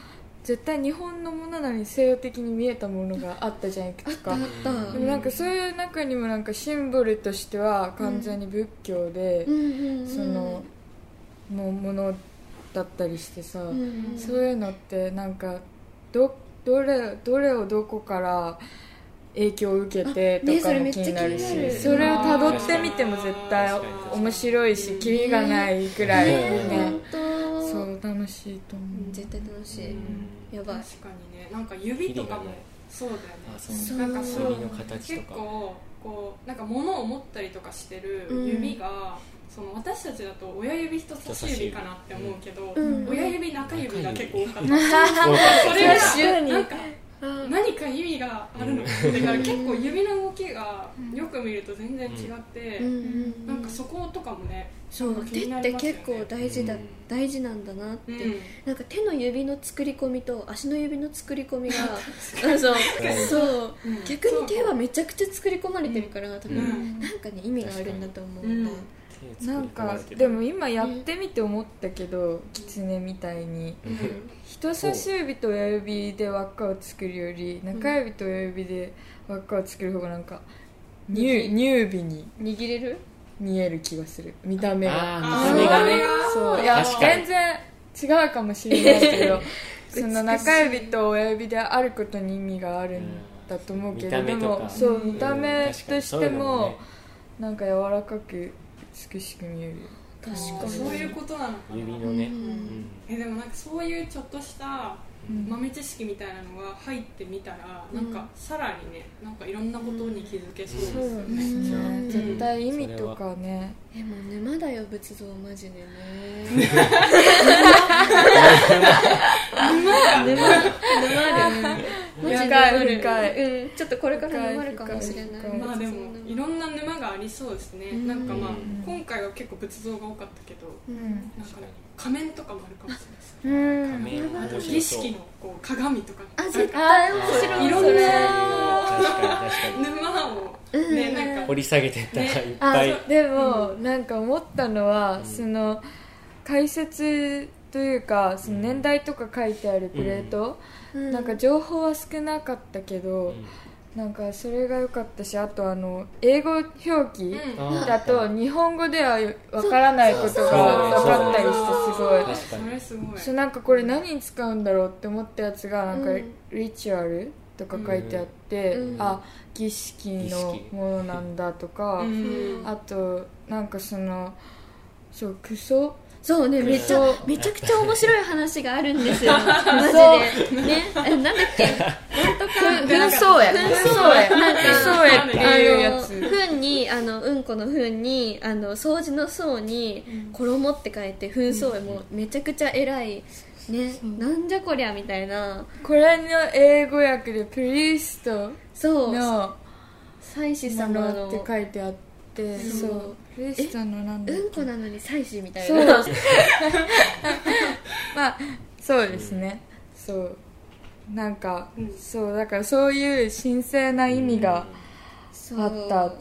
[SPEAKER 4] 絶対日本のものなのに西洋的に見えたものがあったじゃんいくつかでもなんかそういう中にもなんかシンボルとしては完全に仏教で、そのもものだったりしてさ、
[SPEAKER 5] うん
[SPEAKER 4] そういうのってなんかどどれどれをどこから影響を受けてとかも
[SPEAKER 5] それめっちゃ
[SPEAKER 4] 気になるし
[SPEAKER 5] 気になる。
[SPEAKER 4] それをたどってみても絶対面白いしキリがないぐらい
[SPEAKER 3] ね。
[SPEAKER 4] ねそう楽しいと思
[SPEAKER 5] う。ん絶対楽しい、
[SPEAKER 3] うん。
[SPEAKER 5] やばい。
[SPEAKER 2] 確かにねなんか指とかもそうだよね。
[SPEAKER 3] あそう。
[SPEAKER 5] そう
[SPEAKER 2] なんかそう
[SPEAKER 3] 指の形
[SPEAKER 2] 結
[SPEAKER 3] とか
[SPEAKER 2] 構こうなんか物を持ったりとかしてる指が、その私たちだと親指人差し指かなって思うけど、
[SPEAKER 5] うん。
[SPEAKER 2] 親指中指が結構多かった、
[SPEAKER 3] 多か
[SPEAKER 2] それがなんか何か意味があるのかだから結構指の動きがよく見ると全然違って、
[SPEAKER 5] うん。うん。うん
[SPEAKER 2] なんかそことかもね
[SPEAKER 5] そう手って結構大事だ、
[SPEAKER 3] うん。
[SPEAKER 5] 大事なんだなって、
[SPEAKER 2] うん。
[SPEAKER 5] なんか手の指の作り込みと足の指の作り込みが *laughs* あそう。そう、
[SPEAKER 2] うん。
[SPEAKER 5] 逆に手はめちちゃくちゃ作り込まれてるから多分、
[SPEAKER 2] うん。
[SPEAKER 5] なんかね意味があるんだと思う、
[SPEAKER 2] うん。
[SPEAKER 5] ま
[SPEAKER 3] 手
[SPEAKER 4] なんかでも今やってみて思ったけど狐みたいに。人差し指と親指で輪っかを作るより中指と親指で輪っかを作る方がなんか乳乳尾に
[SPEAKER 5] 握れる？
[SPEAKER 4] 見える気がする。見た目が。
[SPEAKER 3] 見た目がね。
[SPEAKER 4] そう。いや全然違うかもしれないけど *laughs* その中指と親指であることに意味があるんだと思うけど、
[SPEAKER 3] うん
[SPEAKER 4] で
[SPEAKER 3] 見た目とか。
[SPEAKER 4] もそう
[SPEAKER 3] うん。
[SPEAKER 4] 見た目として
[SPEAKER 3] も
[SPEAKER 4] も
[SPEAKER 3] ね。
[SPEAKER 4] なんか柔らかく美しく見える
[SPEAKER 5] 確かに。
[SPEAKER 2] そういうことなのか。な
[SPEAKER 3] 指のね、
[SPEAKER 5] うん。
[SPEAKER 3] うん。
[SPEAKER 2] えでもなんかそういうちょっとした豆知識みたいなのが入ってみたら、なんかさらにねなんかいろんなことに気づけそうです
[SPEAKER 4] そう
[SPEAKER 2] よ
[SPEAKER 4] で
[SPEAKER 2] ね、
[SPEAKER 4] すね。
[SPEAKER 5] うん
[SPEAKER 4] 絶対意味とかね。
[SPEAKER 5] えもう沼だよ仏像マジでね *laughs* 沼沼で
[SPEAKER 4] 深い深い
[SPEAKER 5] うん。ちょっとこれから沼るかもしれない
[SPEAKER 2] まあでもいろん。な沼がありそうですね、なんかまあ
[SPEAKER 3] うん。
[SPEAKER 2] 今回は結構仏像が多かったけど
[SPEAKER 5] うん。
[SPEAKER 2] なんかね仮面とかもあるかもしれない。です
[SPEAKER 3] 面白そう
[SPEAKER 2] 儀式のこう鏡とか。
[SPEAKER 5] あ絶対面白い。
[SPEAKER 2] いろんな沼をねなんか
[SPEAKER 3] 掘り下げてった。らいっ
[SPEAKER 4] あ
[SPEAKER 3] ぱい、
[SPEAKER 4] でも、なんか思ったのは、その解説というかその年代とか書いてあるプレート、
[SPEAKER 5] うん。
[SPEAKER 4] なんか情報は少なかったけど、なんかそれが良かったしあとあの英語表記
[SPEAKER 2] うん。
[SPEAKER 4] だと日本語ではわからないことが分かったりしてすごい。
[SPEAKER 2] そ
[SPEAKER 3] に。
[SPEAKER 2] れすごい。
[SPEAKER 4] そうなんかこれ何に使うんだろうって思ったやつがなんか
[SPEAKER 5] うん。
[SPEAKER 4] リチュアルとか書いてあって、
[SPEAKER 5] うん。
[SPEAKER 4] あ儀式のものなんだとか、
[SPEAKER 2] うん。
[SPEAKER 4] あとなんかそのそうクソ
[SPEAKER 5] そうねめっちゃめちゃくちゃ面白い話があるんですよ。*laughs* マジで。ね。えなんだっけ？*laughs* なんとか。
[SPEAKER 4] 紛争や。紛争や。
[SPEAKER 5] なんか
[SPEAKER 4] 紛争やっていうやつ。
[SPEAKER 5] あの糞にあのうんこの糞にあの掃除の層に衣って書いて紛争や。もうめちゃくちゃ偉い。ね。なんじゃこりゃみたいな。
[SPEAKER 4] これの英語訳でプリスト
[SPEAKER 5] そう。
[SPEAKER 4] の
[SPEAKER 5] 祭司
[SPEAKER 4] も
[SPEAKER 5] 様の。
[SPEAKER 4] のって書いてあって
[SPEAKER 5] そ
[SPEAKER 4] そう。うプリストのなんだ
[SPEAKER 5] うんこなのに祭司みたい
[SPEAKER 4] そう。
[SPEAKER 5] な *laughs*
[SPEAKER 4] まあそうですね、そう。なんか、
[SPEAKER 2] うん
[SPEAKER 4] そう。だからそういう神聖な意味があったっ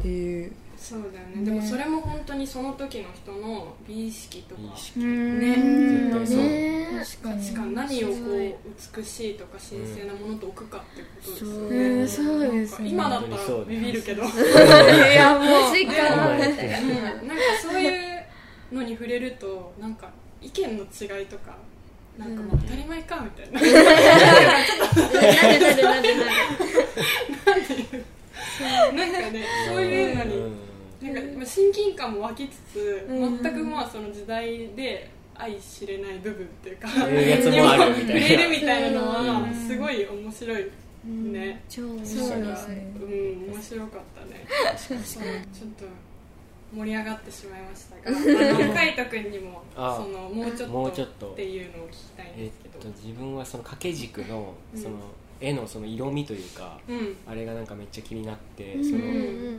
[SPEAKER 4] ていう、
[SPEAKER 2] そうだよね。でもそれも本当にその時の人の美意識とか。
[SPEAKER 3] いいし
[SPEAKER 4] うん。
[SPEAKER 2] ね。
[SPEAKER 4] うん
[SPEAKER 3] 絶対そう。
[SPEAKER 5] ね
[SPEAKER 4] 確かに
[SPEAKER 2] し何をこ
[SPEAKER 5] う
[SPEAKER 2] 美しいとか神聖なものと置くかってことですよ
[SPEAKER 5] そう。
[SPEAKER 2] ね、
[SPEAKER 4] うんそうですね。
[SPEAKER 2] 今だったらビビるけど、
[SPEAKER 4] いや *laughs* もう
[SPEAKER 5] マジか
[SPEAKER 2] うんなんかそういうのに触れるとなんか意見の違いとかなんかまあ当たり前かみたいな、
[SPEAKER 5] なるなるなるなる
[SPEAKER 2] なんかね *laughs* そういうのになんかまあ親近感も湧きつつ、
[SPEAKER 4] うん。
[SPEAKER 2] 全くまあその時代で相知れない部分っていうか触れるみたいな。のは
[SPEAKER 4] うん
[SPEAKER 2] すごい面白いね、
[SPEAKER 5] 超面
[SPEAKER 4] そう
[SPEAKER 5] 白い
[SPEAKER 4] ですね。
[SPEAKER 2] うん面白かったね。ちょっと盛り上がってしまいましたが *laughs* 海斗君にも
[SPEAKER 3] あ
[SPEAKER 2] そのもうちょっと
[SPEAKER 3] っと。
[SPEAKER 2] っていうのを聞きたいん
[SPEAKER 3] えっ
[SPEAKER 2] ですけど、
[SPEAKER 3] と自分はその掛け軸の
[SPEAKER 2] うん。
[SPEAKER 3] その絵のその色味というか、
[SPEAKER 2] うん。
[SPEAKER 3] あれがなんかめっちゃ気になって、
[SPEAKER 5] うん。
[SPEAKER 3] その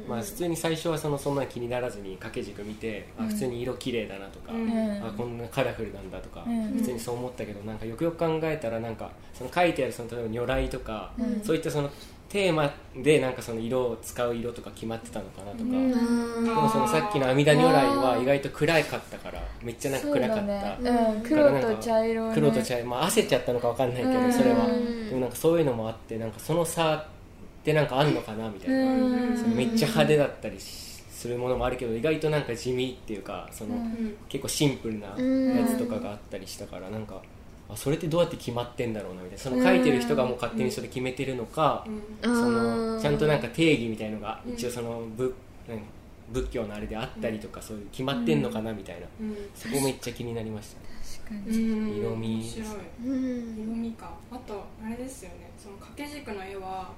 [SPEAKER 3] まあ普通に最初はそのそんな気にならずに掛け軸見て、あ
[SPEAKER 4] うん。
[SPEAKER 3] 普通に色綺麗だなとか、
[SPEAKER 2] うん。
[SPEAKER 3] あこんなカラフルなんだとか、
[SPEAKER 4] うん。
[SPEAKER 3] 普通にそう思ったけどなんかよくよく考えたらなんかその書いてあるその例えば如来とか、
[SPEAKER 4] うん。
[SPEAKER 3] そういったそのテーマでなんかその色を使う色とか決まってたのかなとか、
[SPEAKER 4] うん。
[SPEAKER 3] でもそのさっきの阿弥陀如来は意外と暗かったからめっちゃなんか暗かった、
[SPEAKER 4] ね。うん、黒と茶色、ね、
[SPEAKER 3] 黒と茶色、まあ、焦っちゃったのかわかんないけど、
[SPEAKER 4] うん。
[SPEAKER 3] それは。
[SPEAKER 5] うん
[SPEAKER 3] でもなんかそういうのもあってなんかその差ってなんかあんのかなみたいな、
[SPEAKER 4] うん。
[SPEAKER 3] そのめっちゃ派手だったりしするものもあるけど意外となんか地味っていうかその、結構シンプルなやつとかがあったりしたからなんかあそれってどうやって決まってんだろうなみたいな。その書いてる人がもう勝手にそれ決めてるのか、
[SPEAKER 2] うん。
[SPEAKER 3] そのちゃんとなんか定義みたいのが
[SPEAKER 2] うん。
[SPEAKER 3] 一応その仏何？仏教のあれであったりとかそういう決まってんのかなみたいな、
[SPEAKER 2] うん。
[SPEAKER 3] そこめっちゃ気になりました。ね
[SPEAKER 4] 確かに。
[SPEAKER 2] うん。
[SPEAKER 3] 色味。
[SPEAKER 2] 面白い。
[SPEAKER 5] うん。
[SPEAKER 2] 色味か。あとあれですよね。その掛け軸の絵は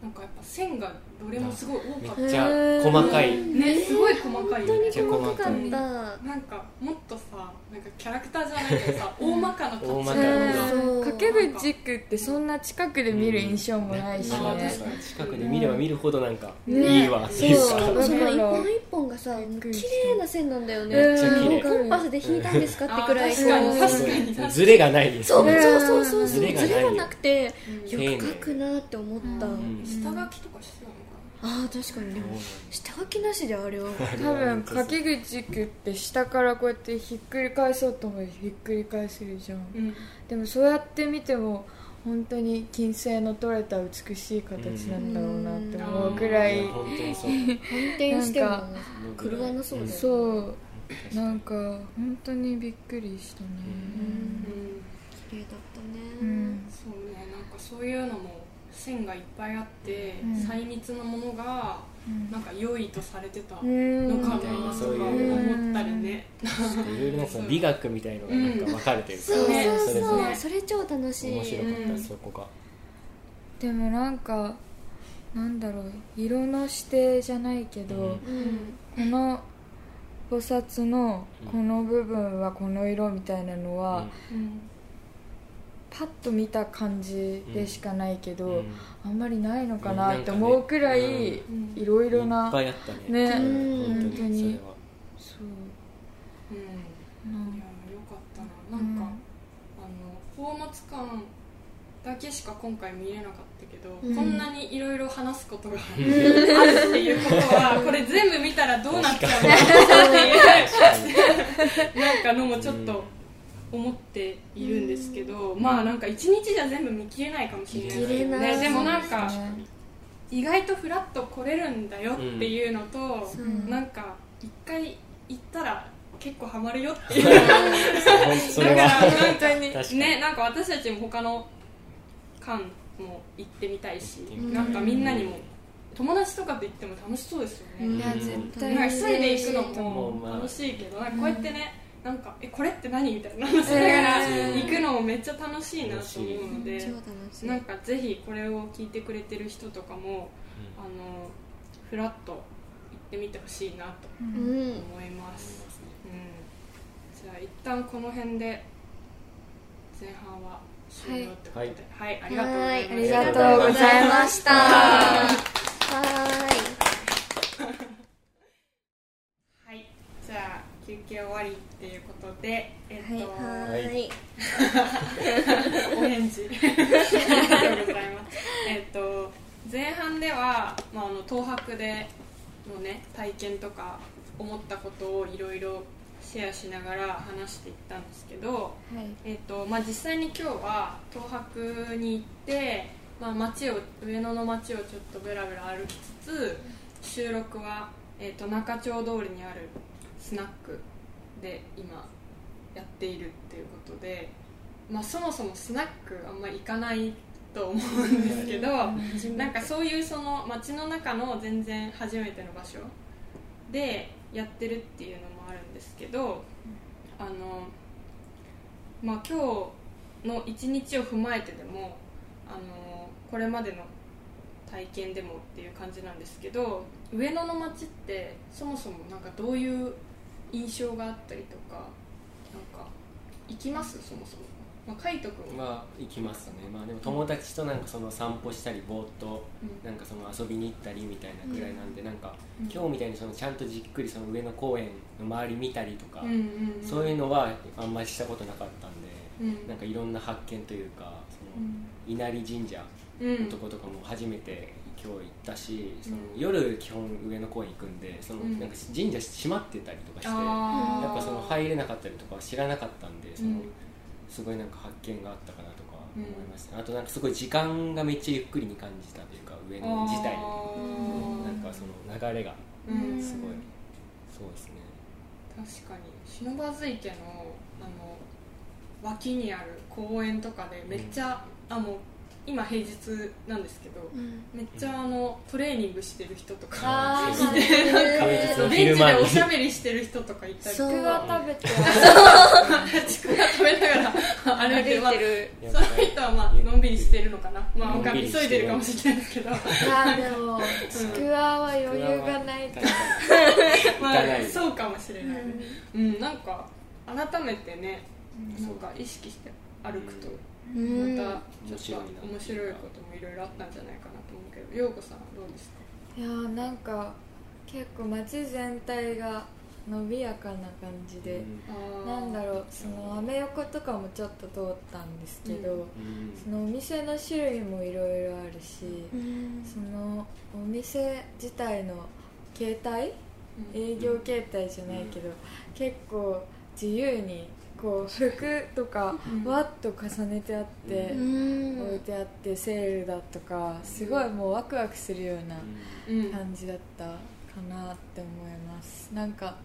[SPEAKER 2] なんかやっぱ線がどれもすごい多かっ
[SPEAKER 3] めっちゃ細かい、
[SPEAKER 2] ねすごい細かい。よね
[SPEAKER 3] めっちゃ細かい。
[SPEAKER 5] かった。
[SPEAKER 2] なんかもっとさなんかキャラクターじゃないけどさ大まかな形
[SPEAKER 3] 大まか
[SPEAKER 2] が
[SPEAKER 3] な
[SPEAKER 5] そう。
[SPEAKER 4] 掛け軸ってそんな近くで見る印象もないしね、
[SPEAKER 3] まあ確かに。近くで見れば見るほどなんか
[SPEAKER 5] ね。
[SPEAKER 3] いいわ。っていうか、
[SPEAKER 5] そうその一本一本がさ綺麗な線なんだよね。
[SPEAKER 3] めっちゃ綺麗
[SPEAKER 5] コンパスで引いたんですかってくらい。
[SPEAKER 2] 確かに確かに。
[SPEAKER 3] ズレがないです
[SPEAKER 5] そう
[SPEAKER 3] ね
[SPEAKER 5] そうそうそう。
[SPEAKER 3] ズ
[SPEAKER 5] そうズ
[SPEAKER 3] レがな
[SPEAKER 5] くてよく描くなって思った。
[SPEAKER 3] ん。
[SPEAKER 2] 下書きとかして
[SPEAKER 5] あー確かに。でも下書きなしであれは。*laughs*
[SPEAKER 4] 多分掛け軸って下からこうやってひっくり返そうと思ってひっくり返せるじゃん。
[SPEAKER 2] なうん。
[SPEAKER 4] でもそうやって見ても本当に金星の取れた美しい形なんだろうなって思うぐらい、
[SPEAKER 3] 本当にそう。
[SPEAKER 5] 反転しても
[SPEAKER 4] なん
[SPEAKER 5] 狂わなそうだよね
[SPEAKER 4] そうなんか本当にびっくりしたね
[SPEAKER 2] うん
[SPEAKER 5] 綺麗だった
[SPEAKER 4] う
[SPEAKER 5] ね
[SPEAKER 4] ん
[SPEAKER 2] そうねなんかそういうのも線がいっぱいあって、
[SPEAKER 4] うん。
[SPEAKER 2] 細密なものがなんか良いとされてたの
[SPEAKER 4] うん。
[SPEAKER 2] かなとか
[SPEAKER 3] そういう
[SPEAKER 2] 思ったりね。
[SPEAKER 3] いろいろなんかその美学みたいのがなんか分かるというか、
[SPEAKER 5] そうそう
[SPEAKER 2] ね
[SPEAKER 5] そう。
[SPEAKER 3] れぞれ。
[SPEAKER 5] それ超楽しい。
[SPEAKER 3] 面白かった、
[SPEAKER 2] うん。
[SPEAKER 3] そこが。
[SPEAKER 4] でもなんかなんだろう色の指定じゃないけど、この菩薩のこの部分はこの色みたいなのは、パッと見た感じでしかないけど、
[SPEAKER 3] うん。
[SPEAKER 4] あんまりないのか
[SPEAKER 3] うん。
[SPEAKER 4] なって思うくらい
[SPEAKER 2] うん。
[SPEAKER 4] いろいろ
[SPEAKER 3] いっ
[SPEAKER 4] な、
[SPEAKER 3] ぱいあったね。
[SPEAKER 4] ね。
[SPEAKER 5] うん。
[SPEAKER 4] 本当に
[SPEAKER 3] そ
[SPEAKER 4] う。
[SPEAKER 2] うん。いやよかったな。なんか、あの宝物館だけしか今回見れなかったけど、
[SPEAKER 5] うん。
[SPEAKER 2] こんなにいろいろ話すことがあるっていうことはこれ全部見たらどうなっちゃうんだろうっていうなんかのもちょっと思っているんですけど、まあなんか一日じゃ全部見切れないかもしれない。でねでもなんか意外とフラッと来れるんだよっていうのと、
[SPEAKER 5] そう
[SPEAKER 2] なんか一回行ったら結構ハマるよっていう。だからなんか
[SPEAKER 4] に
[SPEAKER 2] ねなんか私たちも他の館も行ってみたいし、
[SPEAKER 3] 行ってみ
[SPEAKER 5] たい。
[SPEAKER 2] なんかみんなにも友達とかと行っても楽しそうですよね、
[SPEAKER 5] うん。
[SPEAKER 4] いや絶対
[SPEAKER 2] なんか一人で行くの
[SPEAKER 3] も
[SPEAKER 2] 楽しいけど、なんかこうやってねなんかえこれって何みたいな。話しながら
[SPEAKER 4] え
[SPEAKER 2] 行くのもめっちゃ楽しいなと思うので、なんかぜひこれを聞いてくれてる人とかもあのフラッと行ってみてほしいなと
[SPEAKER 5] うん。
[SPEAKER 2] 思います、うん、じゃあ一旦この辺で前半は終了ってことで。はい、ありがとうございました。
[SPEAKER 4] ありがとうございました。*laughs*
[SPEAKER 5] は
[SPEAKER 2] はいじゃあ休憩終わりっていうことでえっと、
[SPEAKER 5] はいはい。
[SPEAKER 2] お返事ありがとうございますえっと前半では、まあ、あの東博でのね体験とか思ったことをいろいろシェアしながら話していったんですけど、
[SPEAKER 4] はい。
[SPEAKER 2] えっとまあ、実際に今日は東博に行って、まあ、街を上野の街をちょっとブラブラ歩きつつ収録は、えっと中町通りにあるスナックで今やっているっていうことで、まあ、そもそもスナックあんま行かないと思うんですけど、なんかそういうその街の中の全然初めての場所でやってるっていうのもあるんですけどあのまあ今日の一日を踏まえてでもあのこれまでの体験でもっていう感じなんですけど上野の街ってそもそもなんかどういう印象があったりとかなんか行きます？そもそも、まあ、海斗君は、
[SPEAKER 3] まあ行きますね。まあでも友達となんかその散歩したりぼーっと
[SPEAKER 2] うん。
[SPEAKER 3] なんかその遊びに行ったりみたいなぐらいなんで、なんか
[SPEAKER 2] うん。
[SPEAKER 3] 今日みたいにそのちゃんとじっくりその上野公園の周り見たりとか、
[SPEAKER 2] うんうんうん、
[SPEAKER 3] そういうのはあんまりしたことなかったんで、
[SPEAKER 2] うん。
[SPEAKER 3] なんかいろんな発見というかその
[SPEAKER 2] うん。
[SPEAKER 3] 稲荷神社
[SPEAKER 2] うん。
[SPEAKER 3] のとことかも初めて今日行ったし、その
[SPEAKER 2] うん
[SPEAKER 3] 夜基本上野公園行くんでその
[SPEAKER 2] うん。
[SPEAKER 3] なんか神社閉まってたりとかして、やっぱその入れなかったりとかは知らなかったんでその、
[SPEAKER 2] うん。
[SPEAKER 3] すごいなんか発見があったかなとか思いました、あとなんかすごい時間がめっちゃゆっくりに感じたというか上野自体なんかその流れが
[SPEAKER 2] うん。
[SPEAKER 3] すごい、そうですね。
[SPEAKER 2] 確かに。不忍池のあの脇にある公園とかでめっちゃ、あもう今平日なんですけど、
[SPEAKER 5] うん。
[SPEAKER 2] めっちゃあのトレーニングしてる人とか
[SPEAKER 4] あー
[SPEAKER 3] そうですね。平日の
[SPEAKER 2] ベンチでおしゃべりしてる人とかいたり
[SPEAKER 5] そう
[SPEAKER 4] ちくわ食べて
[SPEAKER 2] ちくわ食べながら歩いてる、まあ、その人はまあのんびりしてるのかな、まあ、急いでるかもしれないですけど
[SPEAKER 4] いやでもちくわは余裕がない。と
[SPEAKER 2] まあそうかもしれない、うん。なんか改めてねなんか意識して歩くと
[SPEAKER 5] うん。
[SPEAKER 2] またちょっと面白いこともいろいろあったんじゃないかなと思うけど。陽子さんどうですか？
[SPEAKER 4] いやーなんか結構街全体が伸びやかな感じで、なんだろうそのアメ横とかもちょっと通ったんですけど、
[SPEAKER 2] うん。
[SPEAKER 3] うん
[SPEAKER 4] そのお店の種類もいろいろあるし、
[SPEAKER 5] うん。
[SPEAKER 4] そのお店自体の形態営業形態じゃないけど、結構自由にこう服とか
[SPEAKER 2] うん。
[SPEAKER 4] わっと重ねてあって、
[SPEAKER 5] うん。
[SPEAKER 4] 置いてあってセールだとかすごいもうワクワクするような
[SPEAKER 2] うん。
[SPEAKER 4] 感じだったかなって思います。なんか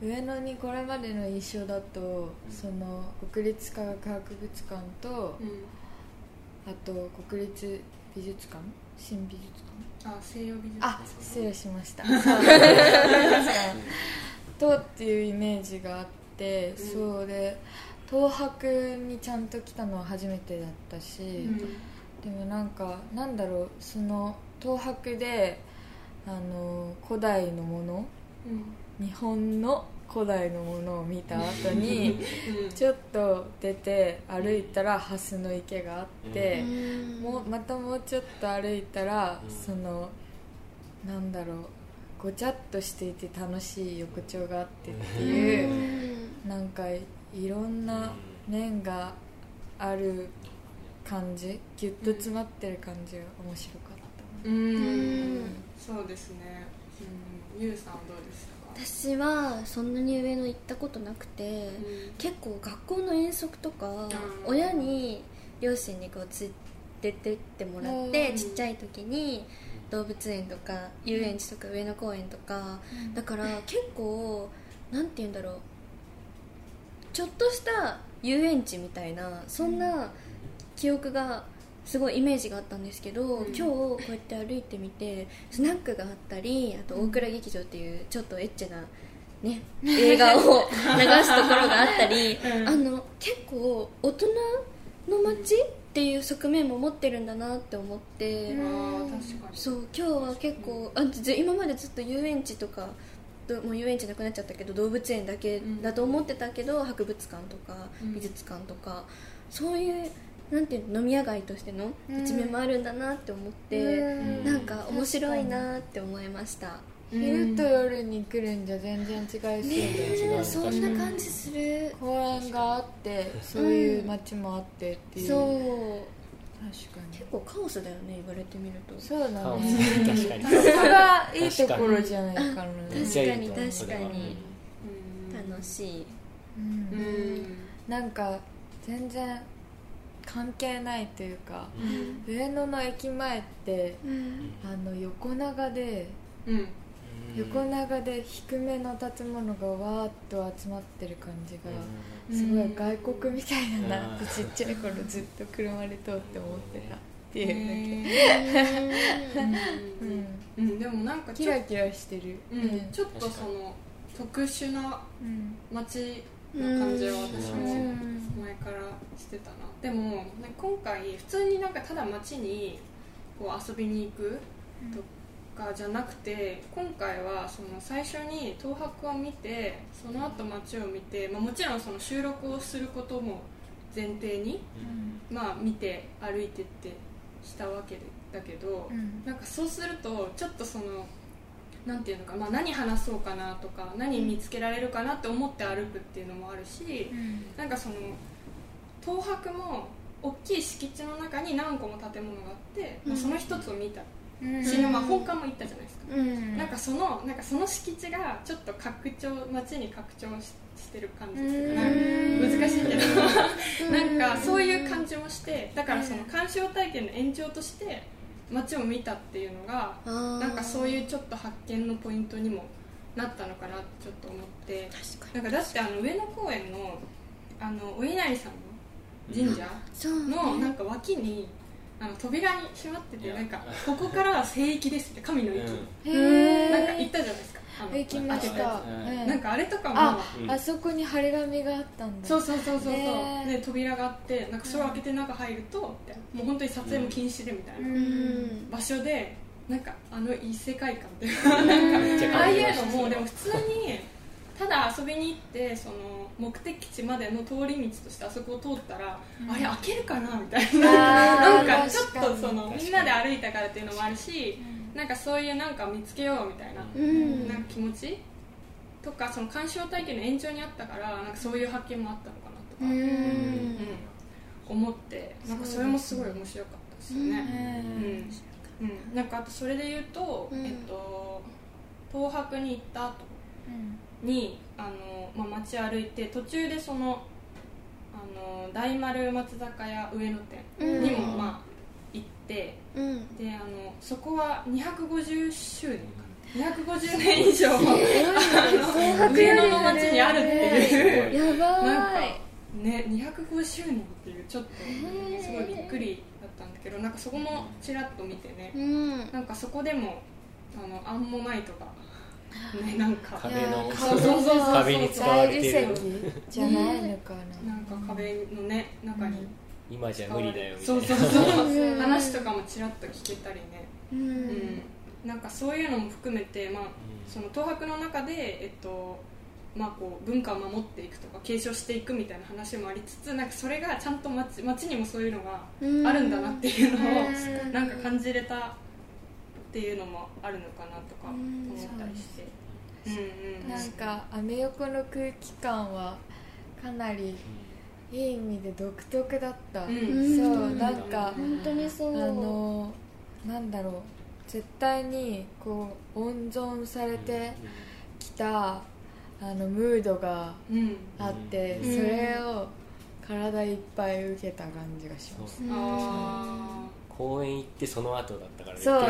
[SPEAKER 4] 上野にこれまでの印象だとその国立科学博物館と
[SPEAKER 2] うん。
[SPEAKER 4] あと国立美術館？新美術館？
[SPEAKER 2] あ西洋美術
[SPEAKER 4] あ失礼しました。*laughs* *laughs* とっていうイメージがあって、
[SPEAKER 2] うん。
[SPEAKER 4] そうで東博にちゃんと来たのは初めてだったし、
[SPEAKER 2] うん。
[SPEAKER 4] でもなんかなんだろうその東博であの古代のもの日本の古代のものを見た *laughs* 後に
[SPEAKER 2] うん。
[SPEAKER 4] ちょっと出て歩いたら蓮の池があって、
[SPEAKER 5] うん。
[SPEAKER 4] もうまたもうちょっと歩いたら、
[SPEAKER 3] うん。
[SPEAKER 4] そのなんだろうごちゃっとしていて楽しい横丁があってっていう、なんかいろんな面がある感じギュッと詰まってる感じが面白かった
[SPEAKER 2] う
[SPEAKER 5] うん。
[SPEAKER 2] んそうですね。うん。ゆうさんはどうですか？
[SPEAKER 5] 私はそんなに上野行ったことなくて、
[SPEAKER 2] うん。
[SPEAKER 5] 結構学校の遠足とか、
[SPEAKER 2] ん
[SPEAKER 5] 親に両親にこう連れてってもらって、
[SPEAKER 2] うん。
[SPEAKER 5] ちっちゃい時に動物園とか遊園地とか上野公園とか、だから結構なんて言うんだろう。ちょっとした遊園地みたいなそんな記憶がすごいイメージがあったんですけど、
[SPEAKER 2] うん。
[SPEAKER 5] 今日こうやって歩いてみてスナックがあったりあと大倉劇場っていうちょっとエッチな、ね、映画を *laughs* 流すところがあったり、
[SPEAKER 2] うん。
[SPEAKER 5] あの結構大人の街っていう側面も持ってるんだなって思って。そう今日は結構あず今までずっと遊園地とかどもう遊園地なくなっちゃったけど動物園だけだと思ってたけど、博物館とか
[SPEAKER 2] うん。
[SPEAKER 5] 美術館とか、そういうなんていうの飲み屋街としての
[SPEAKER 4] うん。
[SPEAKER 5] 一面もあるんだなって思って、
[SPEAKER 4] うん。
[SPEAKER 5] なんか面白いなって思いました
[SPEAKER 4] 昼と夜に来るんじゃ全然違いそうだよ
[SPEAKER 5] ねそんな感じする。
[SPEAKER 4] 公園があってそういう街もあってっていう、
[SPEAKER 5] そう
[SPEAKER 4] 確かに。
[SPEAKER 5] 結構カオスだよね言われてみると。
[SPEAKER 4] そうだ
[SPEAKER 3] 顔
[SPEAKER 4] ね
[SPEAKER 3] 確かに。
[SPEAKER 4] それがいいところじゃないかな
[SPEAKER 5] 確かに確かに
[SPEAKER 2] うん。
[SPEAKER 5] 楽しい。
[SPEAKER 4] うん
[SPEAKER 2] うん。
[SPEAKER 4] なんか全然関係ないというか
[SPEAKER 2] うん。
[SPEAKER 4] 上野の駅前って
[SPEAKER 5] うん。
[SPEAKER 4] あの横長で
[SPEAKER 2] うん
[SPEAKER 4] 横長で低めの建物がわーっと集まってる感じが
[SPEAKER 2] うん。
[SPEAKER 4] すごい外国みたいだな。って
[SPEAKER 3] うん。
[SPEAKER 4] ちっちゃい頃ずっと車で通って思ってたっていうだけ、うん。
[SPEAKER 2] うん、でもなんか
[SPEAKER 4] キラキラしてる。
[SPEAKER 2] うん、ちょっとその特殊な
[SPEAKER 4] うん。
[SPEAKER 2] 街の感じは私
[SPEAKER 3] う
[SPEAKER 2] も
[SPEAKER 3] ん。
[SPEAKER 2] 前からしてたな。でもね今回普通になんかただ街にこう遊びに行くとかじゃなくて今回はその最初に東博を見てその後街を見て、まあ、もちろんその収録をすることも前提に、まあ、見て歩いてってしたわけだけど、
[SPEAKER 4] うん。
[SPEAKER 2] なんかそうするとちょっとそのなんていうのか、まあ、何話そうかなとか何見つけられるかなって思って歩くっていうのもあるし、なんかその東博も大きい敷地の中に何個も建物があって、まあ、その一つを見た。
[SPEAKER 4] うん
[SPEAKER 2] し、まあ、本館も行ったじゃないですか、
[SPEAKER 5] うん。
[SPEAKER 2] なんかそのなんかその敷地がちょっと拡張街に拡張ししてる感じっていうかな。
[SPEAKER 5] うん。
[SPEAKER 2] 難しいけど。
[SPEAKER 5] うん。
[SPEAKER 2] なんかそういう感じもしてだからその鑑賞体験の延長として街を見たっていうのが
[SPEAKER 5] な
[SPEAKER 2] なんかそういうちょっと発見のポイントにもなったのかなってちょっと思って。なんかだってあの上野公園のあのお稲荷さんの神社のなんか脇にあの扉に閉まっててなんかここからは聖域ですって神の域、
[SPEAKER 4] へ
[SPEAKER 2] なんか
[SPEAKER 4] え
[SPEAKER 2] 行ったじゃないですか。あの
[SPEAKER 4] 行きまし
[SPEAKER 2] 開けたなんかあれとかも
[SPEAKER 4] あ
[SPEAKER 3] うん。
[SPEAKER 4] あそこに張り紙があったんだ。
[SPEAKER 2] そうそうそうそうそう、
[SPEAKER 4] へー。
[SPEAKER 2] で扉があってなんかそれを開けて中入るとみたいなもう本当に撮影も禁止でみたいな、
[SPEAKER 5] うん。
[SPEAKER 2] 場所でなんかあの異世界観っていうかなんかああいうのもでも普通にただ遊びに行ってその目的地までの通り道としてあそこを通ったら、あれ開けるかなみたいな。なんかちょっとそのみんなで歩いたからっていうのもあるしなんかそういうなんか見つけようみたいな,、
[SPEAKER 5] うん。
[SPEAKER 2] なんか気持ちとかその鑑賞体験の延長にあったからなんかそういう発見もあったのかなとか、
[SPEAKER 5] うん。
[SPEAKER 2] うん思ってなんかそれもすごい面白かったですよね。
[SPEAKER 4] うん
[SPEAKER 2] うん。うん、なんかあとそれで言うと、
[SPEAKER 5] うん。
[SPEAKER 2] えっと、東博に行った後にあの、まあ、街歩いて途中でそのあの大丸松坂屋上野店にも、
[SPEAKER 5] うん
[SPEAKER 2] まあ、行って
[SPEAKER 5] うん。
[SPEAKER 2] であのそこは250周年かな。250年以上、あの上野の街にあるっていう、
[SPEAKER 5] やば
[SPEAKER 2] なんか
[SPEAKER 5] い
[SPEAKER 2] ね250周年っていうちょっとすごいびっくりだっったんだけどなんかそこもちらっと見てね。
[SPEAKER 5] うん。
[SPEAKER 2] なんかそこでもあのアンモナイトがねなんか。
[SPEAKER 3] 壁の
[SPEAKER 2] そうそうそう。そう
[SPEAKER 3] 壁に使われてる。
[SPEAKER 4] じゃないのかな、
[SPEAKER 2] なんか壁のね中に。
[SPEAKER 3] 今じゃ無理だよみたいな。
[SPEAKER 2] そうそうそう。
[SPEAKER 5] うん。
[SPEAKER 2] 話とかもちらっと聞けたりね。
[SPEAKER 5] う
[SPEAKER 2] うん。んなんかそういうのも含めてまあその東博の中でえっとまあ、こう文化を守っていくとか継承していくみたいな話もありつつなんかそれがちゃんと街街にもそういうのがあるんだなっていうのを
[SPEAKER 5] うん。
[SPEAKER 2] なんか感じれたっていうのもあるのかなとか思ったりして。うんうん
[SPEAKER 4] なんかアメ横の空気感はかなりいい意味で独特だった、
[SPEAKER 2] うん。
[SPEAKER 4] そうなんか
[SPEAKER 5] 本当にそう。
[SPEAKER 4] あのなんだろう。絶対にこう温存されてきたあのムードが
[SPEAKER 2] うん。
[SPEAKER 4] あって、
[SPEAKER 2] うん。
[SPEAKER 4] それを体いっぱい受けた感じがします、
[SPEAKER 5] うん。
[SPEAKER 2] あ
[SPEAKER 3] 公園行ってその後だったからね
[SPEAKER 4] そう。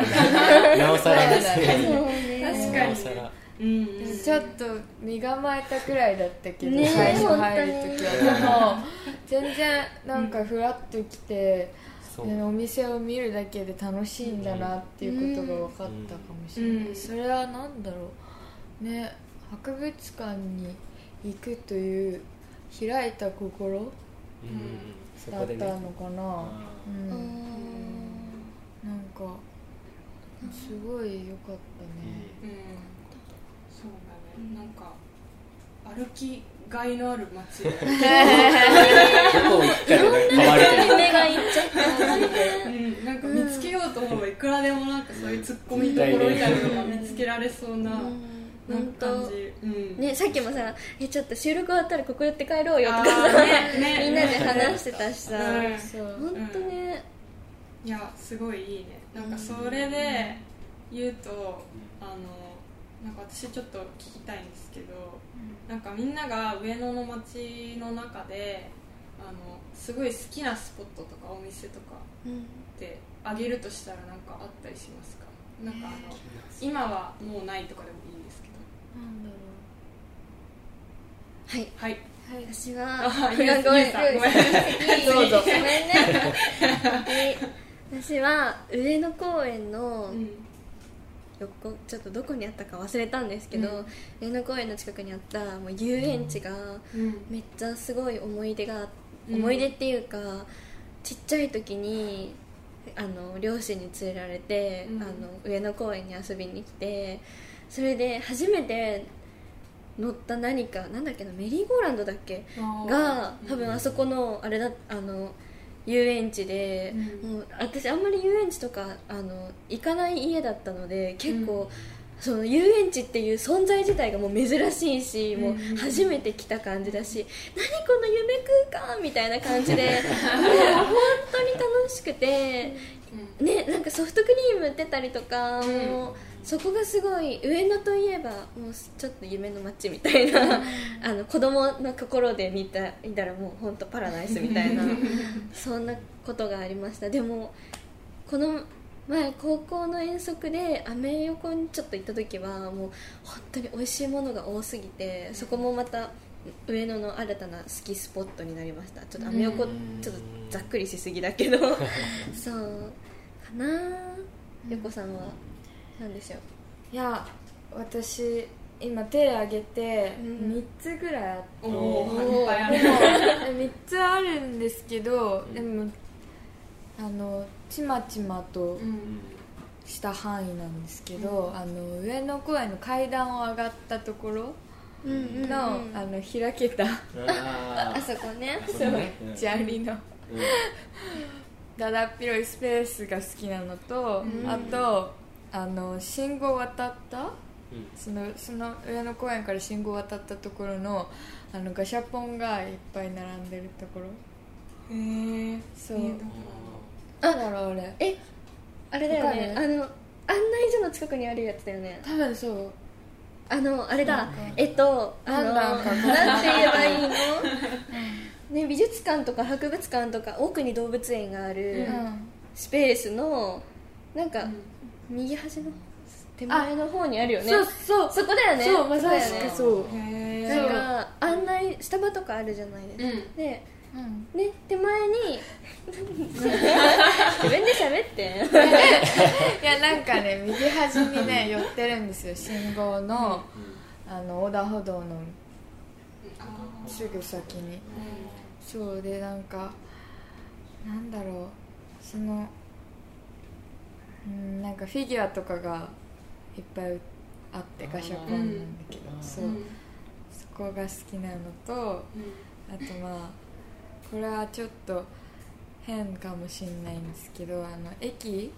[SPEAKER 3] なおさらです
[SPEAKER 5] そう
[SPEAKER 3] ね。
[SPEAKER 5] ね
[SPEAKER 2] 確かに
[SPEAKER 3] なおさら。
[SPEAKER 2] ーうんうん。
[SPEAKER 4] ちょっと身構えたくらいだったけど、
[SPEAKER 5] ね
[SPEAKER 4] 最初入る時
[SPEAKER 5] 本
[SPEAKER 4] はでも全然なんかフラッと来て、お店を見るだけで楽しいんだなっていうことが分かったかもしれない、
[SPEAKER 2] うん。
[SPEAKER 4] それは何だろう。ね博物館に行くという開いた心だったのかな、
[SPEAKER 3] あ
[SPEAKER 4] うん。
[SPEAKER 5] うん
[SPEAKER 4] なんかすごい良かったね、
[SPEAKER 2] うん。そうだね。なんか歩きがいのある街。
[SPEAKER 3] ー *laughs* どこ行ったらね変わるけど
[SPEAKER 5] 夢がいっちゃった
[SPEAKER 2] うん。なんか見つけようと思えばいくらでもなんかそういうツッコミどころみたいなのが見つけられそうな
[SPEAKER 5] 本当。
[SPEAKER 2] じうん。
[SPEAKER 5] ねさっきもさえちょっと収録終わったらここ寄って帰ろうよと
[SPEAKER 2] あ
[SPEAKER 5] か
[SPEAKER 2] ー
[SPEAKER 5] さ
[SPEAKER 2] ねね。
[SPEAKER 5] みんなで話してたしさ。
[SPEAKER 2] うん。
[SPEAKER 5] 本当ね
[SPEAKER 2] いやすごいいいね。なんかそれで言うとあのなんか私ちょっと聞きたいんですけどなんかみんなが上野の街の中であのすごい好きなスポットとかお店とかってあげるとしたらなんかあったりしますか？なんかあの今はもうないとかでもいいんですけど。
[SPEAKER 4] なんだろ
[SPEAKER 5] はい。
[SPEAKER 2] はい、
[SPEAKER 4] うはい。
[SPEAKER 5] 私は
[SPEAKER 2] あ
[SPEAKER 5] ごめんごめん
[SPEAKER 2] ごめん
[SPEAKER 5] どうぞごめんね。*laughs* で私は上野公園の
[SPEAKER 2] うん。
[SPEAKER 5] 横ちょっとどこにあったか忘れたんですけど、
[SPEAKER 2] うん。
[SPEAKER 5] 上野公園の近くにあったもう遊園地が
[SPEAKER 2] うん。
[SPEAKER 5] めっちゃすごい思い出が、
[SPEAKER 2] うん。
[SPEAKER 5] 思い出っていうかちっちゃい時にあの両親に連れられて、
[SPEAKER 2] うん。
[SPEAKER 5] あの上野公園に遊びに来てそれで初めて乗った何かなんだっけなメリーゴーランドだっけ？が多分あそこのあれだあの遊園地で、
[SPEAKER 2] うん。
[SPEAKER 5] もう私あんまり遊園地とかあの行かない家だったので結構、その遊園地っていう存在自体がもう珍しいし、もう初めて来た感じだし何この夢空間みたいな感じでもう *laughs* 本当に楽しくて、ね、なんかソフトクリーム売ってたりとか、もうそこがすごい上野といえばもうちょっと夢の街みたいな、あの子供の心で見た見たらもう本当パラダイスみたいなそんなことがありました。でもこの前高校の遠足でアメ横にちょっと行った時はもう本当に美味しいものが多すぎてそこもまた上野の新たな好きスポットになりました。ちょっとアメ横
[SPEAKER 3] うん
[SPEAKER 5] ちょっとざっくりしすぎだけど。*laughs* そう。かな横さんは？何でしょう。
[SPEAKER 4] いや私今手挙げて
[SPEAKER 5] うん。
[SPEAKER 4] 3つぐらいあって、
[SPEAKER 2] おおいっぱいあ
[SPEAKER 4] で
[SPEAKER 2] る
[SPEAKER 4] も3つあるんですけどでもあのちまちまと
[SPEAKER 2] うん。
[SPEAKER 4] した範囲なんですけど、あの上野公園の階段を上がったところ
[SPEAKER 5] うんうんうん。
[SPEAKER 4] の,、あの開けた
[SPEAKER 5] あ
[SPEAKER 3] あ
[SPEAKER 5] そこね。
[SPEAKER 3] ーそう
[SPEAKER 4] 砂利の。
[SPEAKER 3] うん。
[SPEAKER 4] だだっ広いスペースが好きなのと、
[SPEAKER 5] うん。
[SPEAKER 4] あとあの信号渡った？
[SPEAKER 3] うん。
[SPEAKER 4] そのその上野公園から信号渡ったところのあのガシャポンがいっぱい並んでるところ。
[SPEAKER 2] へえ
[SPEAKER 4] そう。
[SPEAKER 2] えーどこ
[SPEAKER 4] なんだろうあれ。
[SPEAKER 5] えあれだよね。あの案内所の近くにあるやつだよね。
[SPEAKER 4] 多分そう。
[SPEAKER 5] あのあれだ。えっとあの
[SPEAKER 4] なん
[SPEAKER 5] て言えばいいの？*laughs* ね美術館とか博物館とか奥に動物園がある
[SPEAKER 4] うん。
[SPEAKER 5] スペースのなんか右端の手前の方にあるよね。
[SPEAKER 4] そうそう。
[SPEAKER 5] そこだよね。
[SPEAKER 4] そうまさしくそう。
[SPEAKER 5] なんか案内スタバとかあるじゃないですか、
[SPEAKER 2] うん。
[SPEAKER 5] で
[SPEAKER 4] うん。
[SPEAKER 5] ね手前に *laughs*
[SPEAKER 4] いやなんかね右端にね *laughs* 寄ってるんですよ。信号のあの横断歩道のすぐ先に。そう。でなんかなんだろう。そのうんなんかフィギュアとかがいっぱいあってガシャポンなんだけど、そう。そこが好きなのとあとまあこれはちょっと変かもしれないんですけどあの駅？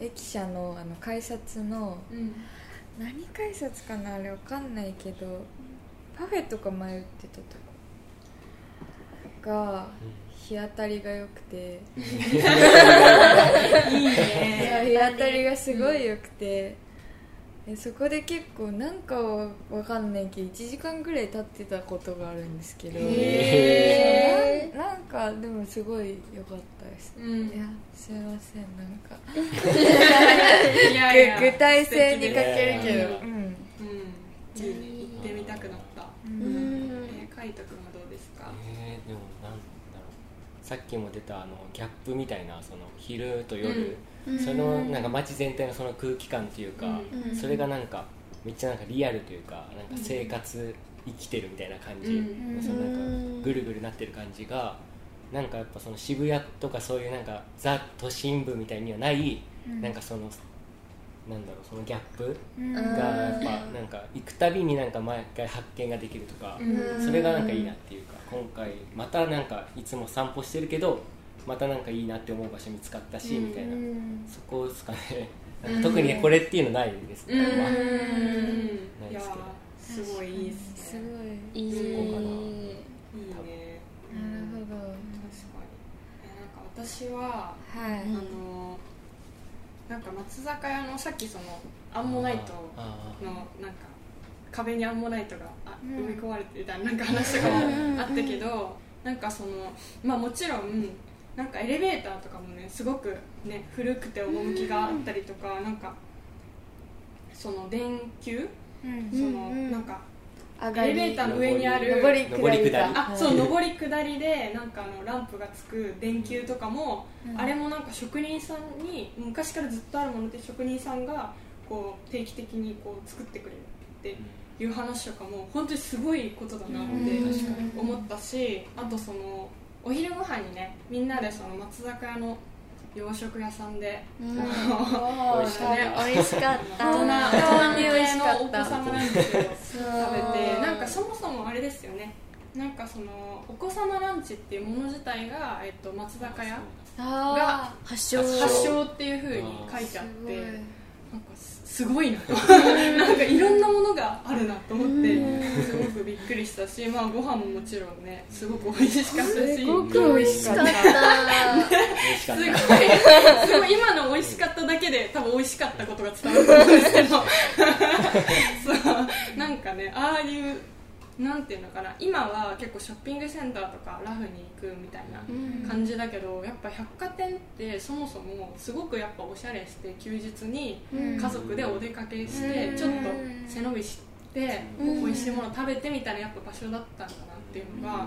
[SPEAKER 4] 駅舎のあの改札の何改札かな？あれわかんないけどパフェとか迷ってたとこが日当たりが良くて。
[SPEAKER 2] いいね
[SPEAKER 4] 日当たりがすごい良くて。でそこで結構なんかわかんないけど1時間ぐらい経ってたことがあるんですけど。
[SPEAKER 2] へ
[SPEAKER 4] ななんかでもすごい良かったです、
[SPEAKER 2] うん。
[SPEAKER 4] いやすいませんなんか。
[SPEAKER 2] いやいや。
[SPEAKER 4] ぐ具体性に欠けるけど、
[SPEAKER 2] 素敵
[SPEAKER 4] うん。
[SPEAKER 2] うん。行ってみたくなった。
[SPEAKER 5] うん。
[SPEAKER 2] えー海斗君はどうですか？
[SPEAKER 3] えーでもなんさっきも出たあのギャップみたいなその昼と夜、
[SPEAKER 5] うん。
[SPEAKER 3] そのなんか街全体のその空気感っていうか、
[SPEAKER 2] うん。
[SPEAKER 3] それがなんかめっちゃなんかリアルというかなんか生活生きてるみたいな感じ、
[SPEAKER 2] うん。
[SPEAKER 3] そのなんかぐるぐるなってる感じがなんかやっぱその渋谷とかそういうなんかザ都心部みたいにはない、なんかそのなんだろうそのギャップ？
[SPEAKER 4] うん。
[SPEAKER 3] がやっぱなんか行くたびになんか毎回発見ができるとか、
[SPEAKER 2] うん。
[SPEAKER 3] それがなんかいいなっていうか今回またなんかいつも散歩してるけどまたなんかいいなって思う場所見つかったし、みたいな。そこですかね。特にねこれっていうのないですね、
[SPEAKER 2] うん。
[SPEAKER 3] まあ。
[SPEAKER 2] い
[SPEAKER 3] ない
[SPEAKER 2] や
[SPEAKER 3] ですけど。
[SPEAKER 2] すごいいいです
[SPEAKER 4] す
[SPEAKER 2] ね
[SPEAKER 4] ごい。
[SPEAKER 5] いい
[SPEAKER 3] そこかな。い
[SPEAKER 2] いね。
[SPEAKER 4] なるほど。
[SPEAKER 2] 確かに。えなんか私は
[SPEAKER 4] はい、
[SPEAKER 2] あのなんか松坂屋のさっきそのアンモナイト
[SPEAKER 3] あ
[SPEAKER 2] のなんか壁にアンモナイトが埋め込まれてるみたいななんか話とかもあったけどなんかそのまあもちろんなんかエレベーターとかもねすごくね古くて趣があったりとかなんかその電球？
[SPEAKER 4] うん。
[SPEAKER 2] その
[SPEAKER 5] うん。
[SPEAKER 2] なんか
[SPEAKER 4] 上がり
[SPEAKER 2] エレベーターの上にある
[SPEAKER 4] 上り下り
[SPEAKER 2] あそう上り下りでなんかあのランプがつく電球とかも、
[SPEAKER 4] うん。
[SPEAKER 2] あれもなんか職人さんに昔からずっとあるもので職人さんがこう定期的にこう作ってくれるっていう話とかも本当にすごいことだなって思ったしあとそのお昼ご飯にねみんなでその松坂屋の洋食屋さんで、
[SPEAKER 5] うん。
[SPEAKER 3] 美味しかった。*laughs*
[SPEAKER 2] 大人大人向けのお子様ランチを
[SPEAKER 5] そう
[SPEAKER 2] 食べてなんかそもそもあれですよね。なんかそのお子様ランチっていうもの自体が、えっと、松坂屋
[SPEAKER 4] あ
[SPEAKER 5] 発祥。
[SPEAKER 2] 発祥っていうふうに書いてあってなんかすすごいななんかいろんなものがあるなと思って。すごくびっくりしたし、まあ、ご飯ももちろんねすごく美味しかったし。
[SPEAKER 4] すごく美味しかった。
[SPEAKER 3] 美味しかっ
[SPEAKER 2] すごい。
[SPEAKER 3] た
[SPEAKER 2] すごい今の美味しかっただけで多分美味しかったことが伝わると思うんですけど。*laughs* そう。なんかねああいうなんていうのかな今は結構ショッピングセンターとかラフに行くみたいな感じだけどやっぱ百貨店ってそもそもすごくやっぱおしゃれして休日に
[SPEAKER 4] うん。
[SPEAKER 2] 家族でお出かけして
[SPEAKER 4] うん。
[SPEAKER 2] ちょっと背伸びして
[SPEAKER 5] うん。
[SPEAKER 2] 美味しいもの食べてみたいなやっぱ場所だったんだなっていうのが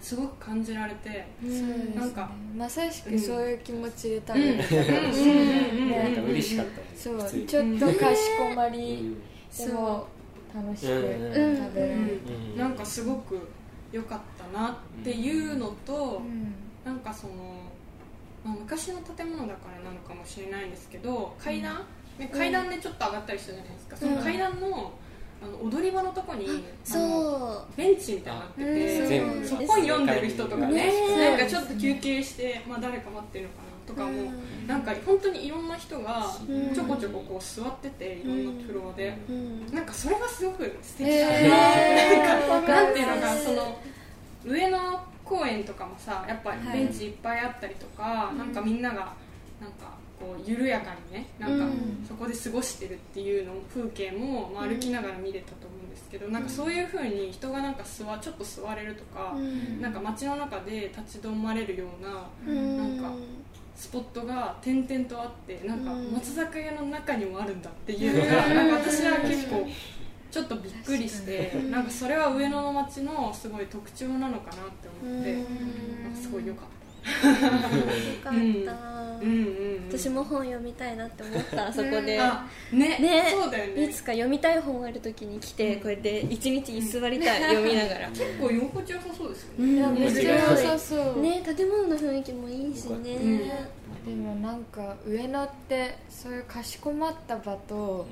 [SPEAKER 2] すごく感じられて
[SPEAKER 4] うん
[SPEAKER 2] なんか
[SPEAKER 4] まさしくそういう気持ちで食べる、
[SPEAKER 3] なんか嬉しかったです
[SPEAKER 4] そうちょっとかしこま
[SPEAKER 3] う
[SPEAKER 4] り
[SPEAKER 3] ん。
[SPEAKER 4] でも楽しく
[SPEAKER 3] うん
[SPEAKER 4] 食べれる、
[SPEAKER 3] うん
[SPEAKER 2] なんかすごく良かったなっていうのと、
[SPEAKER 4] うん。
[SPEAKER 2] なんかその、まあ、昔の建物だからなのかもしれないんですけど階段、ね階段でちょっと上がったりしたじゃないですか、その階段のあの踊り場のとこに
[SPEAKER 5] そ
[SPEAKER 2] ベンチみたいになってて、そこに読んでる人とかね。
[SPEAKER 5] ね。
[SPEAKER 2] なんかちょっと休憩して、まあ、誰か待ってるのかなとかも、
[SPEAKER 5] うん。
[SPEAKER 2] なんか本当にいろんな人が
[SPEAKER 5] うん。
[SPEAKER 2] ちょこちょここう座ってていろんなフロアで、
[SPEAKER 5] う、うん、
[SPEAKER 2] なんかそれがすごく素敵
[SPEAKER 4] へ
[SPEAKER 2] だ
[SPEAKER 4] ー。
[SPEAKER 2] ななんかなんていうのかその上野公園とかもさやっぱベンチいっぱいあったりとか、なんかみんながなんかこう緩やかにねなんか
[SPEAKER 5] うん。
[SPEAKER 2] そこで過ごしてるっていうの風景も、まあ、歩きながら見れたと思うんですけど、なんかそういう風に人がなんか座ちょっと座れるとか、
[SPEAKER 5] うん。
[SPEAKER 2] なんか街の中で立ち止まれるような
[SPEAKER 5] うん。
[SPEAKER 2] なんかスポットが点々とあってなんか
[SPEAKER 5] うん
[SPEAKER 2] 松坂屋の中にもあるんだっていう。の *laughs* がなんか私は結構ちょっとびっくりして
[SPEAKER 5] に。
[SPEAKER 2] なんかそれは上野の街のすごい特徴なのかなって思ってすごい良かっ
[SPEAKER 5] よかった、
[SPEAKER 2] うんうんうんうん。
[SPEAKER 5] 私も本読みたいなって思ったあそこで。
[SPEAKER 2] あね
[SPEAKER 5] ね。
[SPEAKER 2] そうだよね。
[SPEAKER 5] いつか読みたい本ある時に来てこうやって一日居座りたい読みながら。*laughs*
[SPEAKER 2] 結構居心地よさそうですよ
[SPEAKER 5] うん。
[SPEAKER 2] ね
[SPEAKER 4] めっちゃ良さそう、
[SPEAKER 5] ね建物の雰囲気もいいしね、
[SPEAKER 2] うん。
[SPEAKER 4] でもなんか上野ってそういうかしこまった場と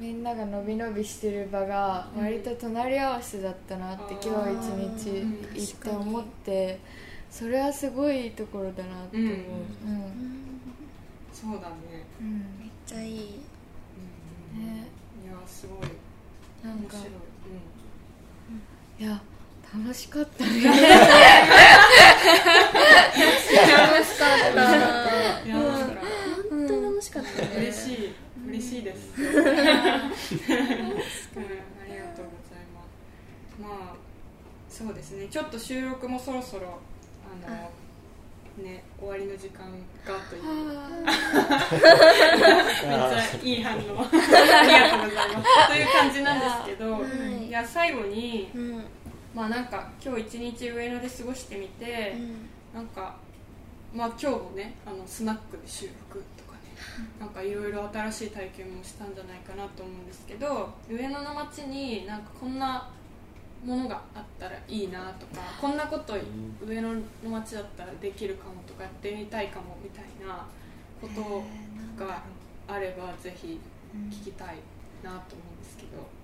[SPEAKER 4] みんなが伸び伸びしてる場が割と隣り合わせだったなって
[SPEAKER 2] うん
[SPEAKER 4] 今日一日行って思ってそれはすごいいいところだなって思う、
[SPEAKER 2] うん。
[SPEAKER 4] うん。
[SPEAKER 2] そうだね。
[SPEAKER 4] うん。
[SPEAKER 5] めっちゃいい。
[SPEAKER 2] うん
[SPEAKER 4] ね。
[SPEAKER 2] いやすごい。
[SPEAKER 4] なんか。
[SPEAKER 2] 面白い。
[SPEAKER 4] いや楽しかったね。*laughs*
[SPEAKER 5] 楽しかった。
[SPEAKER 2] うんいやだから
[SPEAKER 5] 本当に楽しかったね。
[SPEAKER 2] 嬉しい。嬉しいです。うん。ありがとうございます。まあそうですね。ちょっと収録もそろそろあのね終わりの時間がという。めっちゃいい反応。*laughs* ありがとうございます。という感じなんですけど、
[SPEAKER 5] はい。
[SPEAKER 2] いや最後に
[SPEAKER 5] うん。うん
[SPEAKER 2] まあなんか今日一日上野で過ごしてみて、なんかまあ今日もねあのスナックで収録とかねなんかいろいろ新しい体験もしたんじゃないかなと思うんですけど上野の街になんかこんなものがあったらいいなとかこんなこと上野の街だったらできるかもとかやってみたいかもみたいなことがあればぜひ聞きたいなと思うんですけど。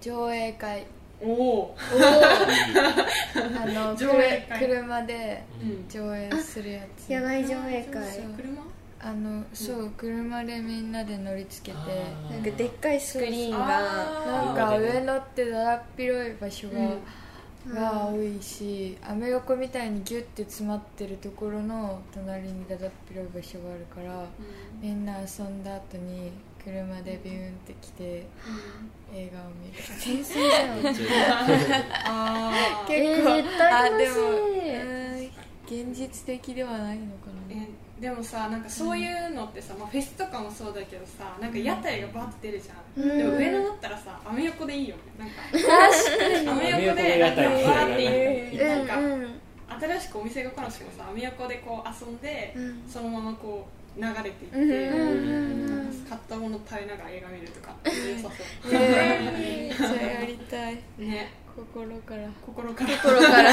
[SPEAKER 4] 上映会。
[SPEAKER 2] おお *laughs*
[SPEAKER 4] あの
[SPEAKER 2] 上映
[SPEAKER 4] 車で
[SPEAKER 2] うん。
[SPEAKER 4] 上映するやつ。
[SPEAKER 5] 野外上映会。
[SPEAKER 4] そう。
[SPEAKER 2] 車？
[SPEAKER 4] あのそう車でみんなで乗りつけて
[SPEAKER 3] あ
[SPEAKER 5] なんかでっかいスクリーンが
[SPEAKER 4] なんか上野ってだだっ広い場所が,、
[SPEAKER 5] うん。
[SPEAKER 4] が多いしアメ横みたいにギュッて詰まってるところの隣にだだっ広い場所があるからみんな遊んだ後に車でビューンって来て映画を見る。
[SPEAKER 5] 天才じゃん
[SPEAKER 2] あー *laughs*
[SPEAKER 5] えー絶対楽しい。
[SPEAKER 4] あでもうん現実的ではないのかな。
[SPEAKER 2] えでもさなんかそういうのってさ、まあ、フェスとかもそうだけどさなんか屋台がバッて出るじゃん、
[SPEAKER 5] うん。
[SPEAKER 2] でも上野だったらさアメ横でいいよね。なんか
[SPEAKER 5] 確かに。
[SPEAKER 2] アメ横でバーって行ってなんか、
[SPEAKER 5] うん。うん。
[SPEAKER 2] 新しくお店が来なくてもさアメ横でこう遊んで、
[SPEAKER 5] うん。
[SPEAKER 2] そのままこう流れていって、
[SPEAKER 5] うん。うんうん
[SPEAKER 2] 買ったもの食べながら映画見るとか良さそう、
[SPEAKER 4] えー、それやりたい
[SPEAKER 2] ね
[SPEAKER 4] 心から。
[SPEAKER 2] 心から。
[SPEAKER 5] 心から。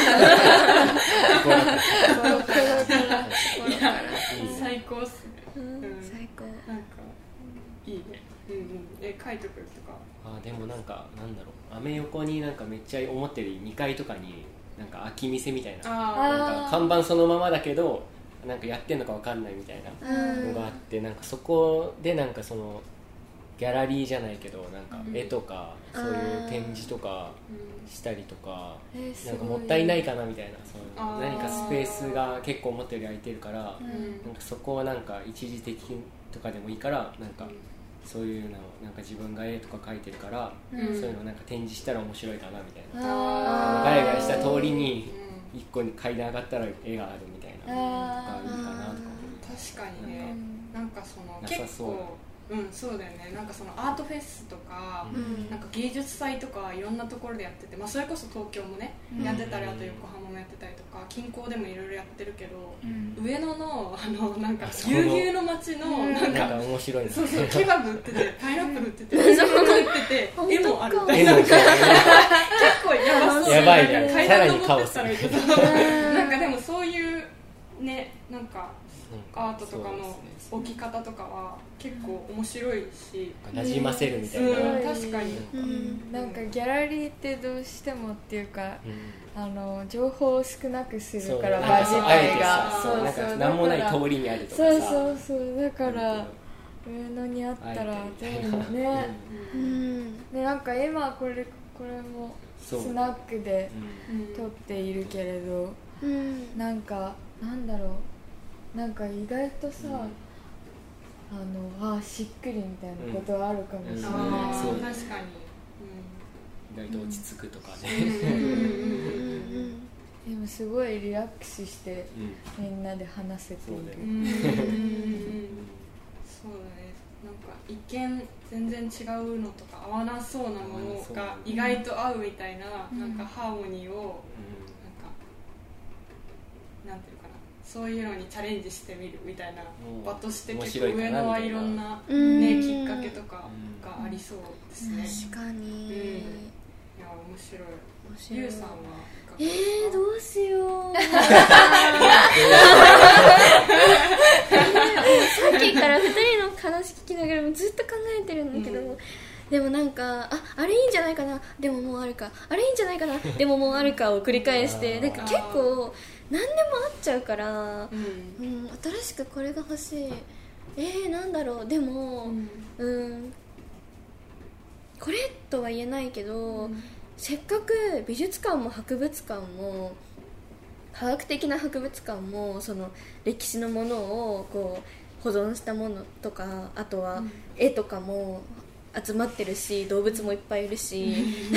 [SPEAKER 4] 心から。
[SPEAKER 2] 最高っすね、
[SPEAKER 5] 最高
[SPEAKER 2] なんかいいねうんうんえ書いとくとか
[SPEAKER 3] あでもなんかなんだろうアメ横になんかめっちゃ思ってる2階とかになんか空き店みたいな
[SPEAKER 2] あ
[SPEAKER 3] なんか看板そのままだけどなんかやってんのかわかんないみたいな
[SPEAKER 5] うん
[SPEAKER 3] のがあってなんかそこでなんかそのギャラリーじゃないけどなんか絵とかそういう展示とかしたりとかなんかもったいないかなみたいなそう何かスペースが結構思ったより空いてるから
[SPEAKER 2] うん。
[SPEAKER 3] なんかそこはなんか一時的とかでもいいからなんかそういうのをなんか自分が絵とか描いてるから、
[SPEAKER 2] うん。
[SPEAKER 3] そういうのなんか展示したら面白いかなみたいな、ガヤガヤした通りに
[SPEAKER 2] う
[SPEAKER 3] 一個に階段上がったら絵があるみたいな
[SPEAKER 4] あ
[SPEAKER 3] のがいいかなとか
[SPEAKER 2] 確かにね。なんかその結構うんそうだよね。なんかそのアートフェスとか、
[SPEAKER 5] うん。
[SPEAKER 2] なんか芸術祭とかいろんなところでやってて、まあ、それこそ東京もね、
[SPEAKER 4] うん。
[SPEAKER 2] やってたりあと横浜もやってたりとか近郊でもいろいろやってるけど、
[SPEAKER 4] うん。
[SPEAKER 2] 上野のあのなんかぎゅうぎゅうの街の
[SPEAKER 4] うん。
[SPEAKER 2] なんか、
[SPEAKER 3] なんか面白いな。
[SPEAKER 2] そうそうケバブ売ってて *laughs* パイナップル売っててピザも売ってて絵もある。みた結構やばそう。
[SPEAKER 3] やばいね。
[SPEAKER 2] なんか階段登ってったらいいけど。*laughs* なんかでもそういうねなんかアートとかの置き方とかは結構面白いし、
[SPEAKER 3] なじませるみたいな、
[SPEAKER 2] うん
[SPEAKER 3] うん。
[SPEAKER 2] 確かに、
[SPEAKER 5] うん。
[SPEAKER 4] なんかギャラリーってどうしてもっていうか
[SPEAKER 3] うん。
[SPEAKER 4] あの情報を少なくす
[SPEAKER 3] そう
[SPEAKER 4] るから場自体が。
[SPEAKER 3] さなんか何もない通りにあるとかさ。
[SPEAKER 4] そうそうそうだから上野にあったら全部ね。
[SPEAKER 5] うん。
[SPEAKER 4] でなんか今これこれも
[SPEAKER 3] そう。
[SPEAKER 4] スナックで
[SPEAKER 2] うん。
[SPEAKER 4] 撮っているけれど
[SPEAKER 5] うん。
[SPEAKER 4] なんかなんだろうなんか意外とさ、
[SPEAKER 3] うん。
[SPEAKER 4] あのあしっくりみたいなことはあるかもしれない、
[SPEAKER 3] そう。
[SPEAKER 2] 確かに、
[SPEAKER 3] 意外と落ち着くとか
[SPEAKER 2] うん。
[SPEAKER 3] ね、
[SPEAKER 4] でもすごいリラックスして
[SPEAKER 3] うん。
[SPEAKER 4] みんなで話せて。いる
[SPEAKER 3] そうだ
[SPEAKER 2] ね。なんか一見全然違うのとか合わなそうなものが意外と合うみたいな、なんかハーモニーをなんかなんていうそういうのにチャレンジしてみるみたいな
[SPEAKER 3] うん。
[SPEAKER 2] 場として
[SPEAKER 3] 面
[SPEAKER 2] 結構上野はいろんな、
[SPEAKER 5] うん。
[SPEAKER 2] ね、きっかけとかがありそうですね、
[SPEAKER 5] 確かに、
[SPEAKER 2] うん。いや面白い。
[SPEAKER 5] 面白い。
[SPEAKER 2] ゆうさんは
[SPEAKER 5] えー、どうしよう。さっきから2人の話聞きながらもずっと考えてるんだけど、
[SPEAKER 2] うん。
[SPEAKER 5] でもなんかああれいいんじゃないかな。でももうあるか。あれいいんじゃないかな。でももうあるかを繰り返してなんか結構何でもあっちゃうから、
[SPEAKER 2] うん。
[SPEAKER 5] うん、新しくこれが欲しい。えー、なんだろう。でもうん。これとは言えないけど、せっかく美術館も博物館も科学的な博物館もその歴史のものをこう保存したものとかあとは絵とかも集まってるし動物もいっぱいいるし *laughs*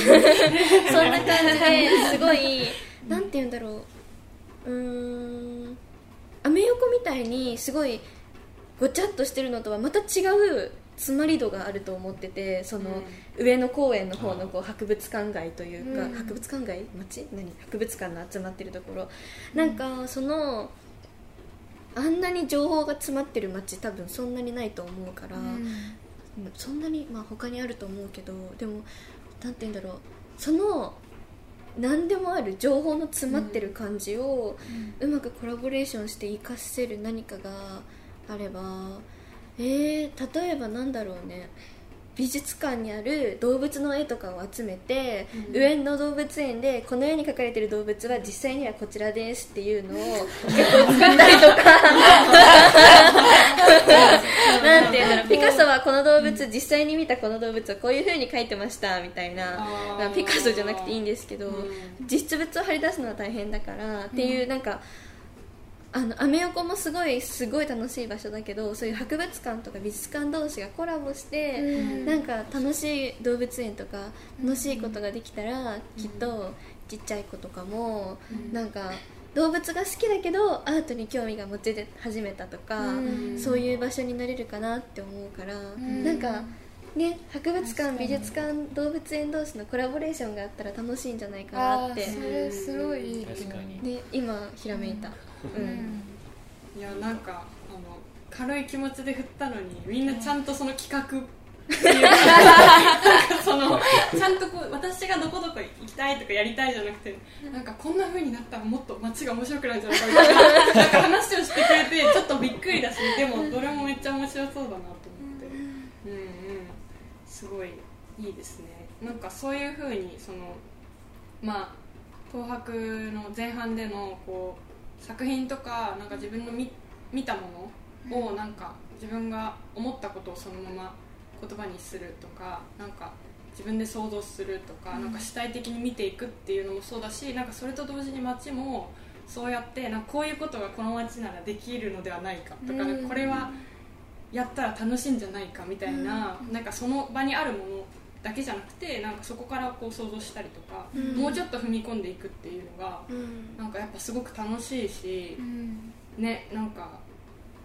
[SPEAKER 5] そんな感じですごいなんて言うんだろううーん。アメ横みたいにすごいごちゃっとしてるのとはまた違う詰まり度があると思っててその、上野公園の方のこう博物館街というか、
[SPEAKER 4] うん。
[SPEAKER 5] 博物館街？町何？博物館の集まってるところ。なんかそのあんなに情報が詰まってる街多分そんなにないと思うから、そんなにまあ他にあると思うけどでもなんて言うんだろう。その何でもある情報の詰まってる感じを、うまくコラボレーションして活かせる何かがあればえー、例えばなんだろうね美術館にある動物の絵とかを集めて、上野動物園でこの絵に描かれてる動物は実際にはこちらですっていうのを結構作ったりとか。*laughs* なんていうんだろう。ピカソはこの動物実際に見たこの動物はこういう風に描いてましたみたいな。ピカソじゃなくていいんですけど、
[SPEAKER 2] うん。
[SPEAKER 5] 実物を貼り出すのは大変だからっていうなんかあのアメ横もすごいすごい楽しい場所だけどそういう博物館とか美術館同士がコラボして、なんか楽しい動物園とか楽しいことができたら、きっとちっちゃい子とかも、なんか動物が好きだけどアートに興味が持ち始めたとか、
[SPEAKER 2] うん。
[SPEAKER 5] そういう場所になれるかなって思うから、なんかね博物館美術館動物園同士のコラボレーションがあったら楽しいんじゃないかなって。
[SPEAKER 4] あーそれすごいいい
[SPEAKER 3] 確かに。
[SPEAKER 5] ね今ひらめいた、うん。
[SPEAKER 2] いやなんかあの軽い気持ちで振ったのにみんなちゃんとその企画っていうかなんかそのちゃんとこう私がどこどこ行きたいとかやりたいじゃなくてなんかこんな風になったらもっと街が面白くなるんじゃないかみたいななんか話をしてくれてちょっとびっくりだしでもどれもめっちゃ面白そうだなとすごいいいですね。なんかそういう風にそのまあ東博の前半でのこう作品とかなんか自分の見見たものをなんか自分が思ったことをそのまま言葉にするとかなんか自分で想像するとか,、なんか主体的に見ていくっていうのもそうだしなんかそれと同時に街もそうやってなんかこういうことがこの街ならできるのではないかとか、これはやったら楽しいんじゃないかみたいな,、なんかその場にあるものだけじゃなくてなんかそこからこう想像したりとか、もうちょっと踏み込んでいくっていうのが
[SPEAKER 5] うん。
[SPEAKER 2] なんかやっぱすごく楽しいし、ねなんか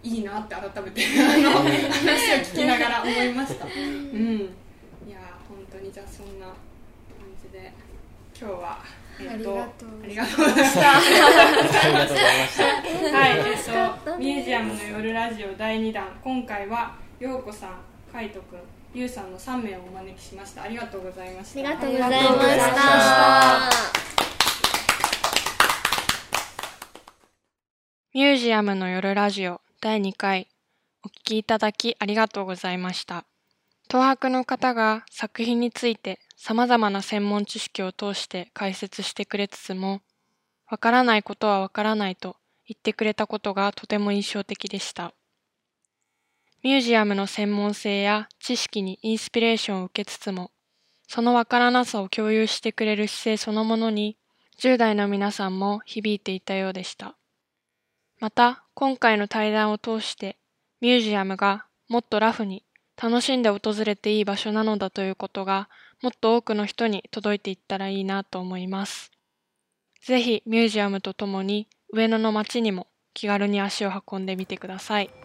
[SPEAKER 2] いいなって改めてあの話を聞きながら思いました、うん、いや本当にじゃあそんな感じで今日は、え
[SPEAKER 4] ありがとう。
[SPEAKER 2] ありがとうございました。
[SPEAKER 3] ありがとうございました
[SPEAKER 2] はい、え
[SPEAKER 5] っ
[SPEAKER 2] と、ミュージアムの夜ラジオ第2弾。今回は陽子さん、海斗くん、ゆうさんの3名をお招きしました。ありがとうございました。
[SPEAKER 4] ありがとうございま
[SPEAKER 5] し
[SPEAKER 4] した。
[SPEAKER 1] ミュージアムの夜ラジオ第2回お聞きいただきありがとうございました。東博の方が作品について様々な専門知識を通して解説してくれつつも、わからないことはわからないと言ってくれたことがとても印象的でした。ミュージアムの専門性や知識にインスピレーションを受けつつも、そのわからなさを共有してくれる姿勢そのものに、10代の皆さんも響いていたようでした。また、今回の対談を通して、ミュージアムがもっとラフに楽しんで訪れていい場所なのだということが、もっと多くの人に届いていったらいいなと思います。ぜひミュージアムとともに上野の街にも気軽に足を運んでみてください。「